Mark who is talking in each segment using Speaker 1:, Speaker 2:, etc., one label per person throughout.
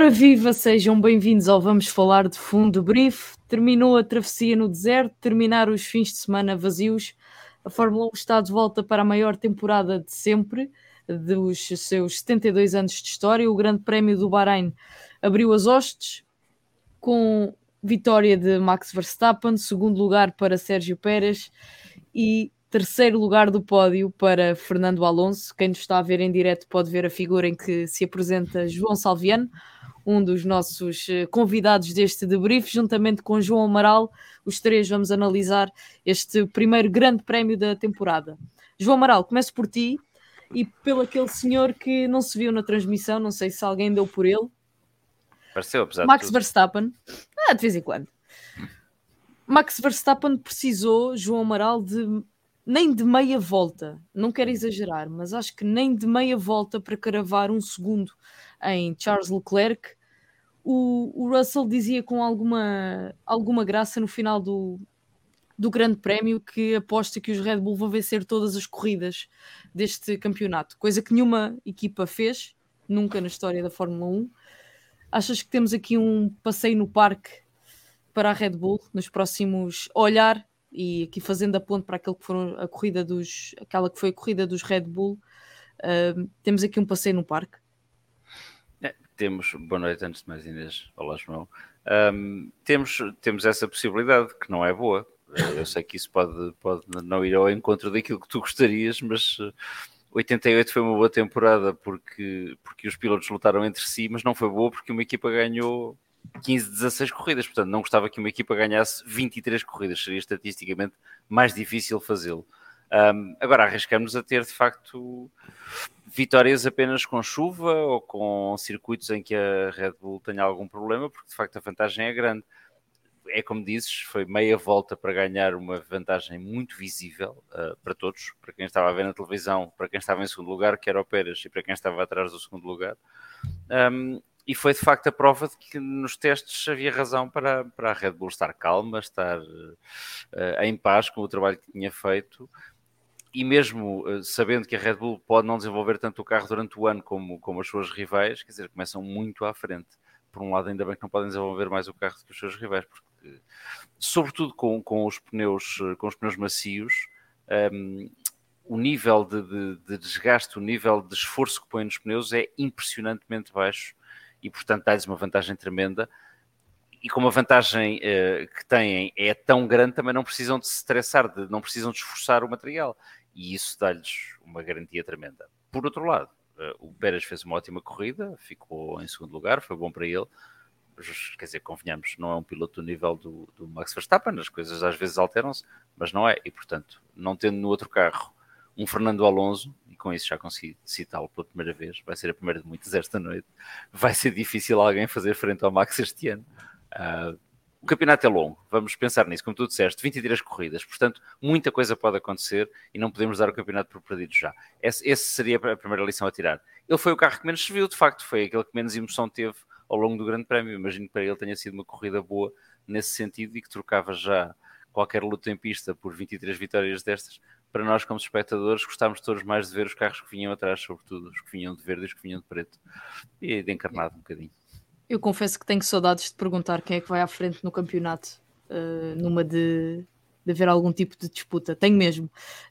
Speaker 1: Ora viva, sejam bem-vindos ao Vamos Falar de Fundo Brief. Terminou a travessia no deserto, terminaram os fins de semana vazios. A Fórmula 1 está de volta para a maior temporada de sempre, dos seus 72 anos de história. O Grande Prémio do Bahrein abriu as hostes com vitória de Max Verstappen, segundo lugar para Sérgio Pérez e terceiro lugar do pódio para Fernando Alonso. Quem nos está a ver em direto pode ver a figura em que se apresenta João Salviano, um dos nossos eh, convidados deste debrief, juntamente com João Amaral. Os três vamos analisar este primeiro grande prémio da temporada. João Amaral, começo por ti e pelo aquele senhor que não se viu na transmissão, não sei se alguém deu por ele.
Speaker 2: Pareceu, apesar
Speaker 1: Max
Speaker 2: de tudo.
Speaker 1: Verstappen. Ah, de vez em quando. Max Verstappen precisou, João Amaral, de nem de meia volta, não quero exagerar, mas acho que nem de meia volta para cravar um segundo em Charles Leclerc. O, o Russell dizia com alguma, alguma graça no final do, do Grande Prémio que aposta que os Red Bull vão vencer todas as corridas deste campeonato, coisa que nenhuma equipa fez, nunca na história da Fórmula 1. Achas que temos aqui um passeio no parque para a Red Bull nos próximos olhar e aqui fazendo a ponte para aquele que foram a corrida dos, aquela que foi a corrida dos Red Bull, uh, temos aqui um passeio no parque.
Speaker 2: Temos, boa noite antes de mais Inês, olá João. Um, temos, temos essa possibilidade que não é boa. Eu sei que isso pode, pode não ir ao encontro daquilo que tu gostarias, mas 88 foi uma boa temporada porque, porque os pilotos lutaram entre si, mas não foi boa porque uma equipa ganhou 15, 16 corridas. Portanto, não gostava que uma equipa ganhasse 23 corridas, seria estatisticamente mais difícil fazê-lo. Um, agora arriscamos a ter de facto vitórias apenas com chuva ou com circuitos em que a Red Bull tenha algum problema, porque de facto a vantagem é grande. É como dizes, foi meia volta para ganhar uma vantagem muito visível uh, para todos, para quem estava a ver na televisão, para quem estava em segundo lugar, que era o Pérez, e para quem estava atrás do segundo lugar. Um, e foi de facto a prova de que nos testes havia razão para, para a Red Bull estar calma, estar uh, em paz com o trabalho que tinha feito. E mesmo uh, sabendo que a Red Bull pode não desenvolver tanto o carro durante o ano como, como as suas rivais, quer dizer, começam muito à frente. Por um lado, ainda bem que não podem desenvolver mais o carro do que os seus rivais, porque, sobretudo com, com, os, pneus, com os pneus macios, um, ehm, o nível de, de, de desgaste, o nível de esforço que põe nos pneus é impressionantemente baixo e, portanto, dá-lhes uma vantagem tremenda. E como a vantagem uh, que têm é tão grande, também não precisam de se estressar, de, não precisam de esforçar o material. E isso dá-lhes uma garantia tremenda. Por outro lado, uh, o Pérez fez uma ótima corrida, ficou em segundo lugar, foi bom para ele. Quer dizer, convenhamos, não é um piloto do nível do, do Max Verstappen, as coisas às vezes alteram-se, mas não é. E, portanto, não tendo no outro carro um Fernando Alonso, e com isso já consegui citá-lo pela primeira vez, vai ser a primeira de muitas esta noite, vai ser difícil alguém fazer frente ao Max este ano. Uh, o campeonato é longo, vamos pensar nisso, como tu disseste, 23 corridas, portanto, muita coisa pode acontecer e não podemos dar o campeonato por perdido já. Esse seria a primeira lição a tirar. Ele foi o carro que menos se viu, de facto, foi aquele que menos emoção teve ao longo do Grande Prémio. Imagino que para ele tenha sido uma corrida boa nesse sentido e que trocava já qualquer luta em pista por 23 vitórias destas para nós, como espectadores, gostávamos todos mais de ver os carros que vinham atrás, sobretudo os que vinham de verde e os que vinham de preto, e de encarnado um bocadinho.
Speaker 1: Eu confesso que tenho saudades de perguntar quem é que vai à frente no campeonato, uh, numa de, de haver algum tipo de disputa. Tenho mesmo.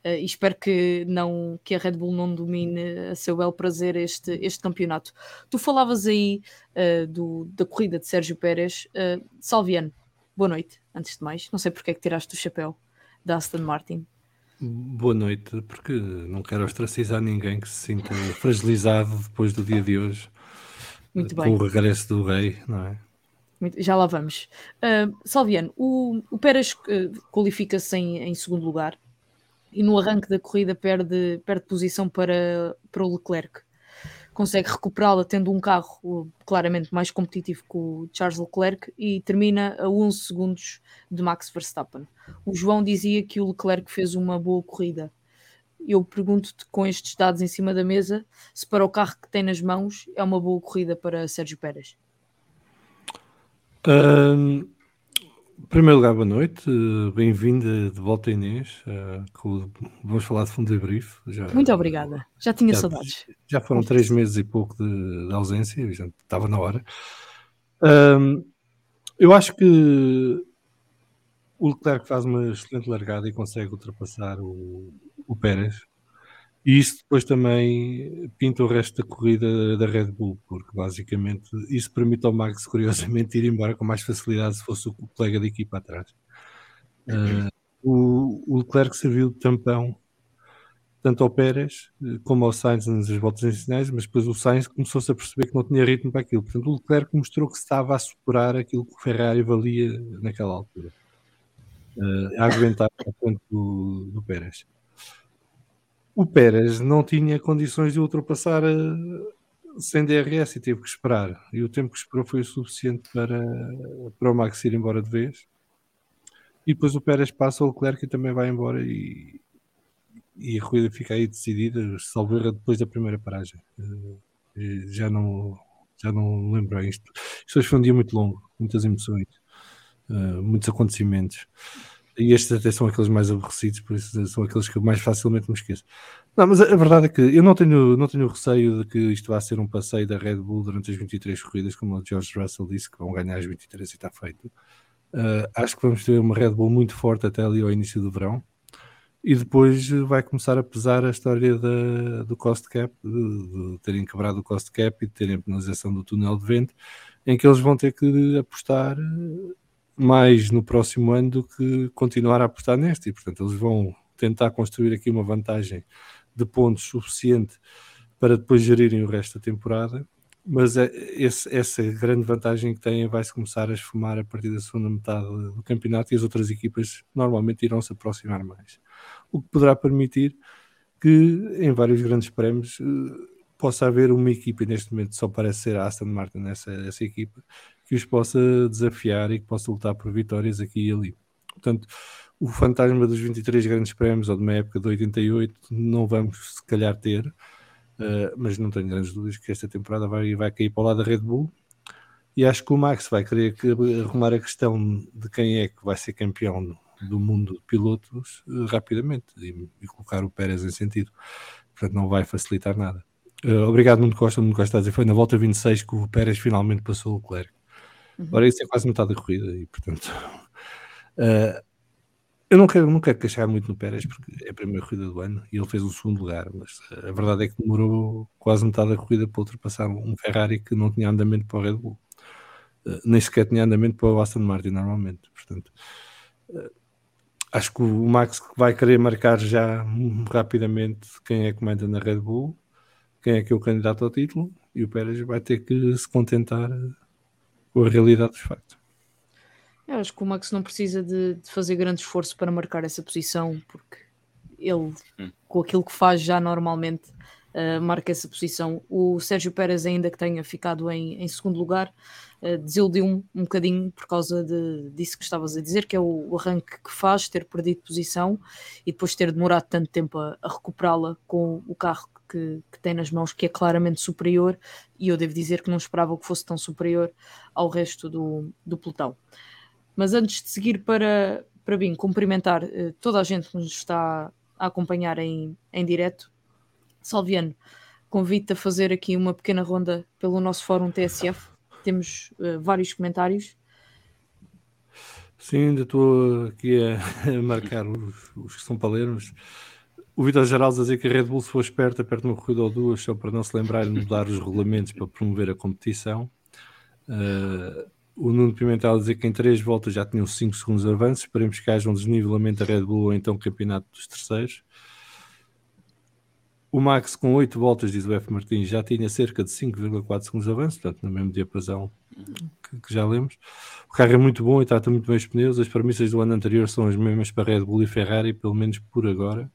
Speaker 1: Uh, e espero que, não, que a Red Bull não domine a seu bel prazer este, este campeonato. Tu falavas aí uh, do, da corrida de Sérgio Pérez. Salviano, boa noite, antes de mais. Não sei porque é que tiraste o chapéu da Aston Martin.
Speaker 3: Boa noite, porque não quero ostracizar ninguém que se sinta fragilizado depois do dia de hoje.
Speaker 1: Muito
Speaker 3: com
Speaker 1: bem.
Speaker 3: o regresso do rei, não é?
Speaker 1: Já lá vamos. Uh, Salviano, o, o Pérez uh, qualifica-se em, em, segundo lugar e no arranque da corrida perde, perde posição para, para o Leclerc consegue recuperá-la tendo um carro claramente mais competitivo que o Charles Leclerc e termina a 11 segundos de Max Verstappen. O João dizia que o Leclerc fez uma boa corrida. Eu pergunto-te, com estes dados em cima da mesa, se para o carro que tem nas mãos é uma boa corrida para Sérgio Pérez.
Speaker 3: Um, Em primeiro lugar, boa noite, bem-vinda de volta Inês. Uh, vamos falar de fundo de brief.
Speaker 1: Já, Muito obrigada, já tinha já, saudades.
Speaker 3: Já foram três meses e pouco de, de ausência, já estava na hora. Um, eu acho que o Leclerc faz uma excelente largada e consegue ultrapassar o, o Pérez. E isso depois também pinta o resto da corrida da Red Bull, porque basicamente isso permite ao Max, curiosamente, ir embora com mais facilidade se fosse o colega de equipa atrás. Uh, o, o, Leclerc serviu de tampão tanto ao Pérez eh, como ao Sainz nas voltas iniciais, mas depois o Sainz começou-se a perceber que não tinha ritmo para aquilo. Portanto, o Leclerc mostrou que estava a superar aquilo que o Ferrari valia naquela altura, uh, a aguentar a frente do, do Pérez o Pérez não tinha condições de ultrapassar uh, sem DRS e teve que esperar. E o tempo que esperou foi o suficiente para, para o Max ir embora de vez. E depois o Pérez passa o Leclerc e também vai embora e, e a corrida fica aí decidida, salveira depois da primeira paragem. Uh, já não já não lembro isto. Isto hoje foi um dia muito longo, muitas emoções, muitos acontecimentos. E estes até são aqueles mais aborrecidos, por isso são aqueles que mais facilmente me esqueço. Não, mas a, verdade é que eu não tenho, não tenho receio de que isto vá ser um passeio da Red Bull durante as 23 corridas, como o George Russell disse, que vão ganhar as 23 e está feito. Uh, acho que vamos ter uma Red Bull muito forte até ali ao início do verão. E depois vai começar a pesar a história da, do cost cap, de, de terem quebrado o cost cap e de terem penalização do túnel de vento, em que eles vão ter que apostar mais no próximo ano do que continuar a apostar neste. E, portanto, eles vão tentar construir aqui uma vantagem de pontos suficiente para depois gerirem o resto da temporada. Mas é, esse, essa grande vantagem que têm vai-se começar a esfumar a partir da segunda metade do campeonato e as outras equipas normalmente irão se aproximar mais. O que poderá permitir que em vários grandes prémios eh, possa haver uma equipa, e neste momento só parece ser a Aston Martin essa, essa equipa, que os possa desafiar e que possa lutar por vitórias aqui e ali. Portanto, o fantasma dos 23 grandes prémios ou de uma época de 88 não vamos se calhar ter, uh, mas não tenho grandes dúvidas que esta temporada vai, vai cair para o lado da Red Bull e acho que o Max vai querer que, arrumar a questão de quem é que vai ser campeão do mundo de pilotos uh, rapidamente e, e, colocar o Pérez em sentido. Portanto, não vai facilitar nada. Uh, obrigado, Nuno Costa. Nuno Costa a dizer foi na volta 26 que o Pérez finalmente passou o Leclerc. Uhum. Ora, isso é quase metade da corrida e, portanto, uh, eu não quero, não quero queixar muito no Pérez porque é a primeira corrida do ano e ele fez o segundo lugar, mas a verdade é que demorou quase metade da corrida para ultrapassar um Ferrari que não tinha andamento para o Red Bull, uh, nem sequer tinha andamento para o Aston Martin normalmente. Portanto, uh, acho que o Max vai querer marcar já rapidamente quem é que manda na Red Bull, quem é que é o candidato ao título e o Pérez vai ter que se contentar com a realidade dos factos.
Speaker 1: Eu acho que o Max não precisa de, de, fazer grande esforço para marcar essa posição, porque ele, hum. com aquilo que faz já normalmente, uh, marca essa posição. O Sérgio Pérez, ainda que tenha ficado em, em segundo lugar, uh, desiludiu-me um bocadinho por causa de, disso que estavas a dizer, que é o, o arranque que faz, ter perdido posição e depois ter demorado tanto tempo a, a recuperá-la com o carro que, que, tem nas mãos, que é claramente superior, e eu devo dizer que não esperava que fosse tão superior ao resto do, do pelotão. Mas antes de seguir para, para mim, cumprimentar uh, toda a gente que nos está a acompanhar em, em direto, Salviano, convido-te a fazer aqui uma pequena ronda pelo nosso fórum TSF. Temos uh, vários comentários.
Speaker 3: Sim, ainda estou aqui a, a marcar os, os, que são palermos. O Vitor Geraldo a dizer que a Red Bull, se for esperta, aperta uma corrida ou duas, só para não se lembrar de mudar os regulamentos para promover a competição. Uh, o Nuno Pimentel a dizer que em três voltas já tinham 5 segundos de avanço. Esperemos que haja um desnivelamento da Red Bull ou então campeonato dos terceiros. O Max, com 8 voltas, diz o F. Martins, já tinha cerca de 5,4 segundos de avanço, portanto, no mesmo diapasão que, que, já lemos. O carro é muito bom e trata muito bem os pneus. As premissas do ano anterior são as mesmas para Red Bull e Ferrari, pelo menos por agora.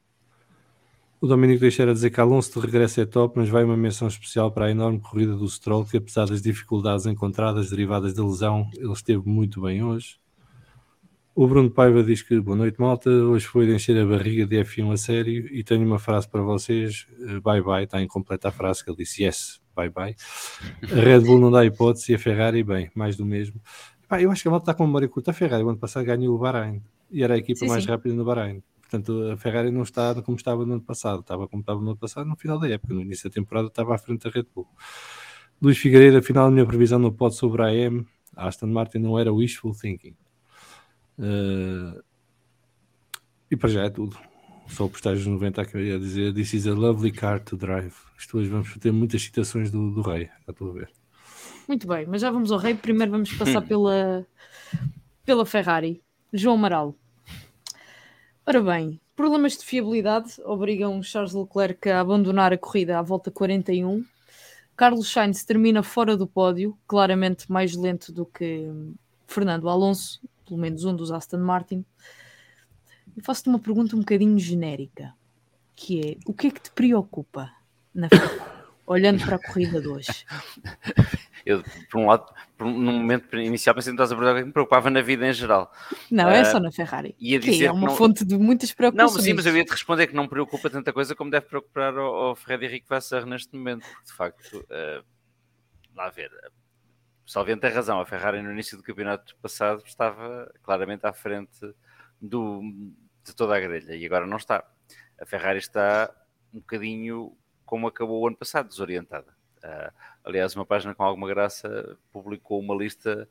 Speaker 3: O Dominico Teixeira dizer que Alonso de regresso é top, mas vai uma menção especial para a enorme corrida do Stroll, que apesar das dificuldades encontradas derivadas da lesão, ele esteve muito bem hoje. O Bruno Paiva diz que boa noite, malta. Hoje foi de encher a barriga de F1 a sério e tenho uma frase para vocês. Eh, bye bye, está incompleta a frase que ele disse yes, bye bye. A Red Bull não dá hipótese e a Ferrari, bem, mais do mesmo. pá, eu acho que a malta está com memória curta. A Ferrari, o ano passado, ganhou o Bahrein e era a equipa sim, mais sim. rápida no Bahrein. Portanto, a Ferrari não está como estava no ano passado, estava como estava no ano passado, no final da época, no início da temporada, estava à frente da Red Bull. Luís Figueiredo, afinal, a minha previsão no pod sobre a AM, a Aston Martin não era wishful thinking. Uh, e para já é tudo. Só por estágios 90 a queria dizer This is a lovely car to drive. Isto hoje vamos ter muitas citações do, do rei, já estou a ver.
Speaker 1: Muito bem, mas já vamos ao rei. Primeiro vamos passar pela, pela Ferrari. João Amaral. Ora bem, problemas de fiabilidade obrigam Charles Leclerc a abandonar a corrida à volta 41. Carlos Sainz termina fora do pódio, claramente mais lento do que Fernando Alonso, pelo menos um dos Aston Martin. E faço-te uma pergunta um bocadinho genérica, que é, o que é que te preocupa na olhando para a corrida de hoje?
Speaker 2: Eu, por um lado, por, num momento inicial pensei que estás a perguntar o que me preocupava na vida em geral.
Speaker 1: Não, uh, é só na Ferrari. Ia dizer que é uma não... fonte de muitas preocupações.
Speaker 2: Não, sim, mas eu ia te responder que não preocupa tanta coisa como deve preocupar o, Frederico Vassar neste momento, porque de facto, uh, lá ver, o Salviano tem razão, a Ferrari no início do campeonato passado estava claramente à frente do, de toda a grelha e agora não está. A Ferrari está um bocadinho como acabou o ano passado, desorientada. Uh, aliás, uma página com alguma graça publicou uma lista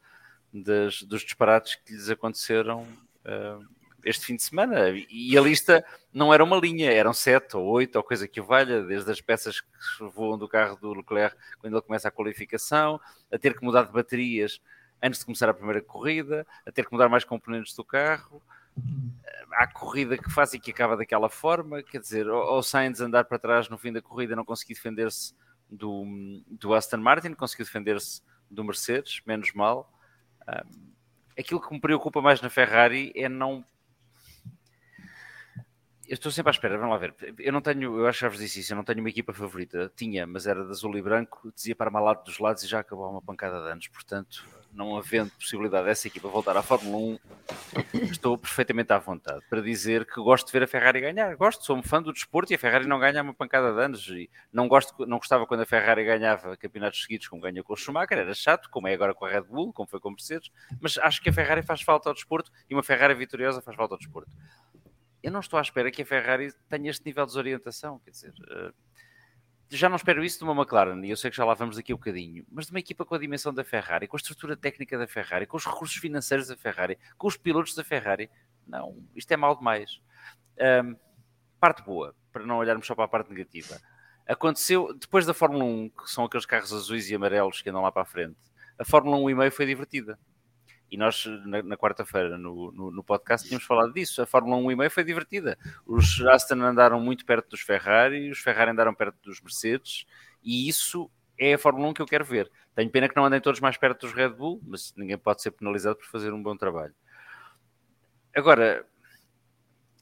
Speaker 2: das, dos disparates que lhes aconteceram uh, este fim de semana. E a lista não era uma linha, eram sete ou oito, ou coisa que valha, desde as peças que voam do carro do Leclerc quando ele começa a qualificação, a ter que mudar de baterias antes de começar a primeira corrida, a ter que mudar mais componentes do carro. Há corrida que faz e que acaba daquela forma, quer dizer, ou Sainz andar para trás no fim da corrida não conseguir defender-se do, do Aston Martin, conseguiu defender-se do Mercedes, menos mal. Aquilo que me preocupa mais na Ferrari é não. Eu estou sempre à espera, vamos lá ver. Eu não tenho, eu acho que já vos disse isso, eu não tenho uma equipa favorita. Tinha, mas era de azul e branco, dizia para malado dos lados e já acabou uma pancada de anos. Portanto, não havendo possibilidade dessa equipa voltar à Fórmula 1, estou perfeitamente à vontade para dizer que gosto de ver a Ferrari ganhar. Gosto, sou um fã do desporto e a Ferrari não ganha uma pancada de anos. E não, gosto, não gostava quando a Ferrari ganhava campeonatos seguidos, como ganhou com o Schumacher, era chato, como é agora com a Red Bull, como foi com o Mercedes, mas acho que a Ferrari faz falta ao desporto e uma Ferrari vitoriosa faz falta ao desporto. Eu não estou à espera que a Ferrari tenha este nível de desorientação, quer dizer. Já não espero isso de uma McLaren, e eu sei que já lá vamos daqui um bocadinho, mas de uma equipa com a dimensão da Ferrari, com a estrutura técnica da Ferrari, com os recursos financeiros da Ferrari, com os pilotos da Ferrari, não, isto é mal demais. Um, parte boa, para não olharmos só para a parte negativa. Aconteceu, depois da Fórmula 1, que são aqueles carros azuis e amarelos que andam lá para a frente, a Fórmula 1 e meio foi divertida. E nós, na, na quarta-feira, no, no, no, podcast, tínhamos falado disso. A Fórmula 1 e meio foi divertida. Os Aston andaram muito perto dos Ferrari, os Ferrari andaram perto dos Mercedes, e isso é a Fórmula 1 que eu quero ver. Tenho pena que não andem todos mais perto dos Red Bull, mas ninguém pode ser penalizado por fazer um bom trabalho. Agora,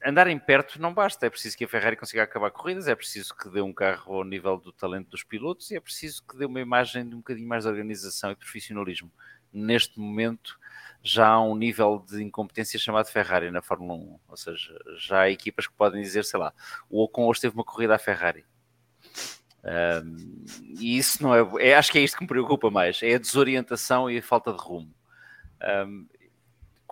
Speaker 2: andarem perto não basta, é preciso que a Ferrari consiga acabar corridas, é preciso que dê um carro ao nível do talento dos pilotos e é preciso que dê uma imagem de um bocadinho mais de organização e profissionalismo. Neste momento, já há um nível de incompetência chamado Ferrari na Fórmula 1. Ou seja, já há equipas que podem dizer, sei lá, o Ocon hoje teve uma corrida à Ferrari. Um, e isso não é, é, Acho que é isto que me preocupa mais: é a desorientação e a falta de rumo. Um,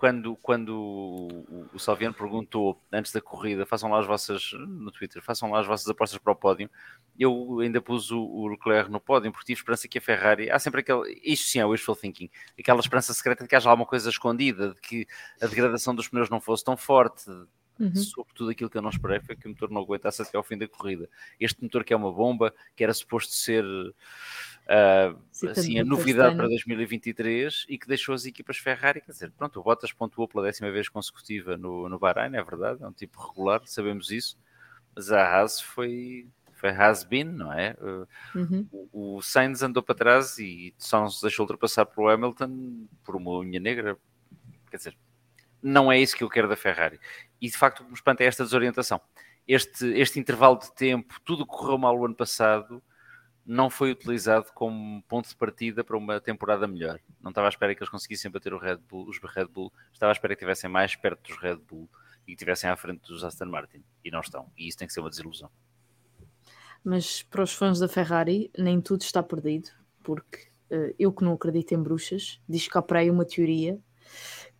Speaker 2: quando, quando o, o Salviano perguntou antes da corrida, façam lá as vossas no Twitter, façam lá as vossas apostas para o pódio. Eu ainda pus o, o Leclerc no pódio porque tive esperança que a Ferrari, há sempre aquele, isto sim é wishful thinking, aquela esperança secreta de que haja alguma coisa escondida, de que a degradação dos pneus não fosse tão forte, Uhum. Sobretudo aquilo que eu não esperei foi que o motor não aguentasse até ao fim da corrida. Este motor que é uma bomba, que era suposto ser uh, assim, a novidade para 2023 e que deixou as equipas Ferrari, quer dizer, pronto, o Bottas pontuou pela décima vez consecutiva no, no Bahrein, é verdade, é um tipo regular, sabemos isso, mas a Haas foi, foi has-been, não é? Uhum. O, o Sainz andou para trás e só não se deixou ultrapassar por Hamilton por uma unha negra, quer dizer, não é isso que eu quero da Ferrari. E de facto o que me espanta é esta desorientação. Este, este intervalo de tempo, tudo correu mal o ano passado, não foi utilizado como ponto de partida para uma temporada melhor. Não estava à espera que eles conseguissem bater Red Bull, os Red Bull, estava à espera que estivessem mais perto dos Red Bull e que estivessem à frente dos Aston Martin. E não estão. E isso tem que ser uma desilusão.
Speaker 1: Mas para os fãs da Ferrari, nem tudo está perdido, porque uh, eu que não acredito em bruxas, diz para aí uma teoria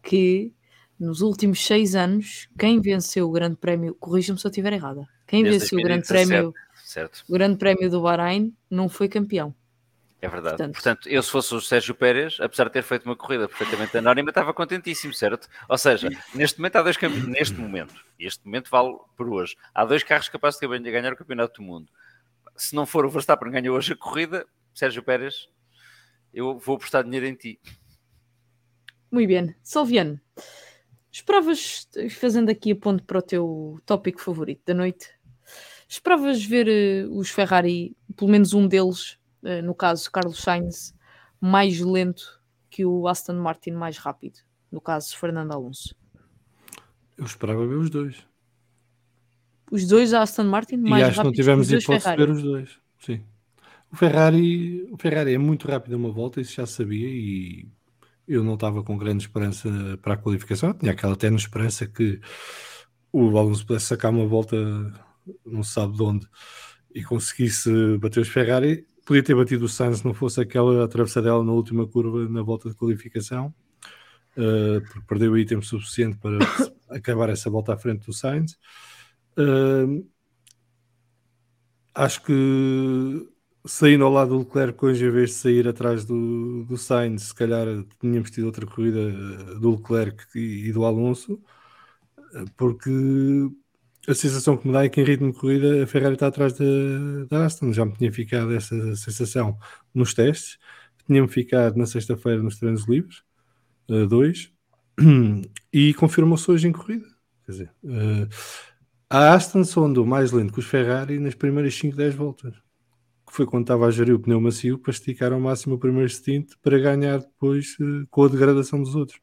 Speaker 1: que nos últimos seis anos, quem venceu o Grande Prémio, corrija-me se eu estiver errada, quem Desde venceu o Grande Prémio, certo. o Grande Prémio do Bahrein não foi campeão.
Speaker 2: É verdade. Portanto, Portanto, eu se fosse o Sérgio Pérez, apesar de ter feito uma corrida perfeitamente anónima, estava contentíssimo, certo? Ou seja, neste momento há dois campeões, neste momento, e este momento vale por hoje, há dois carros capazes de ganhar o Campeonato do Mundo. Se não for o Verstappen ganhou hoje a corrida, Sérgio Pérez, eu vou apostar dinheiro em ti.
Speaker 1: Muito bem. Salviano, esperavas, fazendo aqui a ponto para o teu tópico favorito da noite, esperavas ver uh, os Ferrari, pelo menos um deles, uh, no caso Carlos Sainz, mais lento que o Aston Martin mais rápido, no caso Fernando Alonso?
Speaker 3: Eu esperava ver os dois.
Speaker 1: Os dois Aston Martin mais
Speaker 3: e acho que não tivemos hipótese de ver os dois. Sim. O Ferrari, o Ferrari é muito rápido a uma volta, isso já sabia e eu não estava com grande esperança para a qualificação. tinha aquela até esperança que o Alonso pudesse sacar uma volta, não se sabe de onde, e conseguisse bater os Ferrari. Podia ter batido o Sainz se não fosse aquela atravessadela na última curva na volta de qualificação, uh, porque perdeu aí tempo suficiente para acabar essa volta à frente do Sainz. Uh, acho que saindo ao lado do Leclerc hoje, em vez de sair atrás do, do Sainz, se calhar tínhamos tido outra corrida do Leclerc e, e do Alonso, eh, porque a sensação que me dá é que em ritmo de corrida a Ferrari está atrás da, Aston. Já me tinha ficado essa sensação nos testes, tinha-me ficado na sexta-feira nos treinos livres, uh, dois, e confirmou-se hoje em corrida. Quer dizer, uh, a Aston só andou mais lento que os Ferrari nas primeiras 5, 10 voltas que foi quando estava a gerir o pneu macio para esticar ao máximo o primeiro stint para ganhar depois uh, com a degradação dos outros.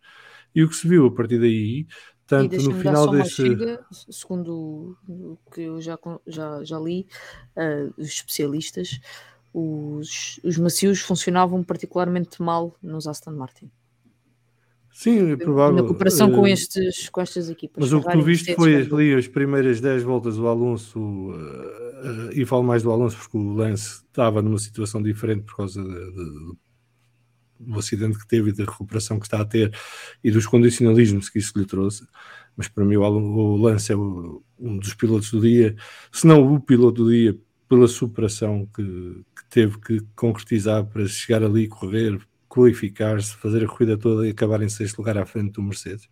Speaker 3: E o que se viu a partir daí, tanto no final desse.
Speaker 1: Chega, segundo o que eu já, já, já li, uh, os especialistas, os, os macios funcionavam particularmente mal nos Aston Martin.
Speaker 3: Sim, é provável.
Speaker 1: Na cooperação com, estes, com estas equipas.
Speaker 3: Mas o que tu viste foi ali as primeiras 10 voltas do Alonso, uh, uh, e falo mais do Alonso porque o Lance estava numa situação diferente por causa de, de, do acidente que teve e da recuperação que está a ter e dos condicionalismos que isso lhe trouxe. Mas para mim o, Lance é um dos pilotos do dia, se não o piloto do dia, pela superação que, que teve que concretizar para chegar ali correr qualificar-se, fazer a corrida toda e acabar em sexto lugar à frente do Mercedes.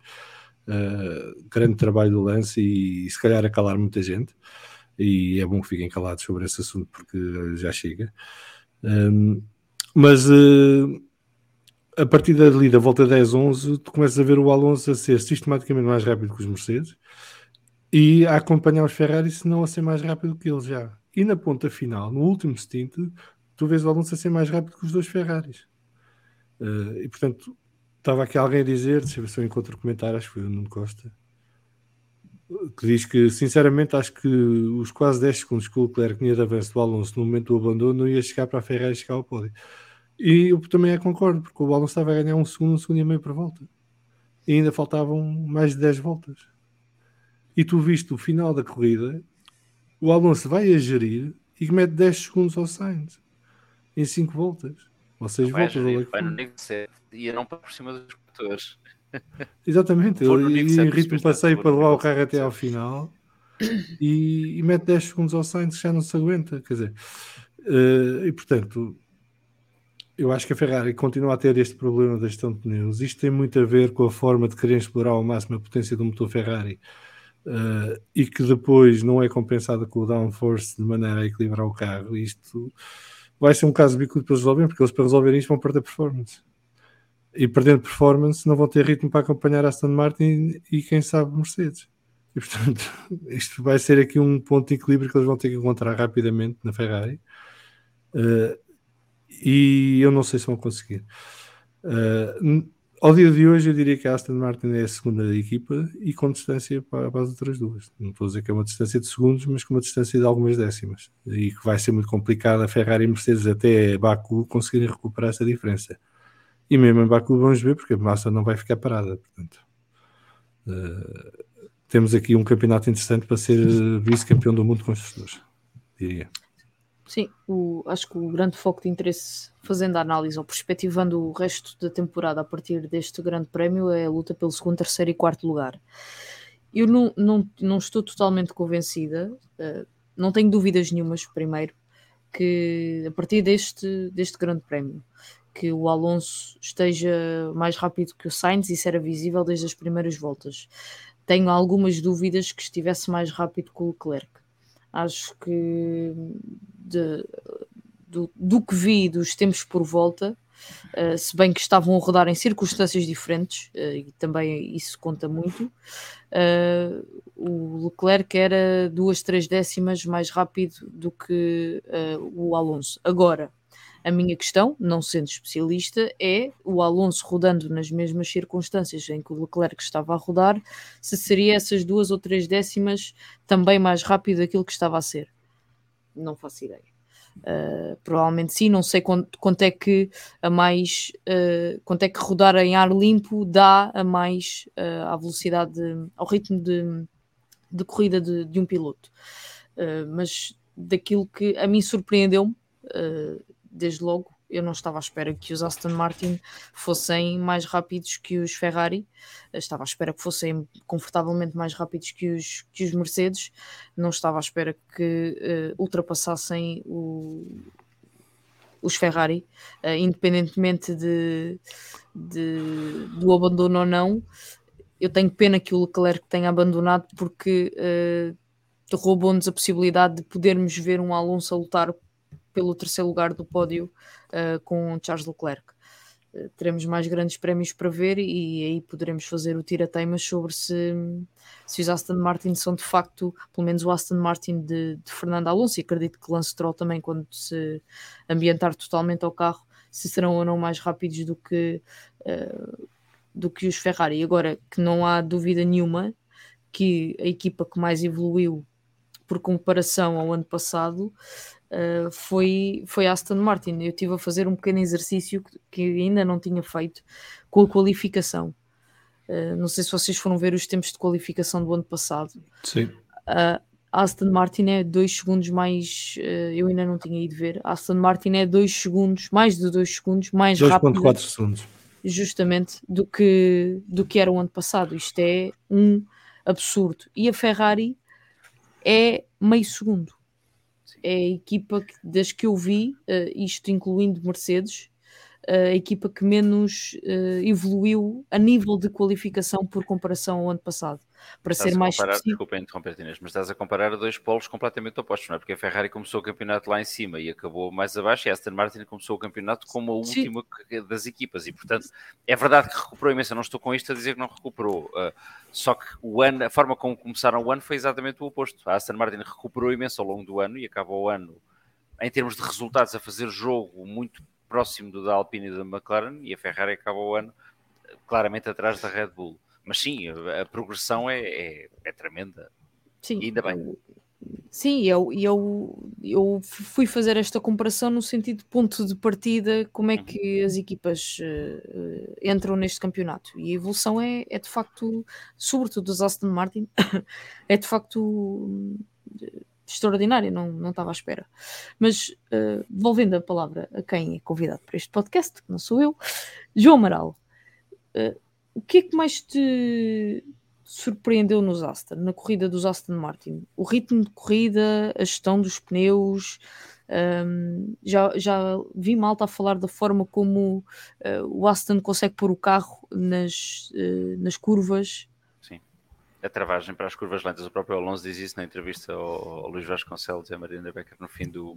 Speaker 3: Uh, grande trabalho do lance e, e se calhar a calar muita gente. E é bom que fiquem calados sobre esse assunto porque já chega. Um, mas uh, a partir dali, da volta 10, 11, tu começas a ver o Alonso a ser sistematicamente mais rápido que os Mercedes e a acompanhar os Ferrari, se não a ser mais rápido que eles já. E na ponta final, no último stint, tu vês o Alonso a ser mais rápido que os dois Ferraris. Uh, e portanto, estava aqui alguém a dizer, deixa eu ver se eu encontro o comentário, acho que foi o Nuno Costa, que diz que sinceramente acho que os quase 10 segundos que o Leclerc tinha de avanço do Alonso no momento do abandono não ia chegar para a Ferrari chegar ao pódio. E eu também é concordo, porque o Alonso estava a ganhar um segundo, um segundo e meio por volta. E ainda faltavam mais de 10 voltas. E tu viste o final da corrida, o Alonso vai a gerir e mete 10 segundos ao Sainz em 5 voltas. Ou seis voltas.
Speaker 2: Vai no Nick 7 e não para por cima dos motores.
Speaker 3: Exatamente, ele em ritmo passeio para levar o carro até ao final e, e mete 10 segundos ao Sainz que já não se aguenta. Quer dizer, uh, e portanto, eu acho que a Ferrari continua a ter este problema da gestão de pneus. Isto tem muito a ver com a forma de querer explorar ao máximo a potência do motor Ferrari uh, e que depois não é compensada com o downforce de maneira a equilibrar o carro. Isto vai ser um caso bicudo para resolver, porque eles para resolver isto vão perder performance. E perdendo performance não vão ter ritmo para acompanhar a Aston Martin e quem sabe Mercedes. E portanto, isto vai ser aqui um ponto de equilíbrio que eles vão ter que encontrar rapidamente na Ferrari. Uh, e eu não sei se vão conseguir. Uh, ao dia de hoje, eu diria que a Aston Martin é a segunda equipa e com distância para, para, as outras duas. Não estou a dizer que é uma distância de segundos, mas com uma distância de algumas décimas. E que vai ser muito complicado a Ferrari e Mercedes até Baku conseguirem recuperar essa diferença. E mesmo em Baku vamos ver, porque a massa não vai ficar parada. Portanto, uh, temos aqui um campeonato interessante para ser vice-campeão do mundo com construtores, diria.
Speaker 1: Sim, o, acho que o grande foco de interesse, fazendo a análise ou perspectivando o resto da temporada a partir deste grande prémio, é a luta pelo segundo, terceiro e quarto lugar. Eu não, não, não estou totalmente convencida, uh, não tenho dúvidas nenhumas, primeiro, que a partir deste, deste grande prémio, que o Alonso esteja mais rápido que o Sainz, isso era visível desde as primeiras voltas. Tenho algumas dúvidas que estivesse mais rápido que o Leclerc. Acho que de, do, do, que vi dos tempos por volta, uh, se bem que estavam a rodar em circunstâncias diferentes, uh, e também isso conta muito, uh, o Leclerc era duas, três décimas mais rápido do que o Alonso. Agora, a minha questão, não sendo especialista, é o Alonso rodando nas mesmas circunstâncias em que o Leclerc estava a rodar, se seria essas duas ou três décimas também mais rápido daquilo que estava a ser. Não faço ideia. Uh, provavelmente sim, não sei quanto, quanto é que a mais uh, quanto é que rodar em ar limpo dá a mais uh, à velocidade de, ao ritmo de, de corrida de, de, um piloto. mas daquilo que a mim surpreendeu-me desde logo, eu não estava à espera que os Aston Martin fossem mais rápidos que os Ferrari, estava à espera que fossem confortavelmente mais rápidos que os, que os Mercedes, não estava à espera que uh, ultrapassassem o, os Ferrari, uh, independentemente de, de, do abandono ou não. Eu tenho pena que o Leclerc tenha abandonado porque uh, roubou-nos a possibilidade de podermos ver um Alonso a lutar pelo terceiro lugar do pódio uh, com Charles Leclerc. Uh, teremos mais grandes prémios para ver e aí poderemos fazer o tira-teimas sobre se, se os Aston Martin são de facto, pelo menos o Aston Martin de, de Fernando Alonso, e acredito que Lance Stroll também, quando se ambientar totalmente ao carro, se serão ou não mais rápidos do que, uh, do que os Ferrari. Agora, que não há dúvida nenhuma que a equipa que mais evoluiu por comparação ao ano passado uh, foi, foi Aston Martin. Eu estive a fazer um pequeno exercício que, ainda não tinha feito com a qualificação. Uh, não sei se vocês foram ver os tempos de qualificação do ano passado.
Speaker 3: Sim.
Speaker 1: Uh, Aston Martin é 2 segundos mais. Uh, eu ainda não tinha ido ver. Aston Martin é 2 segundos, mais de 2 segundos, mais 2. rápido.
Speaker 3: 2,4 segundos.
Speaker 1: Justamente do que, do que era o ano passado. Isto é um absurdo. E a Ferrari é meio segundo é a equipa das que eu vi, uh, isto incluindo Mercedes, a equipa que menos uh, evoluiu a nível de qualificação por comparação ao ano passado para estás ser mais
Speaker 2: comparar, Desculpa interromper, Inês, mas estás a comparar dois polos completamente opostos, não é? Porque a Ferrari começou o campeonato lá em cima e acabou mais abaixo, e a Aston Martin começou o campeonato como a última Sim. das equipas, e portanto é verdade que recuperou imenso. Eu não estou com isto a dizer que não recuperou, uh, só que o ano, a forma como começaram o ano foi exatamente o oposto. A Aston Martin recuperou imenso ao longo do ano e acabou o ano, em termos de resultados, a fazer jogo muito próximo do da Alpine e da McLaren, e a Ferrari acabou o ano claramente atrás da Red Bull. Mas sim, a progressão é, é, é tremenda. Sim. E ainda bem.
Speaker 1: Sim, eu, eu, eu fui fazer esta comparação no sentido de ponto de partida, como é uhum. que as equipas uh, entram neste campeonato. E a evolução é, é de facto, sobretudo dos Aston Martin, é de facto extraordinária, não, não estava à espera. Mas, uh, devolvendo a palavra a quem é convidado para este podcast, que não sou eu, João Amaral, uh, o que é que mais te surpreendeu nos Aston, na corrida dos Aston Martin? O ritmo de corrida, a gestão dos pneus. Um, já, já vi malta a falar da forma como uh, o Aston consegue pôr o carro nas, nas curvas.
Speaker 2: A travagem para as curvas lentas. O próprio Alonso diz isso na entrevista ao, ao Luís Vasconcelos e a Marina Becker no fim do,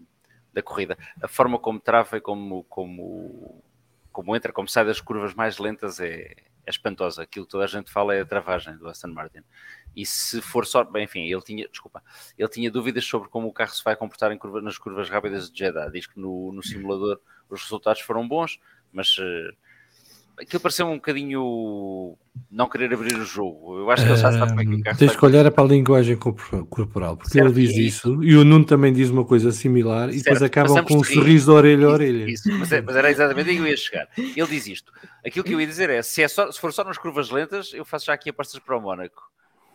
Speaker 2: da corrida. A forma como trava e como, como, como entra, como sai das curvas mais lentas é, é espantosa. Aquilo que toda a gente fala é a travagem do Aston Martin. E se for só, bem, enfim, ele tinha, desculpa, ele tinha dúvidas sobre como o carro se vai comportar curva, nas curvas rápidas de Jeddah. Diz que no, no simulador os resultados foram bons, mas uh, aquilo pareceu um bocadinho não querer abrir o jogo. Eu acho que ele já sabe como é que o carro
Speaker 3: Tens que olhar é para a linguagem corporal, porque certo, ele diz e... isso e o Nuno também diz uma coisa similar certo, e depois acabam com um sorriso de orelha a orelha.
Speaker 2: Isso, mas, é, mas, era exatamente aí que eu ia chegar. Ele diz isto. Aquilo que eu ia dizer é: se, é só, se for só nas curvas lentas, eu faço já aqui apostas para o Mónaco,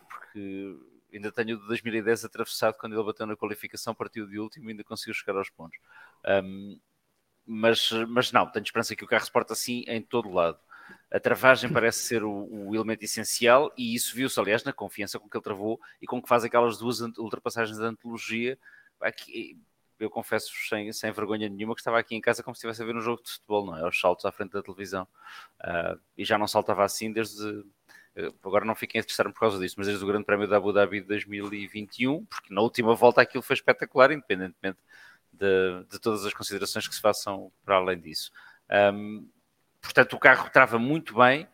Speaker 2: porque ainda tenho de 2010 atravessado quando ele bateu na qualificação, partiu de último e ainda conseguiu chegar aos pontos. Um, mas, mas não, tenho esperança que o carro se porte assim em todo lado. A travagem parece ser o, o elemento essencial e isso viu-se, aliás, na confiança com que ele travou e com que faz aquelas duas ultrapassagens de antologia. Aqui, eu confesso sem, sem vergonha nenhuma que estava aqui em casa como se estivesse a ver um jogo de futebol, não é? Os saltos à frente da televisão. Uh, e já não saltava assim desde. Agora não fiquem a testar por causa disso, mas desde o Grande Prémio da Abu Dhabi de 2021, porque na última volta aquilo foi espetacular, independentemente de, de todas as considerações que se façam para além disso. Um, portanto, o carro trava muito bem.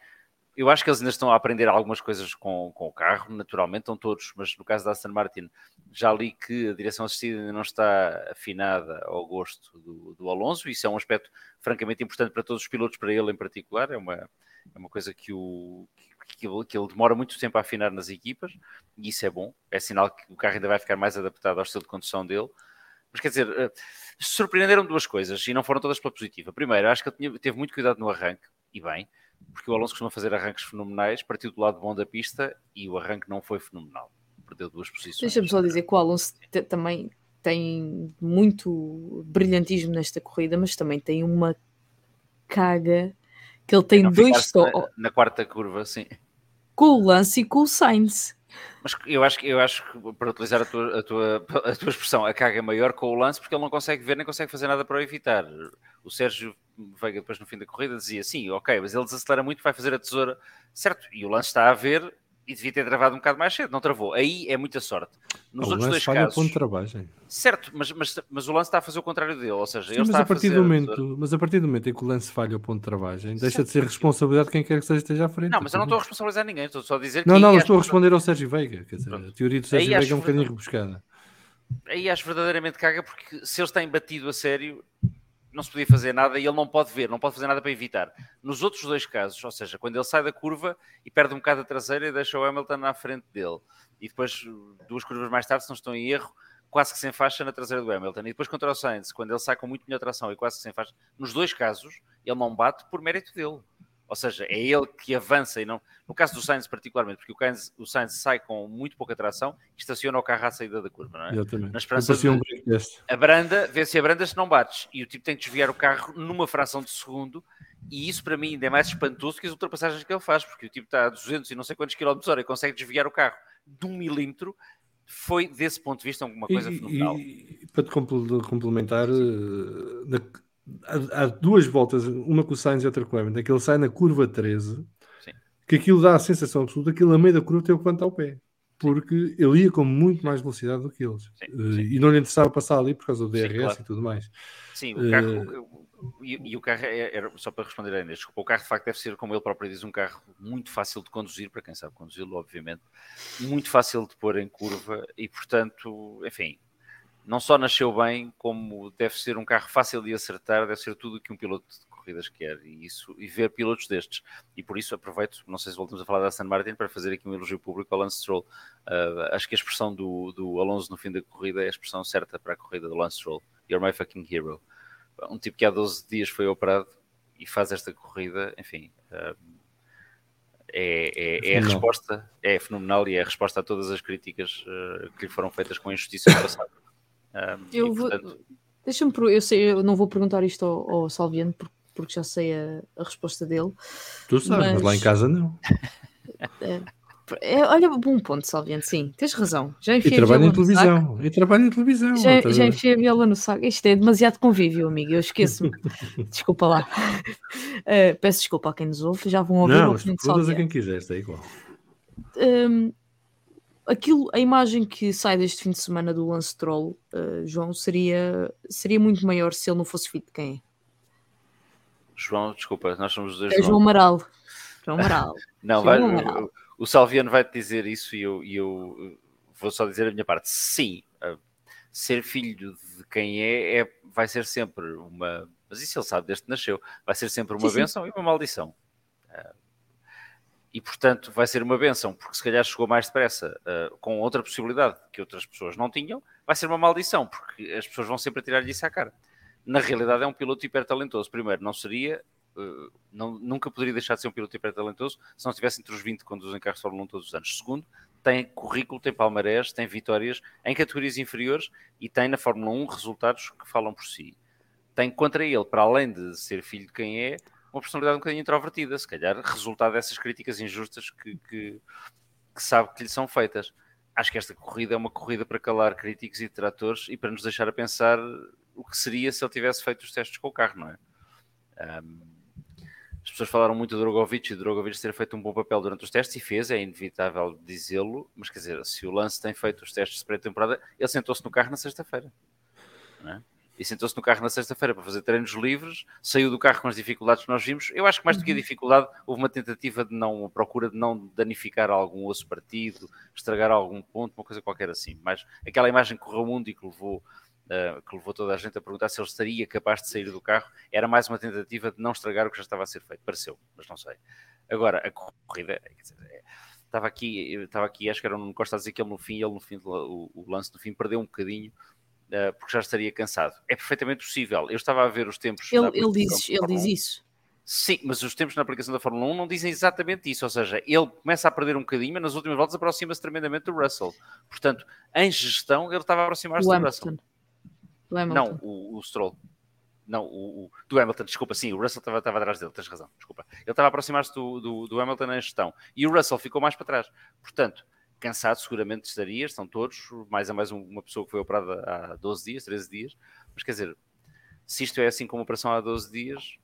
Speaker 2: Eu acho que eles ainda estão a aprender algumas coisas com, com o carro, naturalmente, estão todos, mas no caso da Aston Martin, já li que a direção assistida ainda não está afinada ao gosto do, do Alonso, isso é um aspecto francamente importante para todos os pilotos, para ele em particular, é uma, é uma coisa que, o, que, que ele demora muito tempo a afinar nas equipas, e isso é bom, é sinal que o carro ainda vai ficar mais adaptado ao estilo de condução dele. Mas quer dizer, eh, surpreenderam duas coisas e não foram todas pela positiva. Primeiro, acho que ele tinha, teve muito cuidado no arranque, e bem, porque o Alonso costuma fazer arranques fenomenais, partiu do lado bom da pista e o arranque não foi fenomenal. Perdeu duas posições.
Speaker 1: Deixa-me só dizer que o Alonso também tem muito brilhantismo nesta corrida, mas também tem uma caga que ele tem dois
Speaker 2: na, na quarta curva, sim.
Speaker 1: Com o Lance e com o Sainz.
Speaker 2: Mas eu acho, eu acho que, para utilizar a tua, a, tua, a tua expressão, a carga é maior com o lance porque ele não consegue ver nem consegue fazer nada para o evitar. O Sérgio Veiga, depois no fim da corrida, dizia sim, ok, mas ele desacelera muito, vai fazer a tesoura, certo? E o lance está a ver e devia ter travado um bocado mais cedo, não travou. Aí é muita sorte.
Speaker 3: Nos o outros dois casos. Ponto de travagem.
Speaker 2: Certo, mas, mas, mas o lance está a fazer o contrário dele, ou seja,
Speaker 3: Sim,
Speaker 2: ele
Speaker 3: mas
Speaker 2: está
Speaker 3: a partir
Speaker 2: a
Speaker 3: do momento, mas a partir do momento em que o lance falha o ponto de travagem, deixa certo. de ser responsabilidade de quem quer que seja esteja à frente.
Speaker 2: Não, mas eu não estou a responsabilizar ninguém, estou só a dizer
Speaker 3: não,
Speaker 2: que.
Speaker 3: Não, não, estou a responder ao Sérgio Veiga, quer dizer, a teoria do Sérgio Veiga é um bocadinho rebuscada.
Speaker 2: Aí acho verdadeiramente caga porque se ele está embatido a sério, não se podia fazer nada e ele não pode ver, não pode fazer nada para evitar. Nos outros dois casos, ou seja, quando ele sai da curva e perde um bocado a traseira e deixa o Hamilton na frente dele, e depois, duas curvas mais tarde, se não estou em erro, quase que sem faixa na traseira do Hamilton. E depois contra o Sainz, quando ele sai com muito melhor tração e quase que sem faixa, nos dois casos, ele não bate por mérito dele. Ou seja, é ele que avança e não. No caso do Sainz, particularmente, porque o Sainz, o Sainz sai com muito pouca tração e estaciona o carro à saída da curva, não é?
Speaker 3: Exatamente.
Speaker 2: Na esperança de. Um a branda, vê se a branda se não bates. E o tipo tem que desviar o carro numa fração de segundo. E isso para mim ainda é mais espantoso que as ultrapassagens que ele faz, porque o tipo está a 200 e não sei quantos quilómetros hora e consegue desviar o carro de um milímetro. Foi, desse ponto de vista, uma coisa
Speaker 3: e,
Speaker 2: fenomenal.
Speaker 3: E, para te complementar, eh, na, há, duas voltas, uma com o Sainz e outra com o Hamilton, que ele sai na curva 13, Sim. que aquilo dá a sensação absoluta que ele, a meio da curva, tem o quanto ao pé. Porque ele ia com muito mais velocidade do que eles. Sim, eh, sim. E não lhe interessava passar ali por causa do DRS claro. e tudo mais.
Speaker 2: Sim, o carro, uh, e, e, o carro, é, era, só para responder a Inês, desculpa, o carro de facto deve ser, como ele próprio diz, um carro muito fácil de conduzir, para quem sabe conduzi-lo, obviamente, muito fácil de pôr em curva e, portanto, enfim, não só nasceu bem, como deve ser um carro fácil de acertar, deve ser tudo o que um piloto de corridas quer e, isso, e ver pilotos destes. E por isso aproveito, não sei se voltamos a falar da Aston Martin, para fazer aqui um elogio público ao Lance Stroll. Uh, acho que a expressão do, do Alonso no fim da corrida é a expressão certa para a corrida do Lance Stroll. You're my fucking hero um tipo que há 12 dias foi operado e faz esta corrida, enfim, uh, é, é, é, a resposta, é fenomenal e é a resposta a todas as críticas uh, que lhe foram feitas com a injustiça no passado.
Speaker 1: Uh, eu portanto... deixa-me, eu sei, eu não vou perguntar isto ao, ao Salviano porque, já sei a, a, resposta dele.
Speaker 3: Tu sabes, mas, mas lá em casa não.
Speaker 1: É, é, olha, bom ponto, Salviano, sim, tens razão.
Speaker 3: Já enfiei e trabalho em televisão. E trabalho em televisão.
Speaker 1: Já, já enfiei a viola no saco. Isto é demasiado convívio, amigo. Eu esqueço-me. desculpa lá. Uh, peço desculpa a quem nos ouve. Já vão ouvir
Speaker 3: Não, todas a quem quiser, está igual.
Speaker 1: Um, aquilo, a imagem que sai deste fim de semana do Lance Troll, uh, João, seria, seria muito maior se ele não fosse filho de quem é?
Speaker 2: João, desculpa, nós somos os dois.
Speaker 1: É João, João Amaral. João Amaral.
Speaker 2: não, João vai, Amaral o Salviano vai-te dizer isso e eu, e eu, vou só dizer a minha parte. Sim, ser filho de quem é, é, vai ser sempre uma. Mas isso ele sabe desde que nasceu. Vai ser sempre uma sim, benção sim. e uma maldição. Ah, e portanto vai ser uma benção, porque se calhar chegou mais depressa uh, com outra possibilidade que outras pessoas não tinham, vai ser uma maldição, porque as pessoas vão sempre tirar-lhe isso à cara. Na realidade é um piloto hiper talentoso. Primeiro, não seria Uh, não, nunca poderia deixar de ser um piloto hiper talentoso se não estivesse entre os 20 que conduzem carros de Fórmula 1 todos os anos. Segundo, tem currículo, tem palmarés, tem vitórias em categorias inferiores e tem na Fórmula 1 resultados que falam por si. Tem contra ele, para além de ser filho de quem é, uma personalidade um bocadinho introvertida, se calhar resultado dessas críticas injustas que, que, que sabe que lhe são feitas. Acho que esta corrida é uma corrida para calar críticos e detratores e para nos deixar a pensar o que seria se ele tivesse feito os testes com o carro, não é? Um, as pessoas falaram muito do Drogovic e do Drogovic ter feito um bom papel durante os testes e fez, é inevitável dizê-lo, mas quer dizer, se o Lance tem feito os testes de pré-temporada, ele sentou-se no carro na sexta-feira. É? E sentou-se no carro na sexta-feira para fazer treinos livres, saiu do carro com as dificuldades que nós vimos. Eu acho que mais do que a uhum. dificuldade, houve uma tentativa de não, uma procura de não danificar algum osso partido, estragar algum ponto, uma coisa qualquer assim. Mas aquela imagem que correu o mundo e que levou uh, que levou toda a gente a perguntar se ele estaria capaz de sair do carro, era mais uma tentativa de não estragar o que já estava a ser feito. Pareceu, mas não sei. Agora, a corrida, dizer, é, estava aqui, estava aqui, acho que era um Costa a dizer que ele no fim, ele no fim, o, o lance no fim perdeu um bocadinho, uh, porque já estaria cansado. É perfeitamente possível. Eu estava a ver os tempos.
Speaker 1: Ele, ele diz, ele diz isso.
Speaker 2: Sim, mas os tempos na aplicação da Fórmula 1 não dizem exatamente isso, ou seja, ele começa a perder um bocadinho, mas nas últimas voltas aproxima-se tremendamente do Russell. Portanto, em gestão, ele estava a aproximar-se do Russell.
Speaker 1: Do Hamilton.
Speaker 2: Não, o, o Stroll. Não, o, o, do Hamilton, desculpa, sim, o Russell estava, estava atrás dele, tens razão, desculpa. Ele estava a aproximar-se do, do, do, Hamilton na gestão e o Russell ficou mais para trás. Portanto, cansado seguramente estaria, estão todos, mais a mais uma pessoa que foi operada há 12 dias, 13 dias, mas quer dizer, se isto é assim como operação há 12 dias,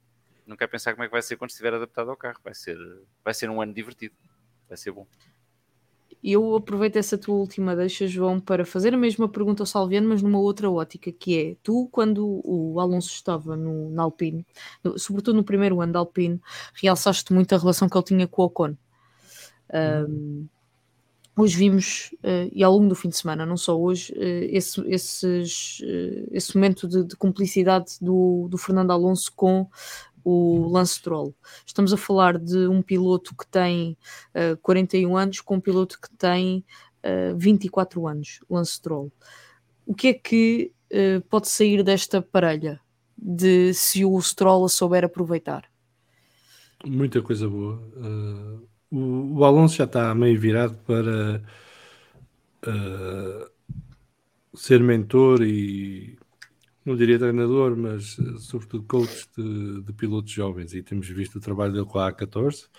Speaker 2: não quero pensar como é que vai ser quando estiver adaptado ao carro. Vai ser, vai ser um ano divertido, vai ser bom
Speaker 1: eu aproveito essa tua última deixa, João, para fazer a mesma pergunta ao Salviano, mas numa outra ótica, que é, tu, quando o Alonso estava no, na Alpine, sobretudo no primeiro ano da Alpine, realçaste muito a relação que ele tinha com o Ocon. Um, hoje vimos, uh, e ao longo do fim de semana, não só hoje, uh, esse, esses, uh, esse momento de, de cumplicidade do, do, Fernando Alonso com o Lance Stroll. Estamos a falar de um piloto que tem uh, 41 anos com um piloto que tem uh, 24 anos, Lance Stroll. O que é que pode sair desta parelha de se o Stroll a souber aproveitar?
Speaker 3: Muita coisa boa. Uh, o, o, Alonso já está meio virado para uh, ser mentor e não diria treinador, mas eh, sobretudo coach de, de, pilotos jovens. E temos visto o trabalho dele com a A14,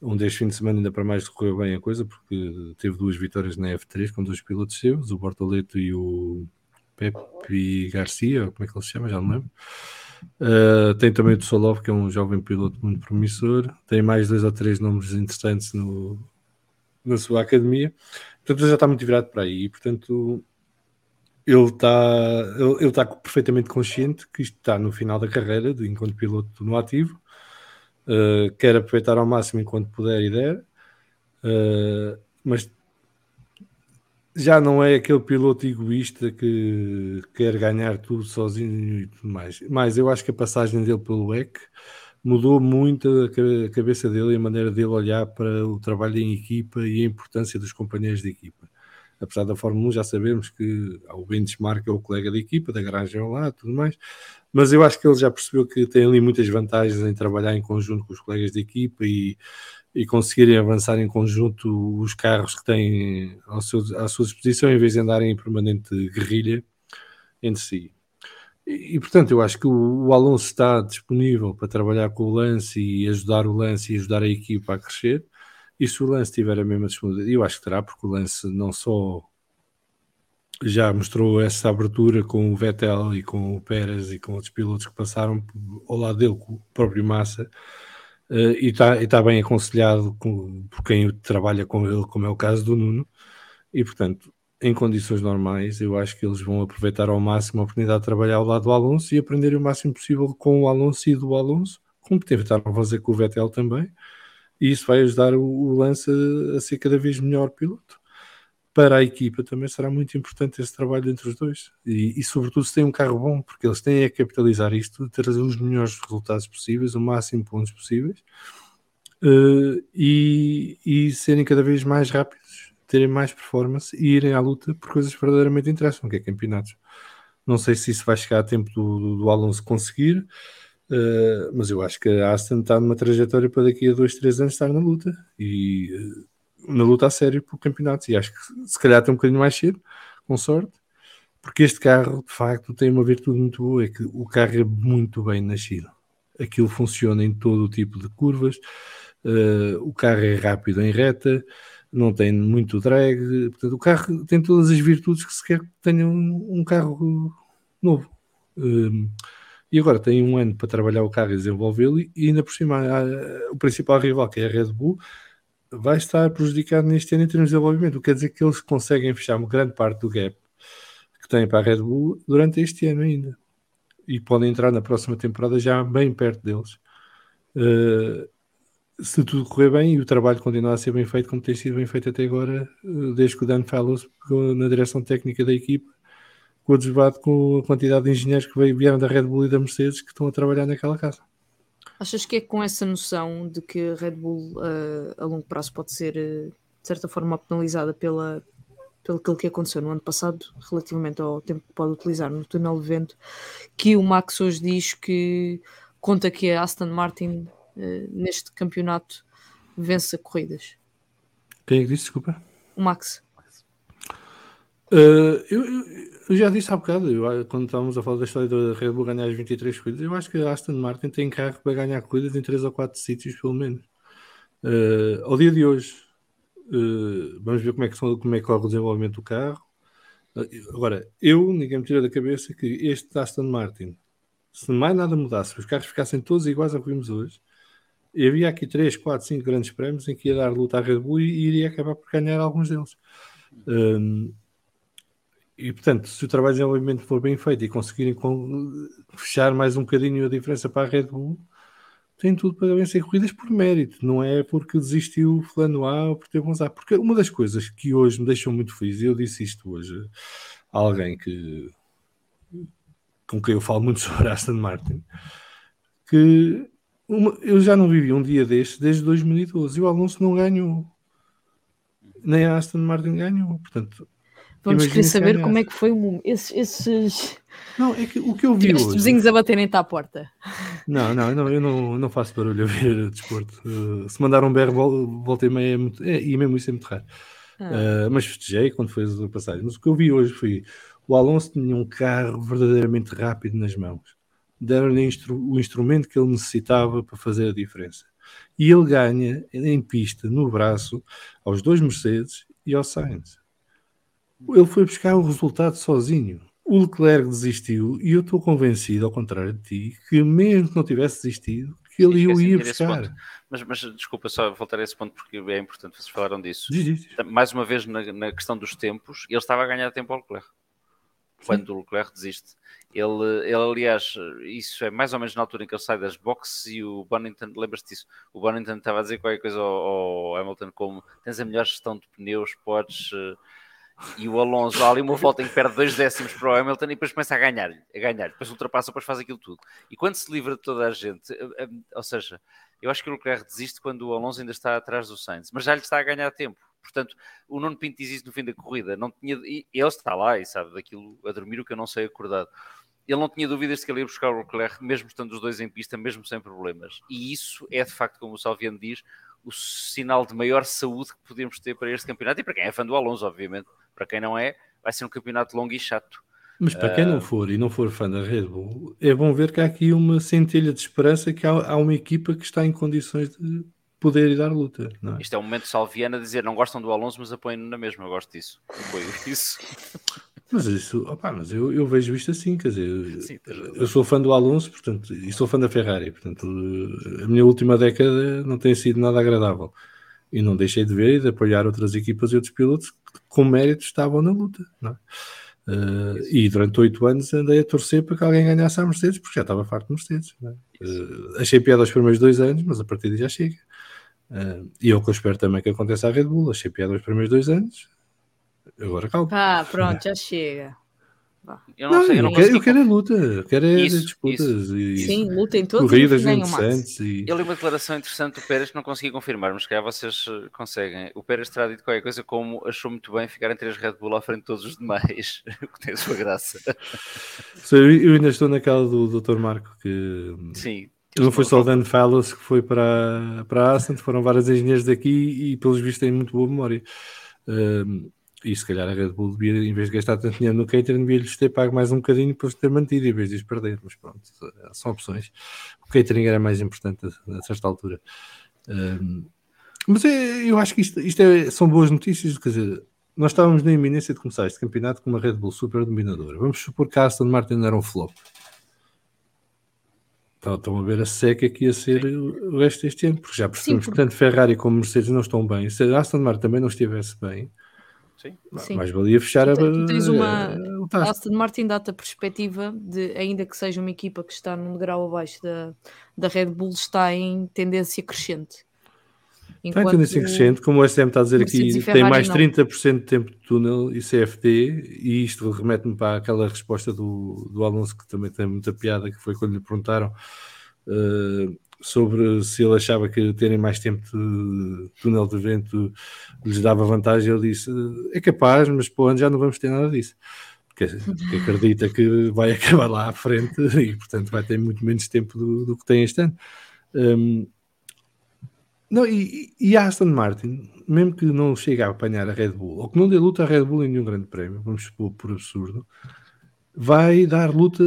Speaker 3: onde este fim de semana ainda para mais correu bem a coisa, porque teve duas vitórias na F3 com dois pilotos seus, o Bortoleto e o Pepe Garcia, como é que ele se chama? Já não lembro. Uh, tem também o Solov, que é um jovem piloto muito promissor. Tem mais dois ou três nomes interessantes no, na sua academia. Portanto, já está muito virado para aí. Portanto, ele está ele, está perfeitamente consciente que isto está no final da carreira de enquanto piloto no ativo uh, quer aproveitar ao máximo enquanto puder e der uh, mas já não é aquele piloto egoísta que quer ganhar tudo sozinho e tudo mais. Mas eu acho que a passagem dele pelo EC mudou muito a cabeça dele e a maneira dele olhar para o trabalho em equipa e a importância dos companheiros de equipa. Apesar da Fórmula 1 já sabemos que o benchmark é o colega de equipa, da garagem ao lado, tudo mais, mas eu acho que ele já percebeu que tem ali muitas vantagens em trabalhar em conjunto com os colegas de equipa e, e conseguirem avançar em conjunto os carros que têm ao seu, à sua disposição em vez de andarem em permanente guerrilha entre si. E, e, portanto, eu acho que o, o, Alonso está disponível para trabalhar com o lance e ajudar o lance e ajudar a equipa a crescer. E se o Lance tiver a mesma disponibilidade, eu acho que terá, porque o Lance não só já mostrou essa abertura com o Vettel e com o Pérez e com outros pilotos que passaram ao lado dele, com o próprio Massa, uh, e está tá bem aconselhado com, por quem trabalha com ele, como é o caso do Nuno, e portanto, em condições normais, eu acho que eles vão aproveitar ao máximo a oportunidade de trabalhar ao lado do Alonso e aprender o máximo possível com o Alonso e do Alonso, como tentaram fazer com o Vettel também, e isso vai ajudar o, o Lance a, a ser cada vez melhor piloto. Para a equipa também será muito importante esse trabalho entre os dois e, e sobretudo se tem um carro bom, porque eles têm a capitalizar isto, trazer os melhores resultados possíveis, o máximo de pontos possíveis uh, e, e serem cada vez mais rápidos, terem mais performance e irem à luta por coisas verdadeiramente interessam, que é campeonatos. Não sei se isso vai chegar a tempo do, do, do Alonso conseguir, Uh, mas eu acho que a Aston está numa trajetória para daqui a dois, três anos estar na luta. E uh, na luta a sério pelo campeonato. E acho que se calhar tem um bocadinho mais cedo, com sorte, porque este carro de facto tem uma virtude muito boa: é que o carro é muito bem nascido. Aquilo funciona em todo o tipo de curvas, uh, o carro é rápido em reta, não tem muito drag, portanto, o carro tem todas as virtudes que se quer que tenha um, um carro novo. Um, e agora tem um ano para trabalhar o carro e desenvolvê-lo, e ainda por cima o principal rival, que é a Red Bull, vai estar prejudicado neste ano em termos de desenvolvimento. Quer dizer que eles conseguem fechar uma grande parte do gap que têm para a Red Bull durante este ano ainda. E podem entrar na próxima temporada já bem perto deles. Uh, se tudo correr bem e o trabalho continuar a ser bem feito como tem sido bem feito até agora, uh, desde que o Dan Fallows pegou na direção técnica da equipa, com o debate com a quantidade de engenheiros que vieram da Red Bull e da Mercedes que estão a trabalhar naquela casa.
Speaker 1: Achas que é com essa noção de que a Red Bull uh, a longo prazo pode ser, uh, de certa forma, penalizada pela, pelo aquilo que aconteceu no ano passado, relativamente ao tempo que pode utilizar no túnel de vento, que o Max hoje diz que conta que a Aston Martin uh, neste campeonato vença corridas.
Speaker 3: Quem é que disse, desculpa?
Speaker 1: O Max.
Speaker 3: Uh, eu, eu, eu, já disse há bocado, eu, quando estávamos a falar da história da Red Bull ganhar as 23 corridas, eu acho que a Aston Martin tem carro para ganhar corridas em 3 ou 4 sítios, pelo menos. Uh, ao dia de hoje, uh, vamos ver como é, que, como é que corre o desenvolvimento do carro. agora, eu, ninguém me tira da cabeça que este Aston Martin, se mais nada mudasse, os carros ficassem todos iguais ao que vimos hoje, havia aqui 3, 4, 5 grandes prémios em que ia dar luta à Red Bull e, e iria acabar por ganhar alguns deles. Um, e portanto, se o trabalho de desenvolvimento for bem feito e conseguirem fechar mais um bocadinho a diferença para a Red Bull, tem tudo para vencer corridas por mérito, não é porque desistiu fulano A ou por ter bons A. Porque uma das coisas que hoje me deixou muito feliz, e eu disse isto hoje a alguém que com quem eu falo muito sobre Aston Martin, que uma, eu já não vivi um dia deste desde 2012 e o Alonso não ganhou. Nem a Aston Martin ganhou. Portanto,
Speaker 1: Vamos querer saber como é que foi um, esses, esses...
Speaker 3: Não, é que o que eu vi
Speaker 1: Estes vizinhos a baterem-te à porta.
Speaker 3: Não, não, não, eu não, não faço barulho a ver desporto. Uh, se mandar um berro, volta e meia é muito... É, e mesmo isso é muito raro. Ah. Uh, mas festejei quando foi a passagem. Mas o que eu vi hoje foi o Alonso tinha um carro verdadeiramente rápido nas mãos. Deram-lhe instru o instrumento que ele necessitava para fazer a diferença. E ele ganha em pista, no braço, aos dois Mercedes e ao Sainz ele foi buscar o resultado sozinho. O Leclerc desistiu e eu estou convencido, ao contrário de ti, que mesmo que não tivesse desistido, que ele o ia buscar.
Speaker 2: Mas, mas, desculpa só voltar a esse ponto porque é importante, vocês falaram disso.
Speaker 3: Diz, diz.
Speaker 2: Mais uma vez na, na, questão dos tempos, ele estava a ganhar tempo ao Leclerc. Quando Sim. o Leclerc desiste. Ele, ele, aliás, isso é mais ou menos na altura em que ele sai das boxes e o Bonington, lembras-te disso? O Bonington estava a dizer qualquer coisa ao, ao Hamilton como tens a melhor gestão de pneus, podes... Uh, e o Alonso dá ali uma volta em que perde dois décimos para o Hamilton e depois começa a ganhar, a ganhar, depois ultrapassa, depois faz aquilo tudo. E quando se livra de toda a gente, eh, eh, ou seja, eu acho que o Leclerc desiste quando o Alonso ainda está atrás do Sainz, mas já lhe está a ganhar tempo. Portanto, o Nuno Pinto diz isso no fim da corrida, não tinha, e ele está lá e sabe daquilo a dormir o que eu não sei acordado. Ele não tinha dúvidas de que ele ia buscar o Leclerc, mesmo estando os dois em pista, mesmo sem problemas. E isso é de facto, como o Salviano diz, o sinal de maior saúde que podemos ter para este campeonato e para quem é fã do Alonso, obviamente. Para quem não é, vai ser um campeonato longo e chato.
Speaker 3: Mas para quem não ah, for e não for fã da Red Bull, é bom ver que há aqui uma centelha de esperança que há, há uma equipa que está em condições de poder e dar luta. É?
Speaker 2: Isto é um momento salviano a dizer não gostam do Alonso, mas apoiam-no na mesma. Eu gosto disso. Apoio isso.
Speaker 3: Mas isso, opa, mas eu, eu, vejo isto assim, quer dizer, Sim, eu sou fã do Alonso, portanto, e sou fã da Ferrari, portanto, a minha última década não tem sido nada agradável. E não deixei de ver e de apoiar outras equipas e outros pilotos que com mérito estavam na luta. Uh, e durante oito anos andei a torcer para que alguém ganhasse a Mercedes, porque já estava farto de Mercedes. Uh, achei piada aos primeiros dois anos, mas a partir daí já chega. Uh, e é o que eu espero também que aconteça à Red Bull. Achei piada aos primeiros dois anos, agora calma.
Speaker 1: Ah, pronto, já chega.
Speaker 3: Eu não, não sei, eu não quero, eu quero a luta, eu quero isso, disputas isso.
Speaker 1: e Sim, luta em
Speaker 3: corridas interessantes. E...
Speaker 2: Ele uma declaração interessante do Pérez que não consegui confirmar, mas que vocês eh, conseguem. O Pérez terá dito qualquer coisa como achou muito bem ficar em três Red Bull à frente de todos os demais, o que tem a sua graça.
Speaker 3: Eu ainda estou naquela do Dr. Marco que
Speaker 2: Sim
Speaker 3: Não foi só o Dan Fallows que foi para, para a Ascent, foram vários engenheiros daqui e, pelos vistos, têm muito boa memória. Um, e se calhar a Red Bull devia, em vez de gastar tanto dinheiro no catering, devia-lhes ter pago mais um bocadinho para os ter mantido, em vez de os perder. Mas pronto, são opções. O catering era mais importante a, a certa altura. Um, mas é, eu acho que isto, isto é, são boas notícias, quer dizer, nós estávamos na iminência de começar este campeonato com uma Red Bull super dominadora. Vamos supor que a Aston Martin era um flop. Então, estão a ver a seca que ia ser o resto deste ano, porque já percebemos Sim, porque... que tanto Ferrari como Mercedes não estão bem. Se a Aston Martin também não estivesse bem, Sim. Sim. mais valia fechar tu, a. Tu
Speaker 1: tens uma. A Aston Martin dá-te a perspectiva de, ainda que seja uma equipa que está num grau abaixo da, da Red Bull, está em tendência crescente.
Speaker 3: Enquanto... Está em tendência crescente, como o SM está a dizer aqui, tem mais não. 30% de tempo de túnel e CFD, e isto remete-me para aquela resposta do, do Alonso, que também tem muita piada, que foi quando lhe perguntaram uh, sobre se ele achava que terem mais tempo de túnel de vento lhes dava vantagem, ele disse, é capaz, mas pô, já não vamos ter nada disso. Porque acredita que vai acabar lá à frente e, portanto, vai ter muito menos tempo do, do que tem este ano. Um, não, e, e a Aston Martin, mesmo que não chegue a apanhar a Red Bull, ou que não dê luta à Red Bull em nenhum grande prémio, vamos supor por absurdo, vai dar luta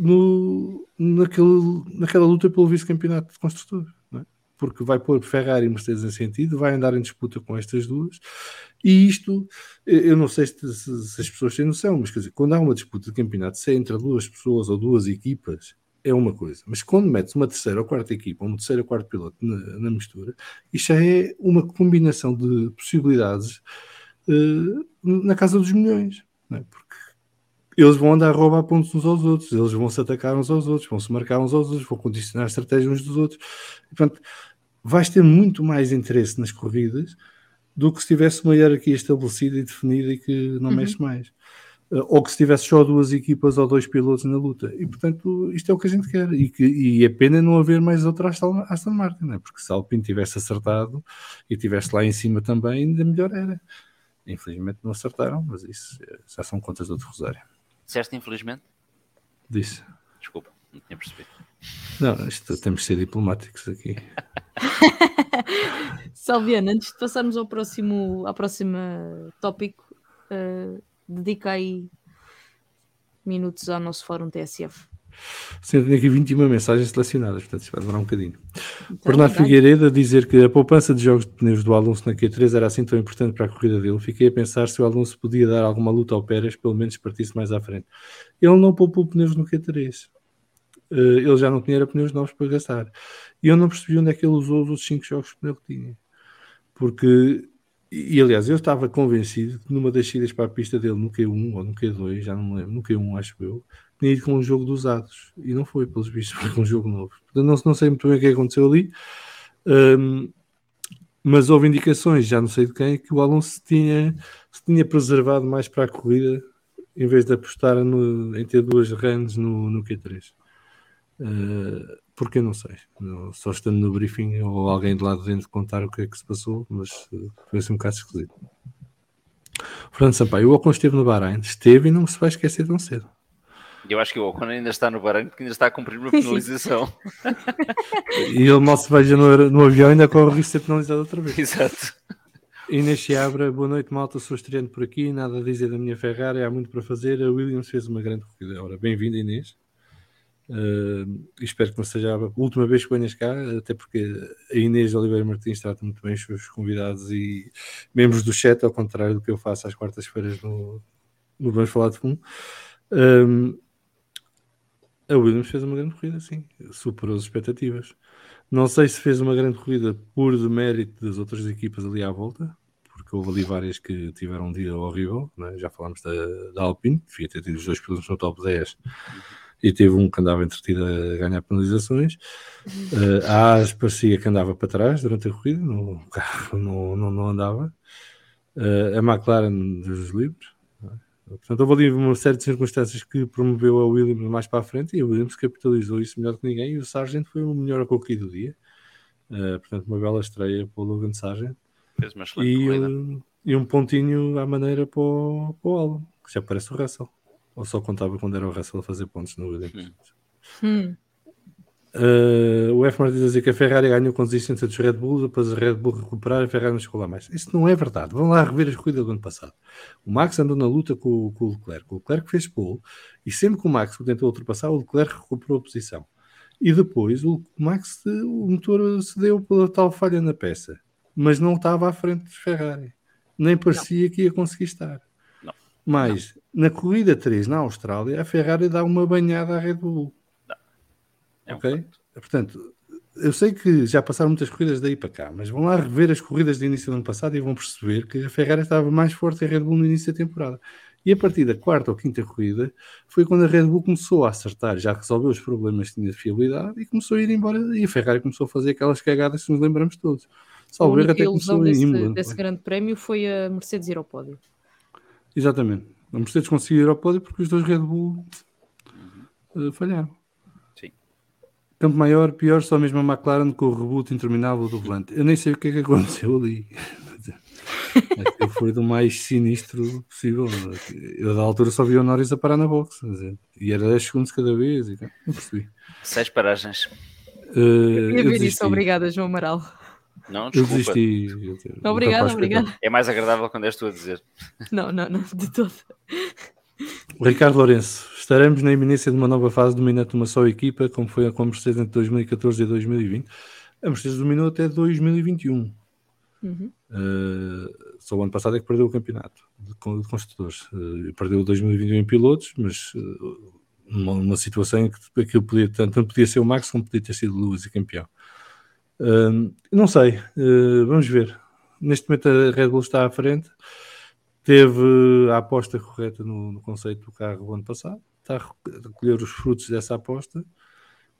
Speaker 3: no, naquele, naquela luta pelo vice-campeonato de construtor. É? Porque vai pôr Ferrari e Mercedes em sentido, vai andar em disputa com estas duas, e isto, eu não sei se, se, as pessoas têm noção, mas quer dizer, quando há uma disputa de campeonato, se é entre duas pessoas ou duas equipas, é uma coisa. Mas quando metes uma terceira ou quarta equipa, um terceiro ou quarto piloto na, na mistura, isto já é uma combinação de possibilidades uh, na casa dos milhões. É? Porque eles vão andar a roubar pontos uns aos outros, eles vão se atacar uns aos outros, vão se marcar uns aos outros, vão condicionar a estratégia uns dos outros. E, portanto, vais ter muito mais interesse nas corridas do que se tivesse uma hierarquia estabelecida e definida e que não uhum. mexe mais. Eh, ou que se tivesse só duas equipas ou dois pilotos na luta. E portanto, isto é o que a gente quer. E, que, e é pena não haver mais outra Aston, Aston Martin, né? porque se a Alpine tivesse acertado e tivesse lá em cima também, ainda melhor era. Infelizmente não acertaram, mas isso eh, já são contas do outro Rosário.
Speaker 2: Disseste infelizmente?
Speaker 3: Disse.
Speaker 2: Desculpa, não tinha percebido.
Speaker 3: Não, isto, temos de ser diplomáticos aqui.
Speaker 1: Salviana, antes de passarmos ao próximo, ao próximo tópico, uh, dedica aí minutos ao nosso fórum TSF.
Speaker 3: Sim, tenho aqui 21 mensagens selecionadas, portanto isso vai demorar um bocadinho. Então, Bernardo Figueiredo a dizer que a poupança de jogos de pneus do Alonso na Q3 era assim tão importante para a corrida dele. Fiquei a pensar se o Alonso podia dar alguma luta ao Pérez, pelo menos partisse mais à frente. Ele não poupou pneus no Q3. Uh, eh, ele já não tinha pneus novos para gastar. E eu não percebi onde é que ele usou os outros 5 jogos de pneu que tinha. Porque e, aliás, eu estava convencido que numa das saídas para a pista dele no Q1 ou no Q2, já não me lembro, no Q1 acho eu, ido com um jogo de usados e não foi, pelos vistos, foi com um jogo novo. Portanto, não, não sei muito bem o que aconteceu ali, um, mas houve indicações, já não sei de quem, que o Alonso tinha, se tinha preservado mais para a corrida em vez de apostar no, em ter duas runs no, no Q3. Uh, porque eu não sei, só estando no briefing ou alguém de lá dentro contar o que é que se passou, mas uh, foi assim um bocado esquisito. Fernando Sampaio, o Ocon esteve no Bahrein, esteve e não se vai esquecer tão cedo.
Speaker 2: Eu acho que o Ocon ainda está no Bahrein porque ainda está a cumprir uma penalização.
Speaker 3: e ele mal se veja no, no avião ainda corre o risco de ser penalizado outra vez.
Speaker 2: Exato.
Speaker 3: Inês Chiabra, boa noite malta, sou estreante por aqui, nada a dizer da minha Ferrari, há muito para fazer, a Williams fez uma grande corrida. Ora, bem-vinda Inês. Uh, espero que não seja a última vez que venhas cá, até porque a Inês Oliveira Martins trata muito bem os seus convidados e membros do chat, ao contrário do que eu faço às quartas-feiras no, no Vamos Falar de Fundo. Um, a Williams fez uma grande corrida, sim, superou as expectativas. Não sei se fez uma grande corrida por demérito das outras equipas ali à volta, porque houve ali várias que tiveram um dia horrível. Né? Já falámos da, da Alpine, devia ter tido os dois pilotos no top 10 e teve um que andava entretido a ganhar penalizações. Uh, a AS parecia que andava para trás durante a corrida, no, carro não, não, não andava. Uh, a McLaren dos livros. Portanto, houve ali uma série de circunstâncias que promoveu a Williams mais para a frente e a Williams capitalizou isso melhor que ninguém. E o Sargent foi o melhor cookie do dia. Uh, portanto, uma bela estreia para o Logan Sargent.
Speaker 2: Fez uma e,
Speaker 3: um, e um pontinho à maneira para o, para o álbum, que já parece o Russell. Ou só contava quando era o Russell a fazer pontos no Williams?
Speaker 1: Hum.
Speaker 3: Uh, o F. Martins dizer que a Ferrari ganhou com desistência dos Red Bull, depois a Red Bull recuperar, a Ferrari não chegou lá mais. Isso não é verdade. Vão lá rever as corridas do ano passado. O Max andou na luta com, com o Leclerc. O Leclerc fez pole e sempre que o Max tentou ultrapassar, o Leclerc recuperou a posição. E depois o Max, o motor cedeu pela tal falha na peça, mas não estava à frente dos Ferrari. Nem parecia não. que ia conseguir estar. Não. Mas não. na corrida 3 na Austrália, a Ferrari dá uma banhada à Red Bull é ok? Um Portanto, eu sei que já passaram muitas corridas daí para cá, mas vão lá rever as corridas de início do ano passado e vão perceber que a Ferrari estava mais forte que a Red Bull no início da temporada. E a partir da quarta ou quinta corrida foi quando a Red Bull começou a acertar, já resolveu os problemas que tinha de fiabilidade e começou a ir embora. E a Ferrari começou a fazer aquelas cagadas que nos lembramos todos.
Speaker 1: Salvo erro até começou desse, Imola, desse grande prémio foi a Mercedes ir ao pódio.
Speaker 3: Exatamente. A Mercedes conseguiu ir ao pódio porque os dois Red Bull uh, falharam. Campo Maior, pior, só mesmo a McLaren com o reboot interminável do volante. Eu nem sei o que é que aconteceu ali. Aquilo foi do mais sinistro possível. Eu, da altura, só vi o Norris a parar na box. E era 10 segundos cada vez. E, não percebi.
Speaker 2: Seis paragens.
Speaker 1: Uh, eu ia ver isso. Obrigada, João Amaral.
Speaker 2: Não, desculpa. Eu
Speaker 1: desisti. Obrigada, obrigada.
Speaker 2: É mais agradável quando és tu a dizer.
Speaker 1: Não, não, não, de todo.
Speaker 3: Ricardo Lourenço, estaremos na iminência de uma nova fase dominante de uma só equipa, como foi com a Mercedes entre 2014 e 2020. A Mercedes dominou até 2021. Uhum. Uh, só o ano passado é que perdeu o campeonato de, de construtores. Uh, perdeu 2021 em pilotos, mas uh, numa, numa, situação em que aquilo podia, tanto podia ser o Max como podia ter sido o Lewis e campeão. Uh, não sei, vamos ver. Neste momento a Red Bull está à frente teve a aposta correta no, no conceito do carro ano passado, está a recolher os frutos dessa aposta.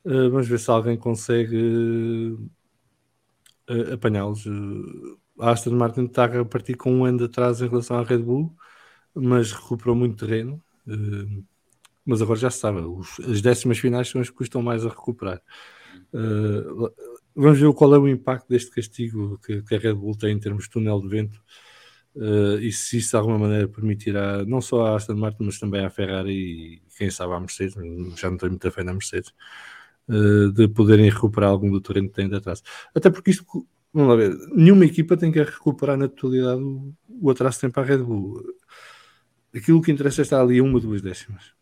Speaker 3: Uh, vamos ver se alguém consegue uh, apanhá-los. Uh, a Aston Martin está a partir com um ano de atrás em relação à Red Bull, mas recuperou muito terreno. mas agora já se sabe, os, as décimas finais são as que custam mais a recuperar. vamos ver qual é o impacto deste castigo que, que a Red Bull tem em termos de túnel de vento Uh, e se isso de alguma maneira permitirá, não só à Aston Martin, mas também à Ferrari e quem sabe à Mercedes, já não tenho muita fé na Mercedes, uh, de poderem recuperar algum do terreno que têm de atraso. Até porque isto, vamos lá ver, nenhuma equipa tem que recuperar na totalidade o, o atraso que tem para a Red Bull. Aquilo que interessa é estar ali uma, duas décimas.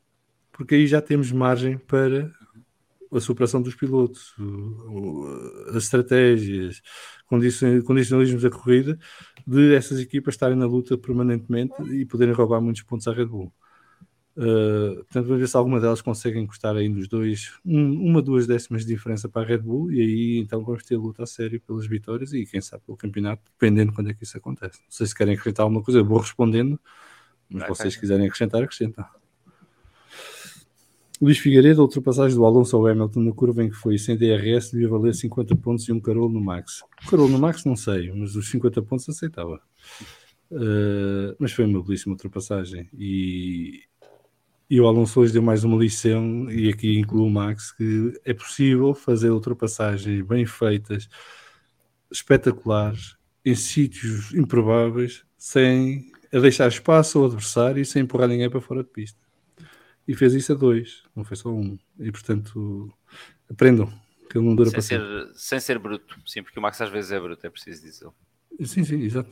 Speaker 3: Porque aí já temos margem para a superação dos pilotos, as estratégias, condicionalismos da corrida, de essas equipas estarem na luta permanentemente e poderem roubar muitos pontos à Red Bull. Uh, portanto, vamos ver se alguma delas consegue encostar aí nos dois, um, uma, duas décimas de diferença para a Red Bull, e aí então vamos ter luta a sério pelas vitórias e quem sabe pelo campeonato, dependendo quando é que isso acontece. Não sei se querem acrescentar alguma coisa, eu vou respondendo, mas se vocês quiserem acrescentar, acrescentam. Luís Figueiredo, a ultrapassagem do Alonso ao Hamilton na curva em que foi sem DRS devia valer 50 pontos e um carolo no Max. O carolo no Max não sei, mas os 50 pontos aceitava. Uh, mas foi uma belíssima ultrapassagem e, e o Alonso hoje deu mais uma lição e aqui incluo o Max que é possível fazer ultrapassagens bem feitas, espetaculares, em sítios improváveis, sem a deixar espaço ao adversário e sem empurrar ninguém para fora de pista e fez isso a dois, não foi só um. E portanto, aprendam, que ele não dura
Speaker 2: sem
Speaker 3: para
Speaker 2: ser, Sem ser bruto, sim, porque o Max às vezes é bruto, é preciso dizer.
Speaker 3: Sim, sim, exato.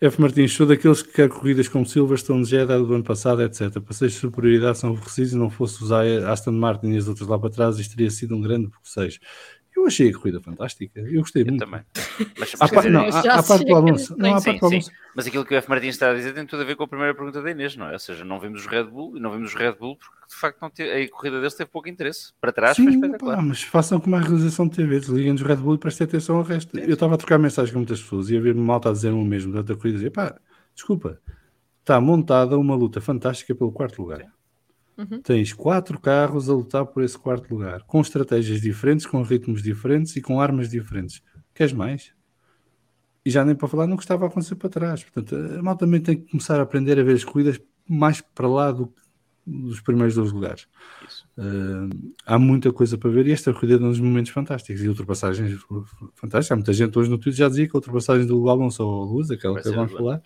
Speaker 3: F. Martins, sou daqueles que quer corridas como Silverstone, Jeddah do ano passado, etc. Passeios de superioridade são aborrecidos e não fosse usar Aston Martin e as outras lá para trás, isto teria sido um grande bocejo. Eu achei a corrida fantástica. Eu gostei eu muito.
Speaker 2: também.
Speaker 3: Mas, há, dizer, não, há, há parte do Alonso. Não, há parte do Alonso.
Speaker 2: Mas aquilo que o F. Martins está a dizer tem tudo a ver com a primeira pergunta da Inês, não é? Ou seja, não vimos os Red Bull e não vimos os Red Bull porque de facto não teve, a corrida deles teve pouco interesse. Para trás sim, foi espetacular.
Speaker 3: Pá, mas façam como a realização de TV, desliguem-nos Red Bull e prestem atenção ao resto. Eu estava a trocar mensagens com muitas pessoas e a ver-me malta a dizer o mesmo durante a corrida. Dizia, pá, desculpa, está montada uma luta fantástica pelo quarto lugar. Sim. Uhum. Tens quatro carros a lutar por esse quarto lugar, com estratégias diferentes, com ritmos diferentes e com armas diferentes. Queres mais? E já nem para falar no que estava a acontecer para trás. Portanto, a malta também tem que começar a aprender a ver as corridas mais para lá do, dos primeiros dois lugares. Uh, há muita coisa para ver e esta corrida dá uns momentos fantásticos e ultrapassagens fantásticas. Há muita gente hoje no Twitter já dizia que a ultrapassagem do Alonso ao Luz, aquela vai que vamos falar,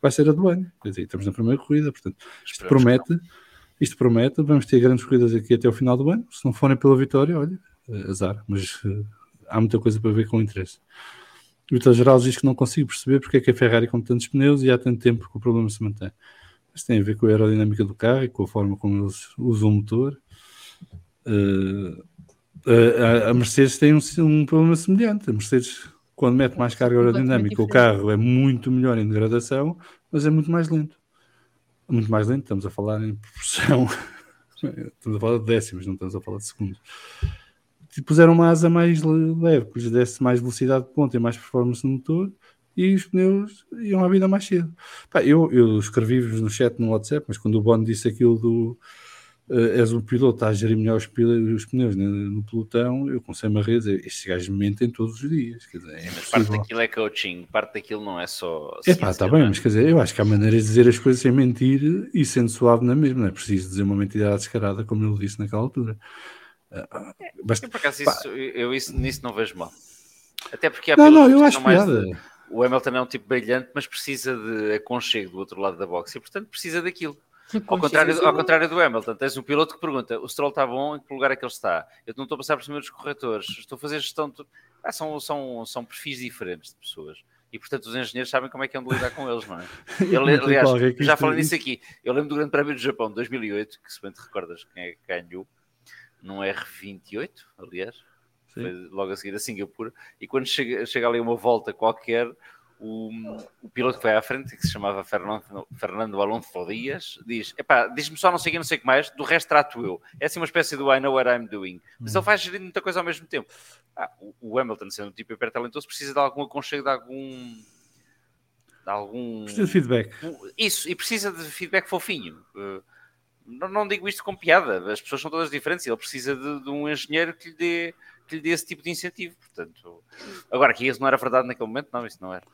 Speaker 3: vai ser a do ano. Estamos na primeira corrida, portanto, isto Esperamos promete. Isto promete, vamos ter grandes corridas aqui até o final do ano. Se não forem pela vitória, olha, uh, azar, mas uh, há muita coisa para ver com interesse. O Vitor Geral diz que não consigo perceber porque é que a Ferrari com tantos pneus e há tanto tempo que o problema se mantém. Mas tem a ver com a aerodinâmica do carro e com a forma como eles usam o motor. Uh, a, a, Mercedes tem um, um, problema semelhante. A Mercedes, quando mete mais carga aerodinâmica, o carro é muito melhor em degradação, mas é muito mais lento. Muito mais lento, estamos a falar em proporção. estamos a falar de décimos, não estamos a falar de segundos. E puseram uma asa mais leve, que lhes desse mais velocidade de ponta e mais performance no motor, e os pneus iam à vida mais cedo. Pá, eu, eu escrevi-vos no chat no WhatsApp, mas quando o Bono disse aquilo do és um piloto, está a gerir melhor os, os pneus né, no pelotão, eu comecei-me a rir, estes gajos mentem todos os dias. Quer dizer, é
Speaker 2: mas parte daquilo é coaching, parte daquilo não é só.
Speaker 3: É pá, está bem, é? mas quer dizer, eu acho que há maneiras de dizer as coisas sem mentir e sendo suave na mesma, não é preciso dizer uma mentira descarada, como ele disse naquela altura.
Speaker 2: Basta, eu, por acaso, isso, eu isso, nisso não vejo mal. Até porque há
Speaker 3: não, não, eu acho piada. De
Speaker 2: o Hamilton é um tipo brilhante, mas precisa de aconchego do outro lado da boxe e, portanto, precisa daquilo. Ao contrário, ao contrário do Hamilton, tens um piloto que pergunta: o Stroll está bom, em que lugar é que ele está? Eu não estou a passar por cima dos corretores, estou a fazer gestão. De... Ah, são, são, são perfis diferentes de pessoas e portanto os engenheiros sabem como é que é de lidar com eles, não é? Ele, aliás, já falei nisso aqui. Eu lembro do Grande Prémio do Japão de 2008, que se bem te recordas quem é que ganhou, num R28, aliás, foi logo a seguir a Singapura, e quando chega, chega ali uma volta qualquer, o, o piloto que foi à frente, que se chamava Fernando, Fernando Alonso Dias, diz: diz-me só não sei o que, não sei que mais, do resto trato eu. É assim uma espécie do I know what I'm doing. Mas hum. ele faz gerir muita coisa ao mesmo tempo. Ah, o, o, Hamilton, sendo um tipo hiper talentoso, precisa de algum aconchego, de algum. De algum...
Speaker 3: Precisa de feedback.
Speaker 2: Isso, e precisa de feedback fofinho. Uh, não, não, digo isto com piada, as pessoas são todas diferentes. Ele precisa de, de um engenheiro que lhe, dê, que lhe dê esse tipo de incentivo. Portanto, agora que isso não era verdade naquele momento, não, isso não era.